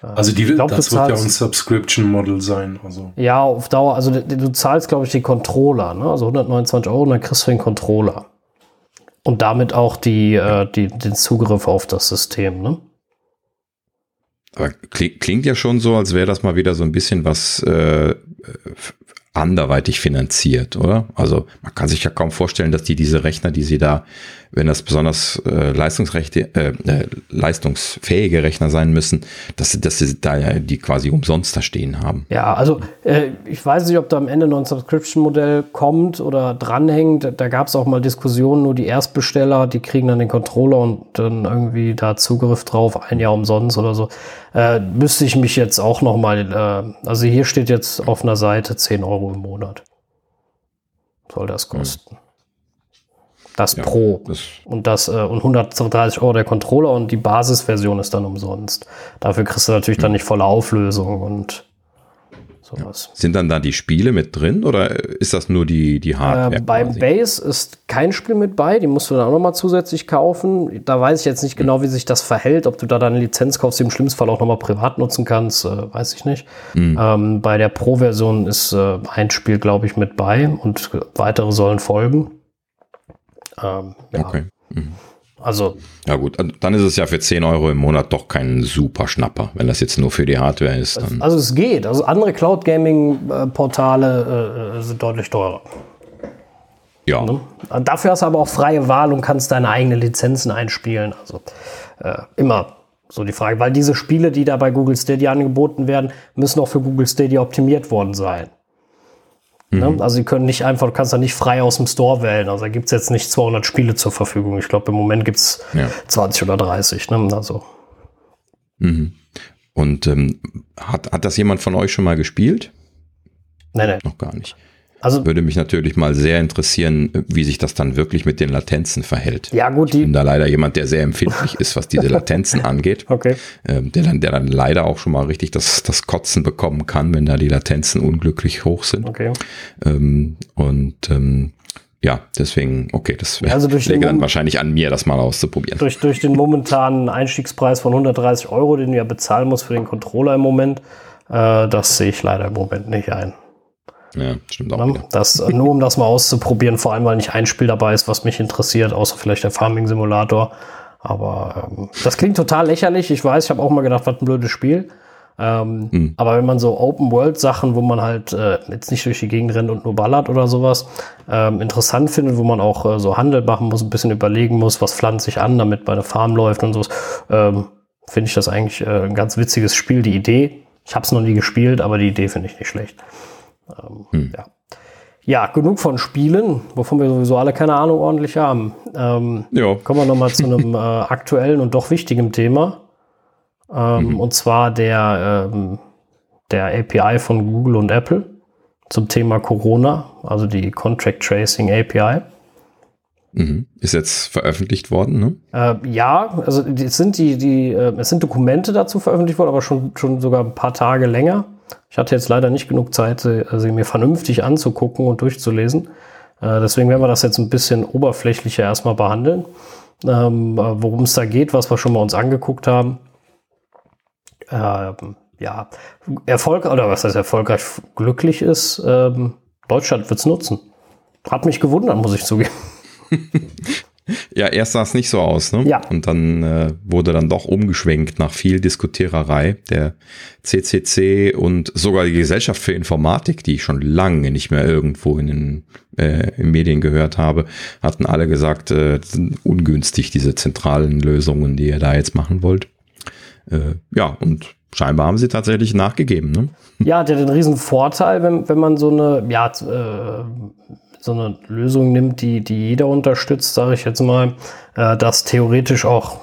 also die, glaub, das wird ja zahlst- ein Subscription-Model sein. Also ja, auf Dauer, also du, du zahlst, glaube ich, die Controller, ne? Also 129 Euro und dann kriegst du den Controller. Und damit auch die, äh, die, den Zugriff auf das System, ne? Aber klingt, klingt ja schon so, als wäre das mal wieder so ein bisschen was äh, anderweitig finanziert, oder? Also man kann sich ja kaum vorstellen, dass die diese Rechner, die sie da, wenn das besonders äh, leistungsrechte, äh, äh, leistungsfähige Rechner sein müssen, dass sie, dass sie da ja die quasi umsonst da stehen haben. Ja, also äh, ich weiß nicht, ob da am Ende noch ein Subscription-Modell kommt oder dranhängt. Da gab es auch mal Diskussionen, nur die Erstbesteller, die kriegen dann den Controller und dann irgendwie da Zugriff drauf, ein Jahr umsonst oder so. Äh, müsste ich mich jetzt auch noch mal, äh, also hier steht jetzt auf einer Seite 10 Euro im Monat. Soll das kosten. Das Ja, Pro. Das, Und das äh, und 130 Euro der Controller und die Basisversion ist dann umsonst. Dafür kriegst du natürlich dann nicht volle Auflösung und sowas. sind dann da die Spiele mit drin oder ist das nur die, die Hardware? Äh, beim quasi? Base ist kein Spiel mit bei, die musst du dann auch nochmal zusätzlich kaufen. Da weiß ich jetzt nicht genau, wie sich das verhält, ob du da deine Lizenz kaufst, die im schlimmsten Fall auch nochmal privat nutzen kannst, äh, weiß ich nicht. Ähm, bei der Pro-Version ist äh, ein Spiel, glaube ich, mit bei und weitere sollen folgen. Ähm, ja, Okay. Mhm. also Ja gut, dann ist es ja für 10 Euro im Monat doch kein super Schnapper. Wenn das jetzt nur für die Hardware ist, dann Also es geht. Also andere Cloud-Gaming-Portale äh, sind deutlich teurer. ja. Ne? Dafür hast du aber auch freie Wahl und kannst deine eigenen Lizenzen einspielen. Also äh, immer so die Frage, weil diese Spiele, die da bei Google Stadia angeboten werden, müssen auch für Google Stadia optimiert worden sein. Ne? Also sie können nicht einfach, du kannst da nicht frei aus dem Store wählen. Also da gibt es jetzt nicht 200 Spiele zur Verfügung. Ich glaube, im Moment gibt es Ja. 20 oder 30. Ne? Also Mhm. Und ähm, hat, hat das jemand von euch schon mal gespielt? nee, nee. Noch gar nicht. Also Würde mich natürlich mal sehr interessieren, wie sich das dann wirklich mit den Latenzen verhält. ja gut, Ich bin die. da leider jemand, der sehr empfindlich <laughs> ist, was diese Latenzen angeht. Okay. Ähm, der, dann, der dann leider auch schon mal richtig das, das Kotzen bekommen kann, wenn da die Latenzen unglücklich hoch sind. Okay. Ähm, und ähm, ja, deswegen, okay, das wäre Also läge dann wahrscheinlich an mir, das mal auszuprobieren. durch, durch den momentanen Einstiegspreis von 130 Euro, den du ja bezahlen musst für den Controller im Moment, äh, das sehe ich leider im Moment nicht ein. Ja, stimmt auch Ne? wieder. Das, äh, nur um das mal auszuprobieren, vor allem weil nicht ein Spiel dabei ist, was mich interessiert, außer vielleicht der Farming Simulator. Aber ähm, das klingt total lächerlich. Ich weiß, ich habe auch mal gedacht, was ein blödes Spiel. Ähm, Hm. Aber wenn man so Open-World-Sachen, wo man halt äh, jetzt nicht durch die Gegend rennt und nur ballert oder sowas, ähm, interessant findet, wo man auch äh, so Handel machen muss, ein bisschen überlegen muss, was pflanze ich an, damit meine Farm läuft und sowas, ähm, finde ich das eigentlich äh, ein ganz witziges Spiel. Die Idee, ich habe es noch nie gespielt, aber die Idee finde ich nicht schlecht. Ähm, ja. ja, genug von Spielen, wovon wir sowieso alle keine Ahnung ordentlich haben. Ähm, Ja, Kommen wir nochmal zu einem <laughs> äh, aktuellen und doch wichtigen Thema. Ähm, Und zwar der, ähm, der API von Google und Apple zum Thema Corona, also die Contract Tracing API. mhm. ist jetzt veröffentlicht worden, ne? Äh, ja, also es sind die, die, äh, es sind Dokumente dazu veröffentlicht worden, aber schon, schon sogar ein paar Tage länger. Ich hatte jetzt leider nicht genug Zeit, sie, sie mir vernünftig anzugucken und durchzulesen. Äh, deswegen werden wir das jetzt ein bisschen oberflächlicher erstmal behandeln. Ähm, äh, Worum es da geht, was wir schon mal uns angeguckt haben. Ähm, ja, Erfolg, oder was heißt erfolgreich, glücklich ist, ähm, Deutschland wird es nutzen. Hat mich gewundert, muss ich zugeben. <laughs> Ja, erst sah es nicht so aus, ne? Ja. Und dann äh, wurde dann doch umgeschwenkt nach viel Diskutiererei. Der CCC und sogar die Gesellschaft für Informatik, die ich schon lange nicht mehr irgendwo in den äh, in Medien gehört habe, hatten alle gesagt, äh, sind ungünstig, diese zentralen Lösungen, die ihr da jetzt machen wollt. Äh, ja, und scheinbar haben sie tatsächlich nachgegeben, ne? Ja, hat ja den riesen Vorteil, wenn, wenn man so eine, ja, äh, so eine Lösung nimmt, die, die jeder unterstützt, sage ich jetzt mal, äh, dass theoretisch auch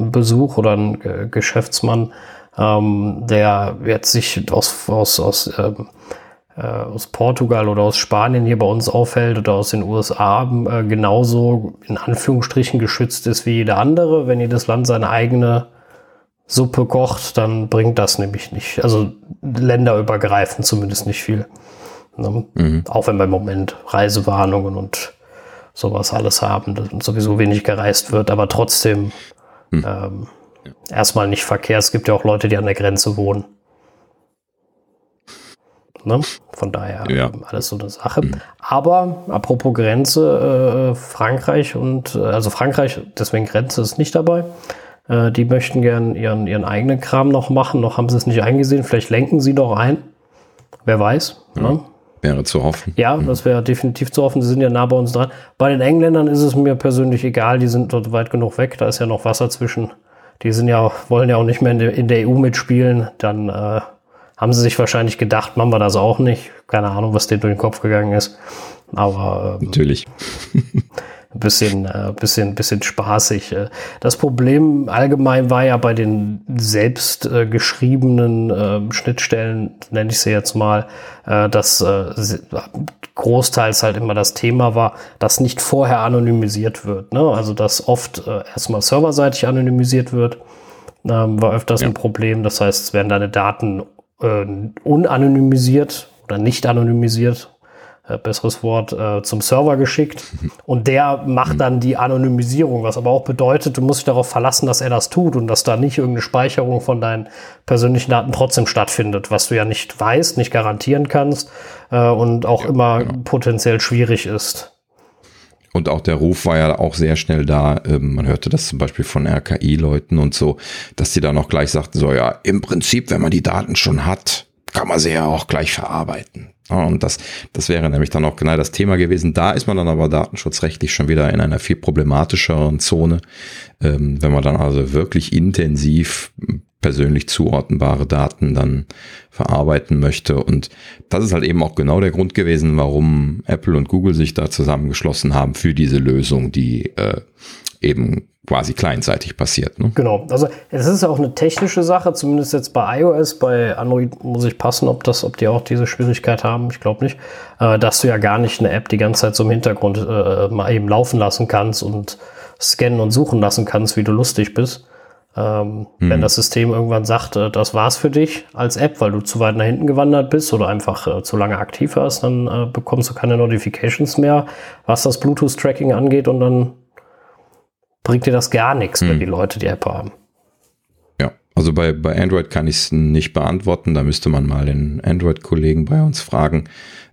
ein Besuch oder ein Ge- Geschäftsmann, ähm, der jetzt sich aus, aus, aus ähm, äh, aus Portugal oder aus Spanien hier bei uns auffällt oder aus den USA äh, genauso in Anführungsstrichen geschützt ist wie jeder andere. Wenn jedes Land seine eigene Suppe kocht, dann bringt das nämlich nicht. Also länderübergreifend zumindest nicht viel. Ne? Mhm. Auch wenn wir im Moment Reisewarnungen und sowas alles haben, sowieso wenig gereist wird, aber trotzdem mhm. ähm, erstmal nicht Verkehr. Es gibt ja auch Leute, die an der Grenze wohnen. Ne? Von daher ja. Alles so eine Sache. Mhm. Aber apropos Grenze, äh, Frankreich und äh, also Frankreich, deswegen Grenze ist nicht dabei. Äh, die möchten gern ihren, ihren eigenen Kram noch machen. Noch haben sie es nicht eingesehen. Vielleicht lenken sie doch ein. Wer weiß. Ja. Ne? Wäre zu hoffen. Ja, das wäre definitiv zu hoffen. Sie sind ja nah bei uns dran. Bei den Engländern ist es mir persönlich egal. Die sind dort weit genug weg. Da ist ja noch Wasser zwischen. Die sind ja, wollen ja auch nicht mehr in der, in der EU mitspielen. Dann äh, haben sie sich wahrscheinlich gedacht, machen wir das auch nicht. Keine Ahnung, was denen durch den Kopf gegangen ist. Aber ähm, natürlich. <laughs> ein bisschen, äh, bisschen, bisschen spaßig. Äh. Das Problem allgemein war ja bei den selbst äh, geschriebenen äh, Schnittstellen, nenne ich sie jetzt mal, äh, dass äh, großteils halt immer das Thema war, dass nicht vorher anonymisiert wird. Ne? Also dass oft äh, erstmal serverseitig anonymisiert wird. Ähm, war öfters ja. ein Problem. Das heißt, es werden deine Daten äh, unanonymisiert oder nicht anonymisiert, äh, besseres Wort, äh, zum Server geschickt. <laughs> Und der macht dann die Anonymisierung, was aber auch bedeutet, du musst dich darauf verlassen, dass er das tut und dass da nicht irgendeine Speicherung von deinen persönlichen Daten trotzdem stattfindet, was du ja nicht weißt, nicht garantieren kannst äh, und auch ja, immer genau. potenziell schwierig ist. Und auch der Ruf war ja auch sehr schnell da. Ähm, man hörte das zum Beispiel von RKI-Leuten und so, dass die dann auch gleich sagten, so ja, im Prinzip, wenn man die Daten schon hat, kann man sie ja auch gleich verarbeiten. Und das, das wäre nämlich dann auch genau das Thema gewesen. Da ist man dann aber datenschutzrechtlich schon wieder in einer viel problematischeren Zone, ähm, wenn man dann also wirklich intensiv persönlich zuordnbare Daten dann verarbeiten möchte. Und das ist halt eben auch genau der Grund gewesen, warum Apple und Google sich da zusammengeschlossen haben für diese Lösung, die äh, eben quasi kleinseitig passiert. Ne? Genau, also es ist auch eine technische Sache, zumindest jetzt bei iOS, bei Android muss ich passen, ob das, ob die auch diese Schwierigkeit haben, ich glaube nicht, äh, dass du ja gar nicht eine App die ganze Zeit so im Hintergrund äh, mal eben laufen lassen kannst und scannen und suchen lassen kannst, wie du lustig bist. Ähm, mhm. Wenn das System irgendwann sagt, äh, das war's für dich als App, weil du zu weit nach hinten gewandert bist oder einfach äh, zu lange aktiv warst, dann äh, bekommst du keine Notifications mehr, was das Bluetooth-Tracking angeht und dann bringt dir das gar nichts, mhm. wenn die Leute die App haben. Ja, also bei, bei Android kann ich es nicht beantworten, da müsste man mal den Android-Kollegen bei uns fragen.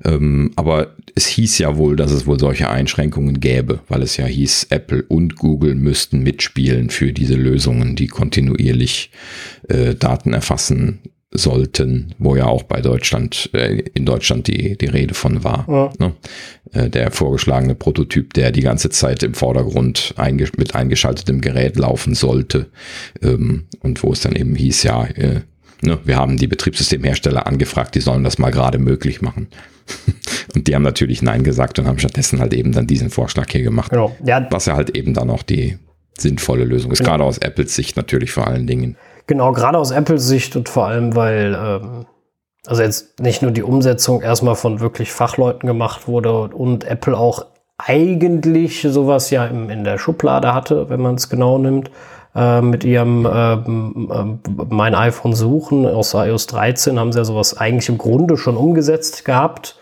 Ähm, aber es hieß ja wohl, dass es wohl solche Einschränkungen gäbe, weil es ja hieß, Apple und Google müssten mitspielen für diese Lösungen, die kontinuierlich äh, Daten erfassen sollten, wo ja auch bei Deutschland, äh, in Deutschland die, die Rede von war. Ja. Ne? Äh, der vorgeschlagene Prototyp, der die ganze Zeit im Vordergrund einge mit eingeschaltetem Gerät laufen sollte. Ähm, und wo es dann eben hieß, ja, äh, ne, wir haben die Betriebssystemhersteller angefragt, die sollen das mal gerade möglich machen. <laughs> Und die haben natürlich Nein gesagt und haben stattdessen halt eben dann diesen Vorschlag hier gemacht. Genau. Ja. Was ja halt eben dann auch die sinnvolle Lösung ist, genau. gerade aus Apples Sicht natürlich vor allen Dingen. Genau, gerade aus Apples Sicht und vor allem, weil ähm, also jetzt nicht nur die Umsetzung erstmal von wirklich Fachleuten gemacht wurde und Apple auch eigentlich sowas ja im, in der Schublade hatte, wenn man es genau nimmt, äh, mit ihrem äh, mein iPhone suchen aus iOS 13 haben sie ja sowas eigentlich im Grunde schon umgesetzt gehabt.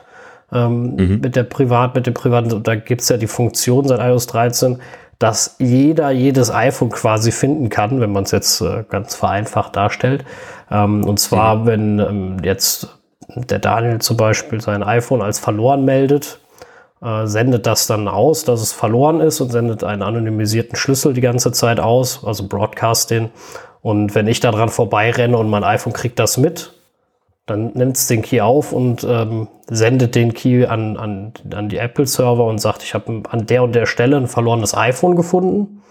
Ähm, mhm. Mit der Privat, mit dem privaten, da gibt's ja die Funktion seit iOS 13, dass jeder jedes iPhone quasi finden kann, wenn man es jetzt äh, ganz vereinfacht darstellt. Ähm, und zwar, mhm. wenn ähm, jetzt der Daniel zum Beispiel sein iPhone als verloren meldet, äh, sendet das dann aus, dass es verloren ist und sendet einen anonymisierten Schlüssel die ganze Zeit aus, also Broadcasting. Und wenn ich daran vorbeirenne und mein iPhone kriegt das mit, dann nimmt es den Key auf und ähm, sendet den Key an, an, an die Apple-Server und sagt, ich habe an der und der Stelle ein verlorenes iPhone gefunden.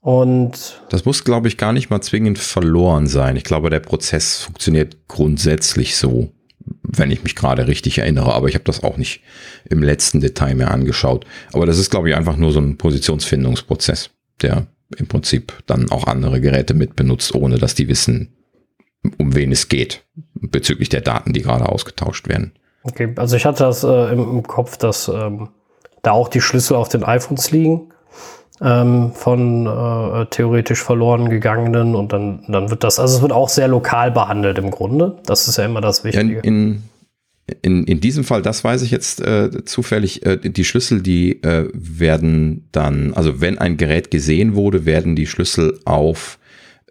Und das muss, glaube ich, gar nicht mal zwingend verloren sein. Ich glaube, der Prozess funktioniert grundsätzlich so, wenn ich mich gerade richtig erinnere. Aber ich habe das auch nicht im letzten Detail mehr angeschaut. Aber das ist, glaube ich, einfach nur so ein Positionsfindungsprozess, der im Prinzip dann auch andere Geräte mit benutzt, ohne dass die wissen, um wen es geht bezüglich der Daten, die gerade ausgetauscht werden. Okay, also ich hatte das äh, im, im, Kopf, dass ähm, da auch die Schlüssel auf den iPhones liegen ähm, von äh, theoretisch verloren gegangenen und dann, dann wird das, also es wird auch sehr lokal behandelt im Grunde. Das ist ja immer das Wichtige. Ja, in, in, in diesem Fall, das weiß ich jetzt äh, zufällig, äh, die Schlüssel, die äh, werden dann, also wenn ein Gerät gesehen wurde, werden die Schlüssel auf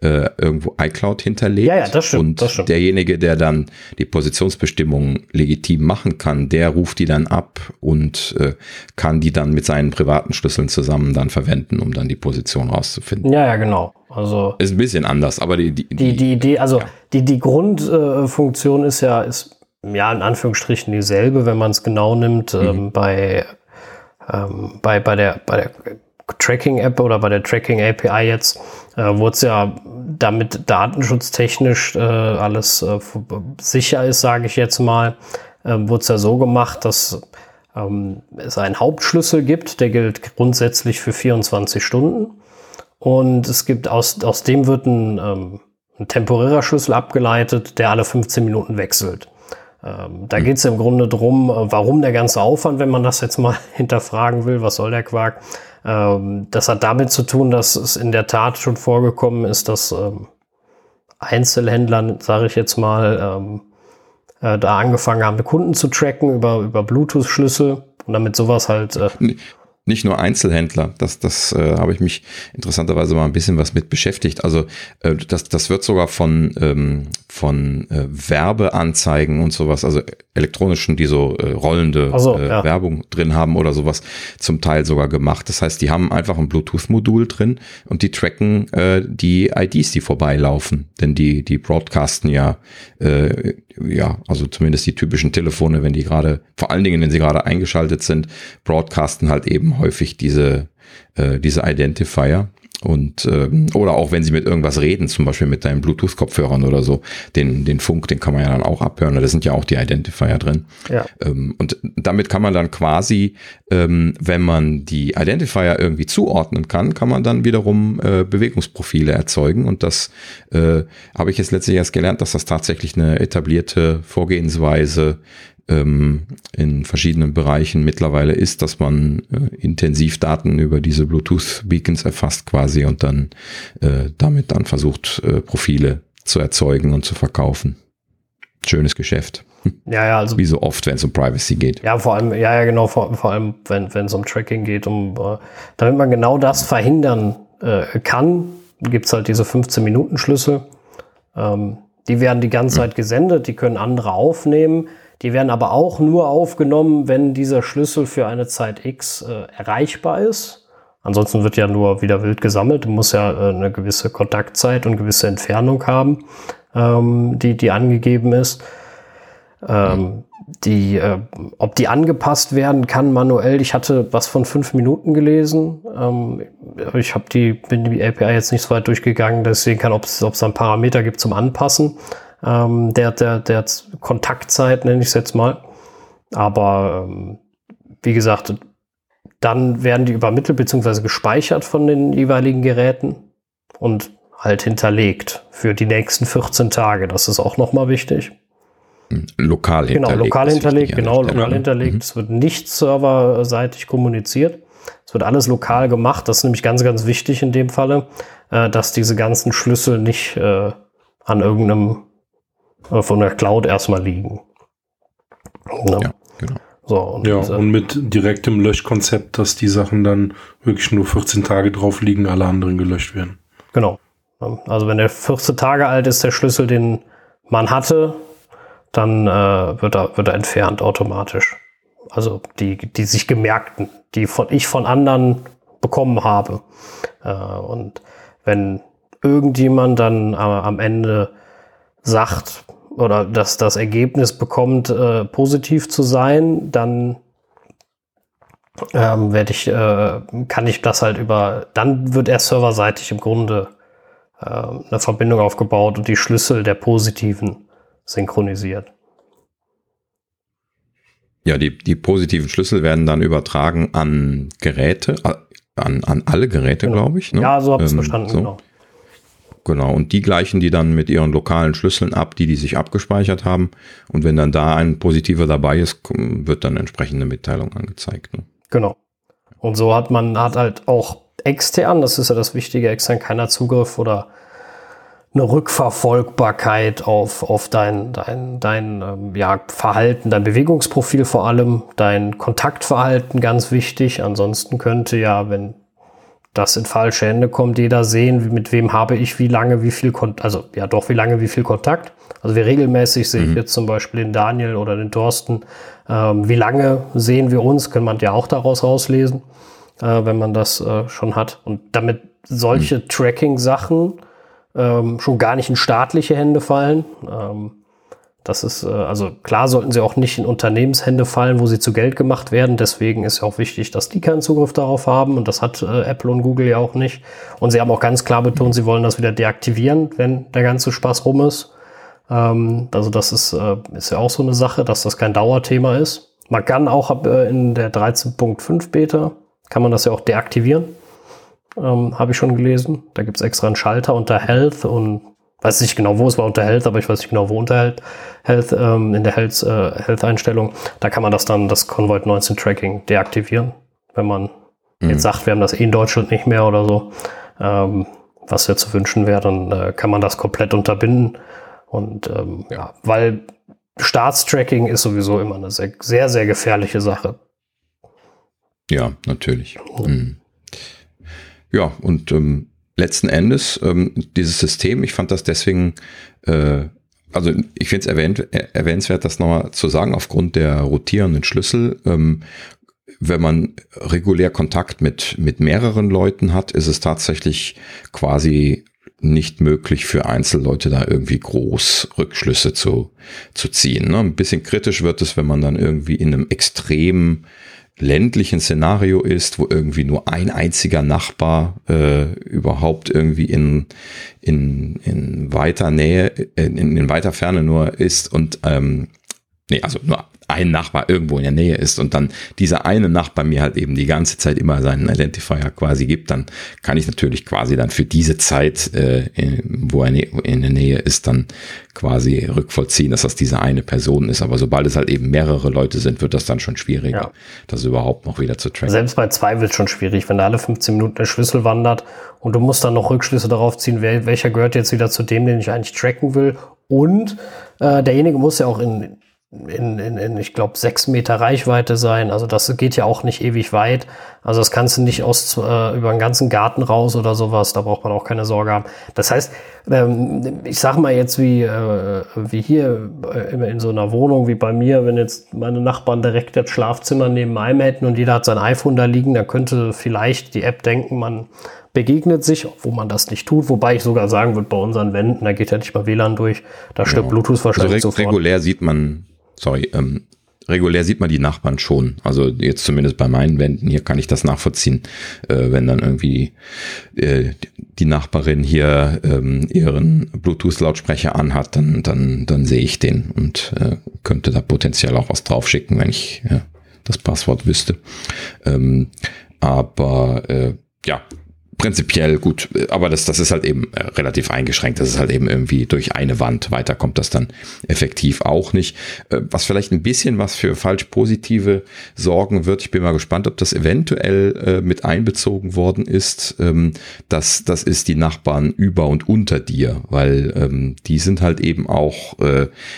äh, irgendwo iCloud hinterlegt. Ja, ja, das stimmt. Und das stimmt. derjenige, der dann die Positionsbestimmung legitim machen kann, der ruft die dann ab und äh, kann die dann mit seinen privaten Schlüsseln zusammen dann verwenden, um dann die Position rauszufinden. Ja, ja, genau. Also ist ein bisschen anders, aber die die die, die Idee, also ja. die die Grundfunktion äh, ist ja ist ja in Anführungsstrichen dieselbe, wenn man es genau nimmt. Mhm. Ähm, bei ähm, bei bei der bei der Tracking-App oder bei der Tracking-API jetzt äh, wurde es ja damit datenschutztechnisch äh, alles äh, sicher ist, sage ich jetzt mal, äh, wurde es ja so gemacht, dass ähm, es einen Hauptschlüssel gibt, der gilt grundsätzlich für 24 Stunden. Und es gibt aus, aus dem wird ein, ähm, ein temporärer Schlüssel abgeleitet, der alle 15 Minuten wechselt. Ähm, da geht es im Grunde drum, äh, warum der ganze Aufwand, wenn man das jetzt mal <laughs> hinterfragen will, was soll der Quark? Ähm, das hat damit zu tun, dass es in der Tat schon vorgekommen ist, dass ähm, Einzelhändler, sage ich jetzt mal, ähm, äh, da angefangen haben, Kunden zu tracken über, über Bluetooth-Schlüssel und damit sowas halt. Äh, nicht nur Einzelhändler. Das, das äh, habe ich mich interessanterweise mal ein bisschen was mit beschäftigt. Also äh, das, das wird sogar von, ähm, von äh, Werbeanzeigen und sowas, also elektronischen, die so äh, rollende so, äh, ja. Werbung drin haben oder sowas, zum Teil sogar gemacht. Das heißt, die haben einfach ein Bluetooth-Modul drin und die tracken äh, die IDs, die vorbeilaufen. Denn die, die broadcasten ja, äh, ja, also zumindest die typischen Telefone, wenn die gerade, vor allen Dingen, wenn sie gerade eingeschaltet sind, broadcasten halt eben häufig diese, äh, diese Identifier. Und äh, oder auch wenn sie mit irgendwas reden, zum Beispiel mit deinen Bluetooth-Kopfhörern oder so, den, den Funk, den kann man ja dann auch abhören, da sind ja auch die Identifier drin. Ja. Ähm, und damit kann man dann quasi, ähm, wenn man die Identifier irgendwie zuordnen kann, kann man dann wiederum äh, Bewegungsprofile erzeugen. Und das äh, habe ich jetzt letztlich erst gelernt, dass das tatsächlich eine etablierte Vorgehensweise ähm, in verschiedenen Bereichen mittlerweile ist, dass man äh, intensiv Daten über diese Bluetooth-Beacons erfasst quasi und dann äh, damit dann versucht, äh, Profile zu erzeugen und zu verkaufen. Schönes Geschäft. <laughs> Ja, ja, also. Wie so oft, wenn es um Privacy geht. Ja, vor allem, ja, ja, genau, vor, vor allem, wenn es um Tracking geht, um, äh, damit man genau das verhindern äh, kann, gibt's halt diese 15-Minuten-Schlüssel. Ähm, die werden die ganze Zeit gesendet, die können andere aufnehmen. Die werden aber auch nur aufgenommen, wenn dieser Schlüssel für eine Zeit X äh, erreichbar ist. Ansonsten wird ja nur wieder wild gesammelt. Du musst ja äh, eine gewisse Kontaktzeit und gewisse Entfernung haben, ähm, die, die angegeben ist. Ähm, die, äh, ob die angepasst werden kann manuell. Ich hatte was von fünf Minuten gelesen. Ähm, ich habe die, bin die API jetzt nicht so weit durchgegangen, deswegen kann, ob es da einen Parameter gibt zum Anpassen ähm, der, der, der Kontaktzeit, nenne ich es jetzt mal. Aber ähm, wie gesagt, dann werden die übermittelt bzw. gespeichert von den jeweiligen Geräten und halt hinterlegt für die nächsten 14 Tage. Das ist auch nochmal wichtig. Lokal hinterlegt. Genau, lokal hinterlegt, genau, lokal hinterlegt. Es wird nicht serverseitig kommuniziert. Es wird alles lokal gemacht. Das ist nämlich ganz, ganz wichtig in dem Falle, äh, dass diese ganzen Schlüssel nicht äh, an irgendeinem von der Cloud erstmal liegen. Ja, ja genau. So, und, ja, und mit direktem Löschkonzept, dass die Sachen dann wirklich nur 14 Tage drauf liegen, alle anderen gelöscht werden. Genau. Also wenn der 14 Tage alt ist, der Schlüssel, den man hatte, dann äh, wird, er, wird er entfernt automatisch. Also die, die sich gemerkten, die von, ich von anderen bekommen habe. Äh, und wenn irgendjemand dann äh, am Ende sagt, oder dass das Ergebnis bekommt, äh, positiv zu sein, dann ähm, werde ich, äh, kann ich das halt über, dann wird erst serverseitig im Grunde äh, eine Verbindung aufgebaut und die Schlüssel der positiven synchronisiert. Ja, die, die positiven Schlüssel werden dann übertragen an Geräte, an, an alle Geräte, genau. glaube ich. Ne? Ja, so habe ich es ähm, verstanden, so. genau. Genau, und die gleichen die dann mit ihren lokalen Schlüsseln ab, die die sich abgespeichert haben. Und wenn dann da ein positiver dabei ist, wird dann entsprechende Mitteilung angezeigt. Ne? Genau. Und so hat man hat halt auch extern, das ist ja das Wichtige, extern keiner Zugriff oder eine Rückverfolgbarkeit auf, auf dein, dein, dein ähm, ja, Verhalten, dein Bewegungsprofil vor allem, dein Kontaktverhalten ganz wichtig. Ansonsten könnte ja, wenn das in falsche Hände kommt, jeder sehen, mit wem habe ich wie lange, wie viel Kontakt, also ja doch, wie lange, wie viel Kontakt. Also wir regelmäßig sehe ich mhm. jetzt zum Beispiel den Daniel oder den Thorsten, ähm, wie lange sehen wir uns, kann man ja auch daraus rauslesen, äh, wenn man das äh, schon hat. Und damit solche mhm. Tracking-Sachen ähm, schon gar nicht in staatliche Hände fallen. Ähm, das ist, äh, also klar sollten sie auch nicht in Unternehmenshände fallen, wo sie zu Geld gemacht werden. Deswegen ist ja auch wichtig, dass die keinen Zugriff darauf haben. Und das hat äh, Apple und Google ja auch nicht. Und sie haben auch ganz klar betont, sie wollen das wieder deaktivieren, wenn der ganze Spaß rum ist. Ähm, also das ist, äh, ist ja auch so eine Sache, dass das kein Dauerthema ist. Man kann auch äh, in der 13.5 Beta, kann man das ja auch deaktivieren ähm, habe ich schon gelesen. Da gibt es extra einen Schalter unter Health und weiß nicht genau, wo es war unter Health, aber ich weiß nicht genau, wo unter Health, Health ähm, in der Health, äh, Health-Einstellung. Da kann man das dann, das Convoy 19 Tracking deaktivieren, wenn man mhm. jetzt sagt, wir haben das eh in Deutschland nicht mehr oder so, ähm, was ja zu wünschen wäre, dann äh, kann man das komplett unterbinden. Und ähm, ja, weil Staatstracking ist sowieso immer eine sehr, sehr, sehr gefährliche Sache. Ja, natürlich. Mhm. Ja, und ähm, letzten Endes ähm, dieses System, ich fand das deswegen, äh, also ich finde es erwähnt, erwähnenswert, das nochmal zu sagen, aufgrund der rotierenden Schlüssel. Ähm, wenn man regulär Kontakt mit, mit mehreren Leuten hat, ist es tatsächlich quasi nicht möglich für Einzelleute da irgendwie groß Rückschlüsse zu, zu ziehen. Ne? Ein bisschen kritisch wird es, wenn man dann irgendwie in einem extremen ländlichen Szenario ist, wo irgendwie nur ein einziger Nachbar äh, überhaupt irgendwie in, in, in weiter Nähe, in, in weiter Ferne nur ist und ähm, nee, also nur ein Nachbar irgendwo in der Nähe ist und dann dieser eine Nachbar mir halt eben die ganze Zeit immer seinen Identifier quasi gibt, dann kann ich natürlich quasi dann für diese Zeit, äh, wo er in der Nähe ist, dann quasi rückvollziehen, dass das diese eine Person ist. Aber sobald es halt eben mehrere Leute sind, wird das dann schon schwieriger, ja. das überhaupt noch wieder zu tracken. Selbst bei zwei wird es schon schwierig, wenn da alle 15 Minuten der Schlüssel wandert und du musst dann noch Rückschlüsse darauf ziehen, wer, welcher gehört jetzt wieder zu dem, den ich eigentlich tracken will. Und äh, derjenige muss ja auch in in, in, in ich glaube, sechs Meter Reichweite sein. Also das geht ja auch nicht ewig weit. Also das kannst du nicht aus, äh, über den ganzen Garten raus oder sowas. Da braucht man auch keine Sorge haben. Das heißt, ähm, ich sag mal jetzt wie, äh, wie hier äh, in so einer Wohnung wie bei mir, wenn jetzt meine Nachbarn direkt das Schlafzimmer neben meinem hätten und jeder hat sein iPhone da liegen, dann könnte vielleicht die App denken, man begegnet sich, wo man das nicht tut. Wobei ich sogar sagen würde, bei unseren Wänden, da geht ja nicht mal WLAN durch. Da stirbt genau. Bluetooth wahrscheinlich also sofort. Regulär sieht man sorry, ähm, regulär sieht man die Nachbarn schon. Also jetzt zumindest bei meinen Wänden hier kann ich das nachvollziehen, äh, wenn dann irgendwie äh, die Nachbarin hier ähm, ihren Bluetooth-Lautsprecher anhat, dann, dann, dann sehe ich den und äh, könnte da potenziell auch was draufschicken, wenn ich äh, das Passwort wüsste. Ähm, aber äh, ja, prinzipiell gut, aber das, das ist halt eben äh, relativ eingeschränkt. Das ist halt eben irgendwie durch eine Wand. Weiter kommt das dann effektiv auch nicht. Äh, was vielleicht ein bisschen was für falsch positive sorgen wird. Ich bin mal gespannt, ob das eventuell äh, mit einbezogen worden ist. Ähm, das, das ist die Nachbarn über und unter dir, weil ähm, die sind halt eben auch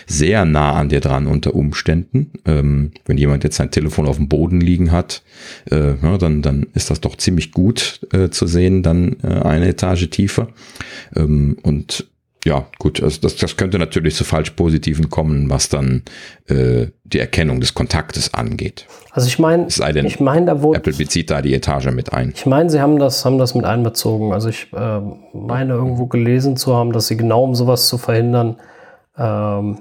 sehr nah an dir dran unter Umständen. Ähm, wenn jemand jetzt sein Telefon auf dem Boden liegen hat, dann, dann ist das doch ziemlich gut zu sehen sehen, dann äh, eine Etage tiefer. Ähm, und ja, gut, also das, das könnte natürlich zu falsch Positiven kommen, was dann äh, die Erkennung des Kontaktes angeht. Also ich meine, ich meine, da wurde Apple bezieht da die Etage mit ein. Ich meine, sie haben das, haben das mit einbezogen. Also ich äh, meine irgendwo gelesen zu haben, dass sie genau um sowas zu verhindern, ähm,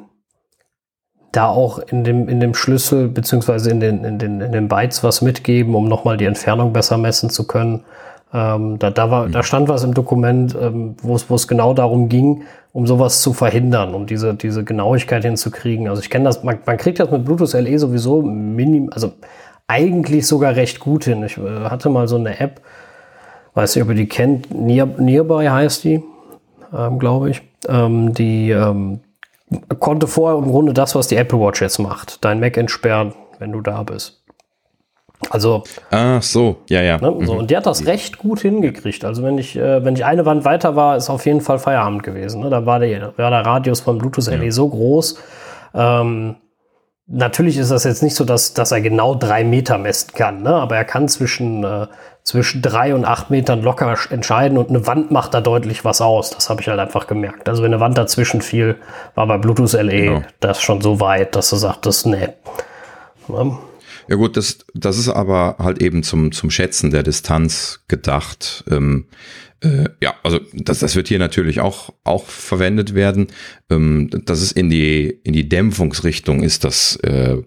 da auch in dem, in dem Schlüssel beziehungsweise in den, in, den, in den Bytes was mitgeben, um nochmal die Entfernung besser messen zu können. Ähm, da, da, war, da stand was im Dokument, ähm, wo es genau darum ging, um sowas zu verhindern, um diese, diese Genauigkeit hinzukriegen. Also ich kenne das, man, man kriegt das mit Bluetooth LE sowieso minim, also eigentlich sogar recht gut hin. Ich äh, hatte mal so eine App, weiß nicht, ob ihr die kennt, Near, Nearby heißt die. ähm, glaube ich. Ähm, die ähm, konnte vorher im Grunde das, was die Apple Watch jetzt macht. Dein Mac entsperren, wenn du da bist. Also. Ah, so, ja, ja. Ne, so, mhm. Und die hat das recht gut hingekriegt. Also wenn ich, äh, wenn ich eine Wand weiter war, ist auf jeden Fall Feierabend gewesen. Ne? Da war der, war der Radius von Bluetooth LE ja. so groß. Ähm, natürlich ist das jetzt nicht so, dass, dass er genau drei Meter messen kann, ne? aber er kann zwischen, äh, zwischen drei und acht Metern locker entscheiden und eine Wand macht da deutlich was aus. Das habe ich halt einfach gemerkt. Also wenn eine Wand dazwischen fiel, war bei Bluetooth LE genau. das schon so weit, dass du sagtest, nee. Ne? Ja gut, das, das ist aber halt eben zum, zum Schätzen der Distanz gedacht. Ähm, äh, ja, also das, das wird hier natürlich auch, auch verwendet werden. Ähm, das ist in die, in die Dämpfungsrichtung ist das äh,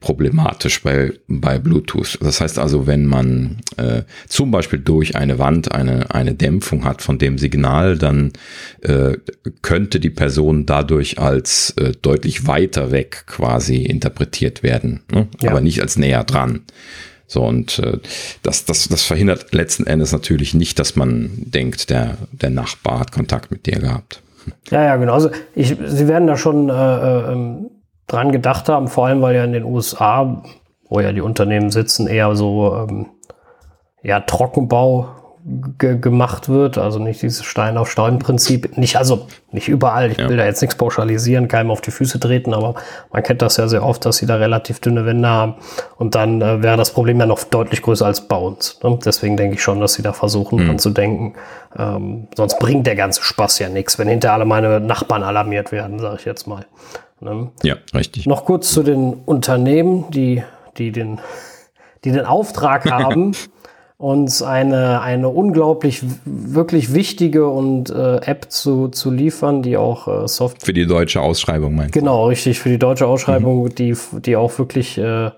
problematisch bei, bei Bluetooth. Das heißt also, wenn man äh, zum Beispiel durch eine Wand eine, eine Dämpfung hat von dem Signal, dann äh, könnte die Person dadurch als äh, deutlich weiter weg quasi interpretiert werden, ne? ja. aber nicht als näher dran. So, und äh, das, das, das verhindert letzten Endes natürlich nicht, dass man denkt, der, der Nachbar hat Kontakt mit dir gehabt. Ja, ja, genau. Also ich, Sie werden da schon äh, äh, dran gedacht haben, vor allem weil ja in den USA, wo ja die Unternehmen sitzen, eher so ähm, ja, Trockenbau gemacht wird, also nicht dieses Stein auf Stein Prinzip, nicht also nicht überall, ich ja. will da jetzt nichts pauschalisieren, keinem auf die Füße treten, aber man kennt das ja sehr oft, dass sie da relativ dünne Wände haben und dann äh, wäre das Problem ja noch deutlich größer als bei uns. Ne? Deswegen denke ich schon, dass sie da versuchen, mhm. zu denken. Ähm, sonst bringt der ganze Spaß ja nichts, wenn hinter alle meine Nachbarn alarmiert werden, sage ich jetzt mal. Ne? Ja, richtig. Noch kurz zu den Unternehmen, die, die den, die den Auftrag <laughs> haben. Uns eine, eine unglaublich wirklich wichtige und äh, App zu, zu liefern, die auch äh, Software. Für die deutsche Ausschreibung meinst du? Genau, richtig, für die deutsche Ausschreibung, mhm. die, die auch wirklich, äh,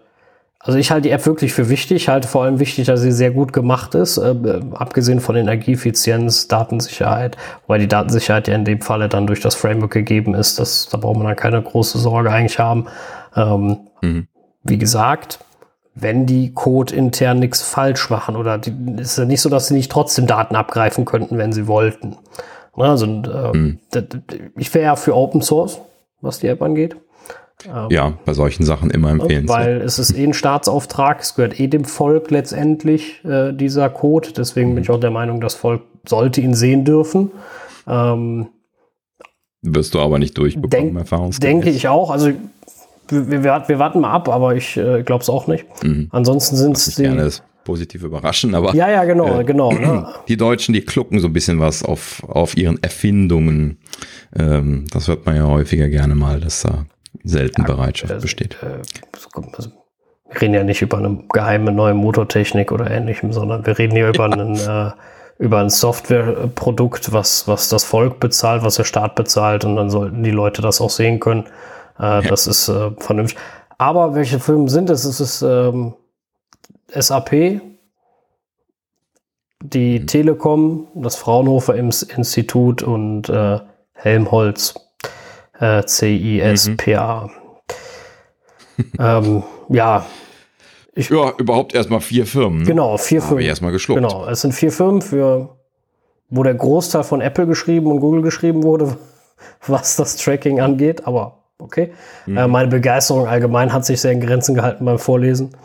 also ich halte die App wirklich für wichtig, halte vor allem wichtig, dass sie sehr gut gemacht ist, äh, abgesehen von Energieeffizienz, Datensicherheit, weil die Datensicherheit ja in dem Falle dann durch das Framework gegeben ist, das, da braucht man dann keine große Sorge eigentlich haben. Ähm, mhm. Wie gesagt, wenn die Code intern nichts falsch machen oder die, ist ja nicht so, dass sie nicht trotzdem Daten abgreifen könnten, wenn sie wollten. Also äh, mhm. ich wäre ja für Open Source, was die App angeht. Ähm, ja, bei solchen Sachen immer empfehlen. Weil es ist eh ein Staatsauftrag, es gehört eh dem Volk letztendlich, äh, dieser Code. Deswegen mhm. bin ich auch der Meinung, das Volk sollte ihn sehen dürfen. Ähm, Wirst du aber nicht durchbekommen, denk, erfahrungsgemäß. Denke ich auch. Also wir, wir, wir, warten mal ab, aber ich äh, glaube es auch nicht. Mhm. Ansonsten sind es die. Gerne positiv überraschen, aber. Ja, ja, genau, äh, genau. Ne? <clears throat> Die Deutschen, die klucken so ein bisschen was auf, auf ihren Erfindungen. Ähm, das hört man ja häufiger gerne mal, dass da selten ja, Bereitschaft also, besteht. Also, wir reden ja nicht über eine geheime neue Motortechnik oder ähnlichem, sondern wir reden hier über einen äh, über ein Softwareprodukt, was, was das Volk bezahlt, was der Staat bezahlt und dann sollten die Leute das auch sehen können. Äh. Das ist äh, vernünftig. Aber welche Filme sind es? Es ist ähm, SAP, die mhm. Telekom, das Fraunhofer Institut und äh, Helmholtz, äh, CISPA. Mhm. ähm, ja. Ich, ja, überhaupt erstmal vier Firmen. Genau, vier Firmen. Habe ich erstmal geschluckt. Genau, es sind vier Firmen, für, wo der Großteil von Apple geschrieben und Google geschrieben wurde, <laughs> was das Tracking angeht, aber okay. Mhm. Äh, meine Begeisterung allgemein hat sich sehr in Grenzen gehalten beim Vorlesen.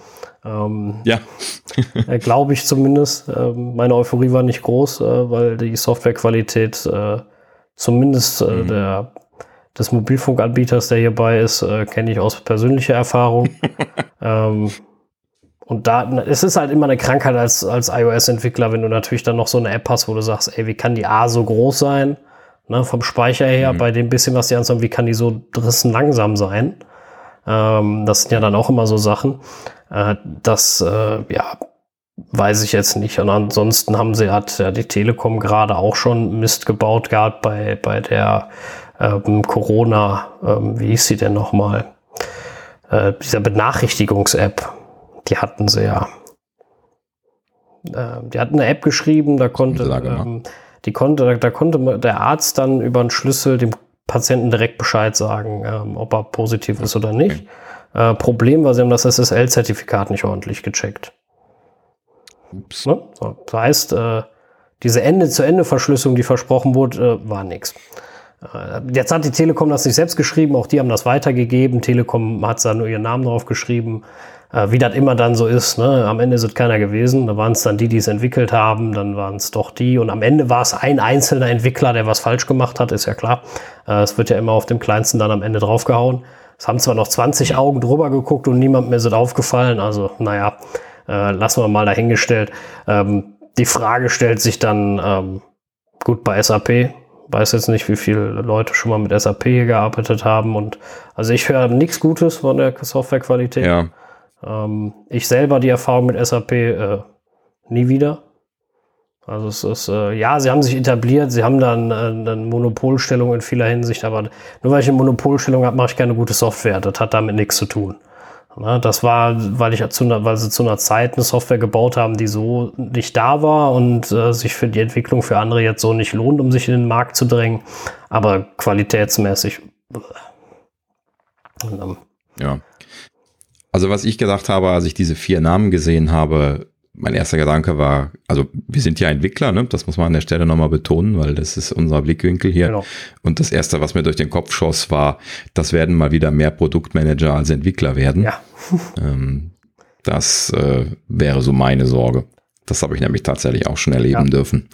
Ähm, ja. <laughs> äh, Glaube ich zumindest. Ähm, meine Euphorie war nicht groß, äh, weil die Softwarequalität äh, zumindest äh, mhm. der, des Mobilfunkanbieters, der hierbei ist, äh, kenne ich aus persönlicher Erfahrung. <laughs> ähm, und da, es ist halt immer eine Krankheit als, als iOS-Entwickler, wenn du natürlich dann noch so eine App hast, wo du sagst, ey, wie kann die A so groß sein? Ne, vom Speicher her, mhm. bei dem bisschen, was die anzeigen, wie kann die so drissen langsam sein? Ähm, das sind ja dann auch immer so Sachen. Äh, das, äh, ja, weiß ich jetzt nicht. Und ansonsten haben sie, hat ja die Telekom gerade auch schon Mist gebaut gehabt bei, bei der ähm, Corona, ähm, wie hieß sie denn nochmal? Äh, dieser Benachrichtigungs-App, die hatten sie ja. Äh, die hatten eine App geschrieben, da konnte, ähm, die konnte, da konnte der Arzt dann über einen Schlüssel dem Patienten direkt Bescheid sagen, ähm, ob er positiv ist oder nicht. Äh, Problem war, sie haben das SSL-Zertifikat nicht ordentlich gecheckt. Ups. Ne? So, das heißt, äh, diese Ende-zu-Ende-Verschlüsselung, die versprochen wurde, äh, war nichts. Äh, jetzt hat die Telekom das nicht selbst geschrieben, auch die haben das weitergegeben. Telekom hat da nur ihren Namen drauf geschrieben. Äh, wie das immer dann so ist, ne? am Ende ist es keiner gewesen. Da waren es dann die, die es entwickelt haben, dann waren es doch die. Und am Ende war es ein einzelner Entwickler, der was falsch gemacht hat, ist ja klar. Äh, es wird ja immer auf dem Kleinsten dann am Ende draufgehauen. Es haben zwar noch 20 Augen drüber geguckt und niemand mehr ist aufgefallen. Also, naja, äh, lassen wir mal dahingestellt. Ähm, die Frage stellt sich dann, ähm, gut, bei SAP, weiß jetzt nicht, wie viele Leute schon mal mit SAP hier gearbeitet haben. Und also ich höre nichts Gutes von der Softwarequalität. Ja. Ähm, ich selber die Erfahrung mit SAP äh, nie wieder. Also es ist, äh, ja, sie haben sich etabliert, sie haben dann eine, eine Monopolstellung in vieler Hinsicht, aber nur weil ich eine Monopolstellung habe, mache ich keine gute Software. Das hat damit nichts zu tun. Na, das war, weil, ich zu einer, weil sie zu einer Zeit eine Software gebaut haben, die so nicht da war und äh, sich für die Entwicklung für andere jetzt so nicht lohnt, um sich in den Markt zu drängen. Aber qualitätsmäßig. Und, ähm, ja. Also was ich gedacht habe, als ich diese vier Namen gesehen habe, mein erster Gedanke war, also wir sind ja Entwickler, ne? das muss man an der Stelle nochmal betonen, weil das ist unser Blickwinkel hier. Genau. Und das erste, was mir durch den Kopf schoss, war, das werden mal wieder mehr Produktmanager als Entwickler werden. Ja. <laughs> ähm, das äh, wäre so meine Sorge. Das habe ich nämlich tatsächlich auch schon erleben ja. dürfen.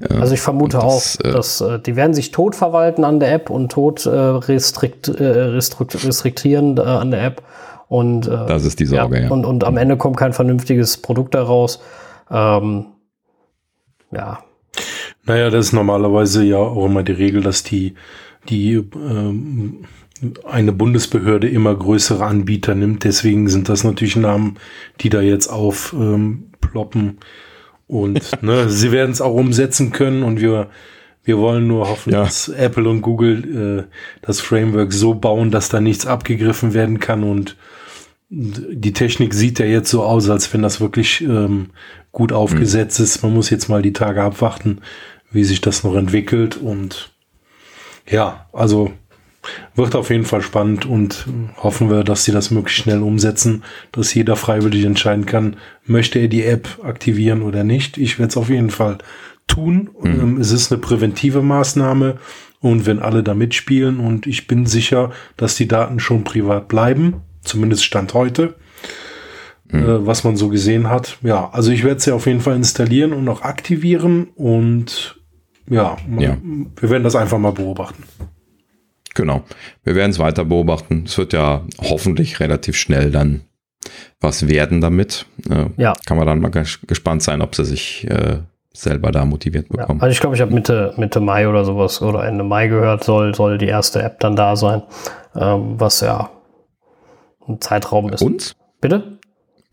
Äh, also ich vermute das, auch, äh, dass äh, die werden sich tot verwalten an der App und tot äh, restrikt, äh, restriktieren an der App und, äh, das ist die Sorge, ja, ja. Und, und am Ende kommt kein vernünftiges Produkt daraus. Ähm, ja. Naja, das ist normalerweise ja auch immer die Regel, dass die, die ähm, eine Bundesbehörde immer größere Anbieter nimmt. Deswegen sind das natürlich Namen, die da jetzt aufploppen. Ähm, und ne, sie werden es auch umsetzen können und wir, wir wollen nur hoffen, ja. dass Apple und Google äh, das Framework so bauen, dass da nichts abgegriffen werden kann und die Technik sieht ja jetzt so aus, als wenn das wirklich ähm, gut aufgesetzt mhm. ist. Man muss jetzt mal die Tage abwarten, wie sich das noch entwickelt. Und ja, also wird auf jeden Fall spannend und hoffen wir, dass sie das möglichst schnell umsetzen, dass jeder freiwillig entscheiden kann, möchte er die App aktivieren oder nicht. Ich werde es auf jeden Fall tun. Mhm. Ähm, es ist eine präventive Maßnahme und wenn alle da mitspielen und ich bin sicher, dass die Daten schon privat bleiben, Zumindest Stand heute. Mhm. Äh, was man so gesehen hat. Ja, also ich werde sie auf jeden Fall installieren und noch aktivieren und ja, ja, wir werden das einfach mal beobachten. Genau. Wir werden es weiter beobachten. Es wird ja hoffentlich relativ schnell dann was werden damit. Äh, ja. Kann man dann mal gespannt sein, ob sie sich äh, selber da motiviert bekommen. Ja, also ich glaube, ich habe Mitte, Mitte Mai oder sowas oder Ende Mai gehört, soll, soll die erste App dann da sein. Ähm, was ja ein Zeitraum ist. Uns? Bitte?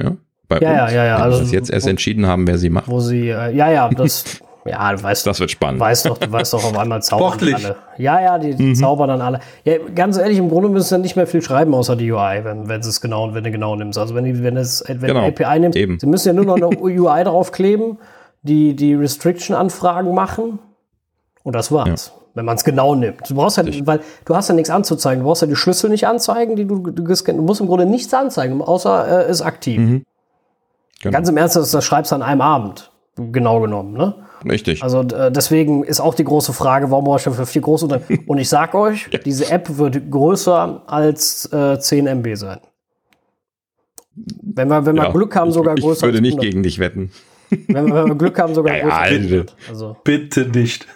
Ja. Bei ja, uns? ja, ja, ja. Also, jetzt erst wo, entschieden haben, wer sie macht. Wo sie, äh, ja, ja, <laughs> das, ja, du weißt. Das wird spannend. Weißt doch, du weißt doch auf einmal zaubern Sportlich. alle. Ja, ja, die, die mhm. zaubern dann alle. Ja, ganz ehrlich, im Grunde müssen sie nicht mehr viel schreiben außer die UI, wenn, wenn sie es genau, wenn du genau nimmst. Also wenn die, wenn es, wenn genau. API nimmst, Eben. sie müssen ja nur noch eine <laughs> UI draufkleben, die, die Restriction-Anfragen machen. Und das war's. Ja wenn man es genau nimmt. Du brauchst ja, weil du hast ja nichts anzuzeigen. Du brauchst ja die Schlüssel nicht anzeigen, die du, du gescannt. Du musst im Grunde nichts anzeigen, außer äh, ist aktiv. Mhm. Genau. Ganz im Ernst, das, das schreibst du an einem Abend, genau genommen. Ne? Richtig. Also äh, deswegen ist auch die große Frage, warum brauche ich dafür vier große Unternehmen? <laughs> Und ich sag euch, ja. diese App wird größer als äh, 10 MB sein. Wenn wir, wenn wir ja, Glück haben, sogar größer. Ich würde nicht gegen dich wetten. Wenn wir, wenn wir Glück haben, sogar ja, größer. Also. Bitte nicht.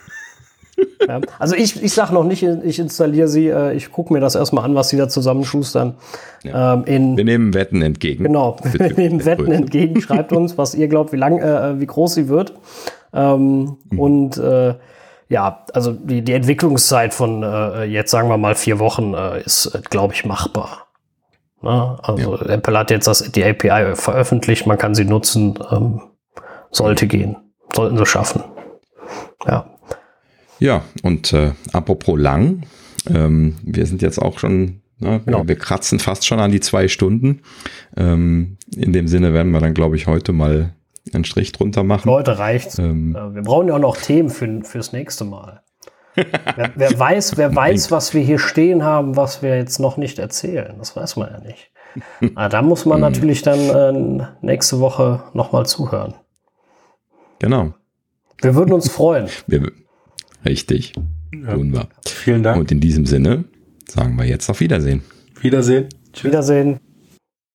Ja. Also ich, ich sage noch nicht, ich installiere sie, äh, ich gucke mir das erstmal an, was sie da zusammenschustern. Ja. Ähm, in, wir nehmen Wetten entgegen. Genau, wir nehmen Wetten entgegen. Schreibt uns, was ihr glaubt, wie lang, äh, wie groß sie wird. Ähm, mhm. Und äh, ja, also die, die Entwicklungszeit von äh, jetzt sagen wir mal vier Wochen äh, ist, äh, glaube ich, machbar. Na, ne? also ja. Apple hat jetzt das, die API veröffentlicht, man kann sie nutzen, ähm, sollte gehen, sollten sie schaffen. Ja. Ja, und äh, apropos lang, ähm, wir sind jetzt auch schon, ne, genau. wir, kratzen fast schon an die zwei Stunden. Ähm, in dem Sinne werden wir dann, glaube ich, heute mal einen Strich drunter machen. Leute, reicht's. Ähm, äh, wir brauchen ja auch noch Themen für, fürs nächste Mal. <laughs> wer, wer, weiß, wer weiß, was wir hier stehen haben, was wir jetzt noch nicht erzählen. Das weiß man ja nicht. Aber <laughs> ah, da muss man hm. natürlich dann äh, nächste Woche nochmal zuhören. Genau. Wir würden uns freuen. <laughs> Wir, richtig. Ja. Tun wir. Vielen Dank. Und in diesem Sinne sagen wir jetzt auf Wiedersehen. Wiedersehen. Wiedersehen.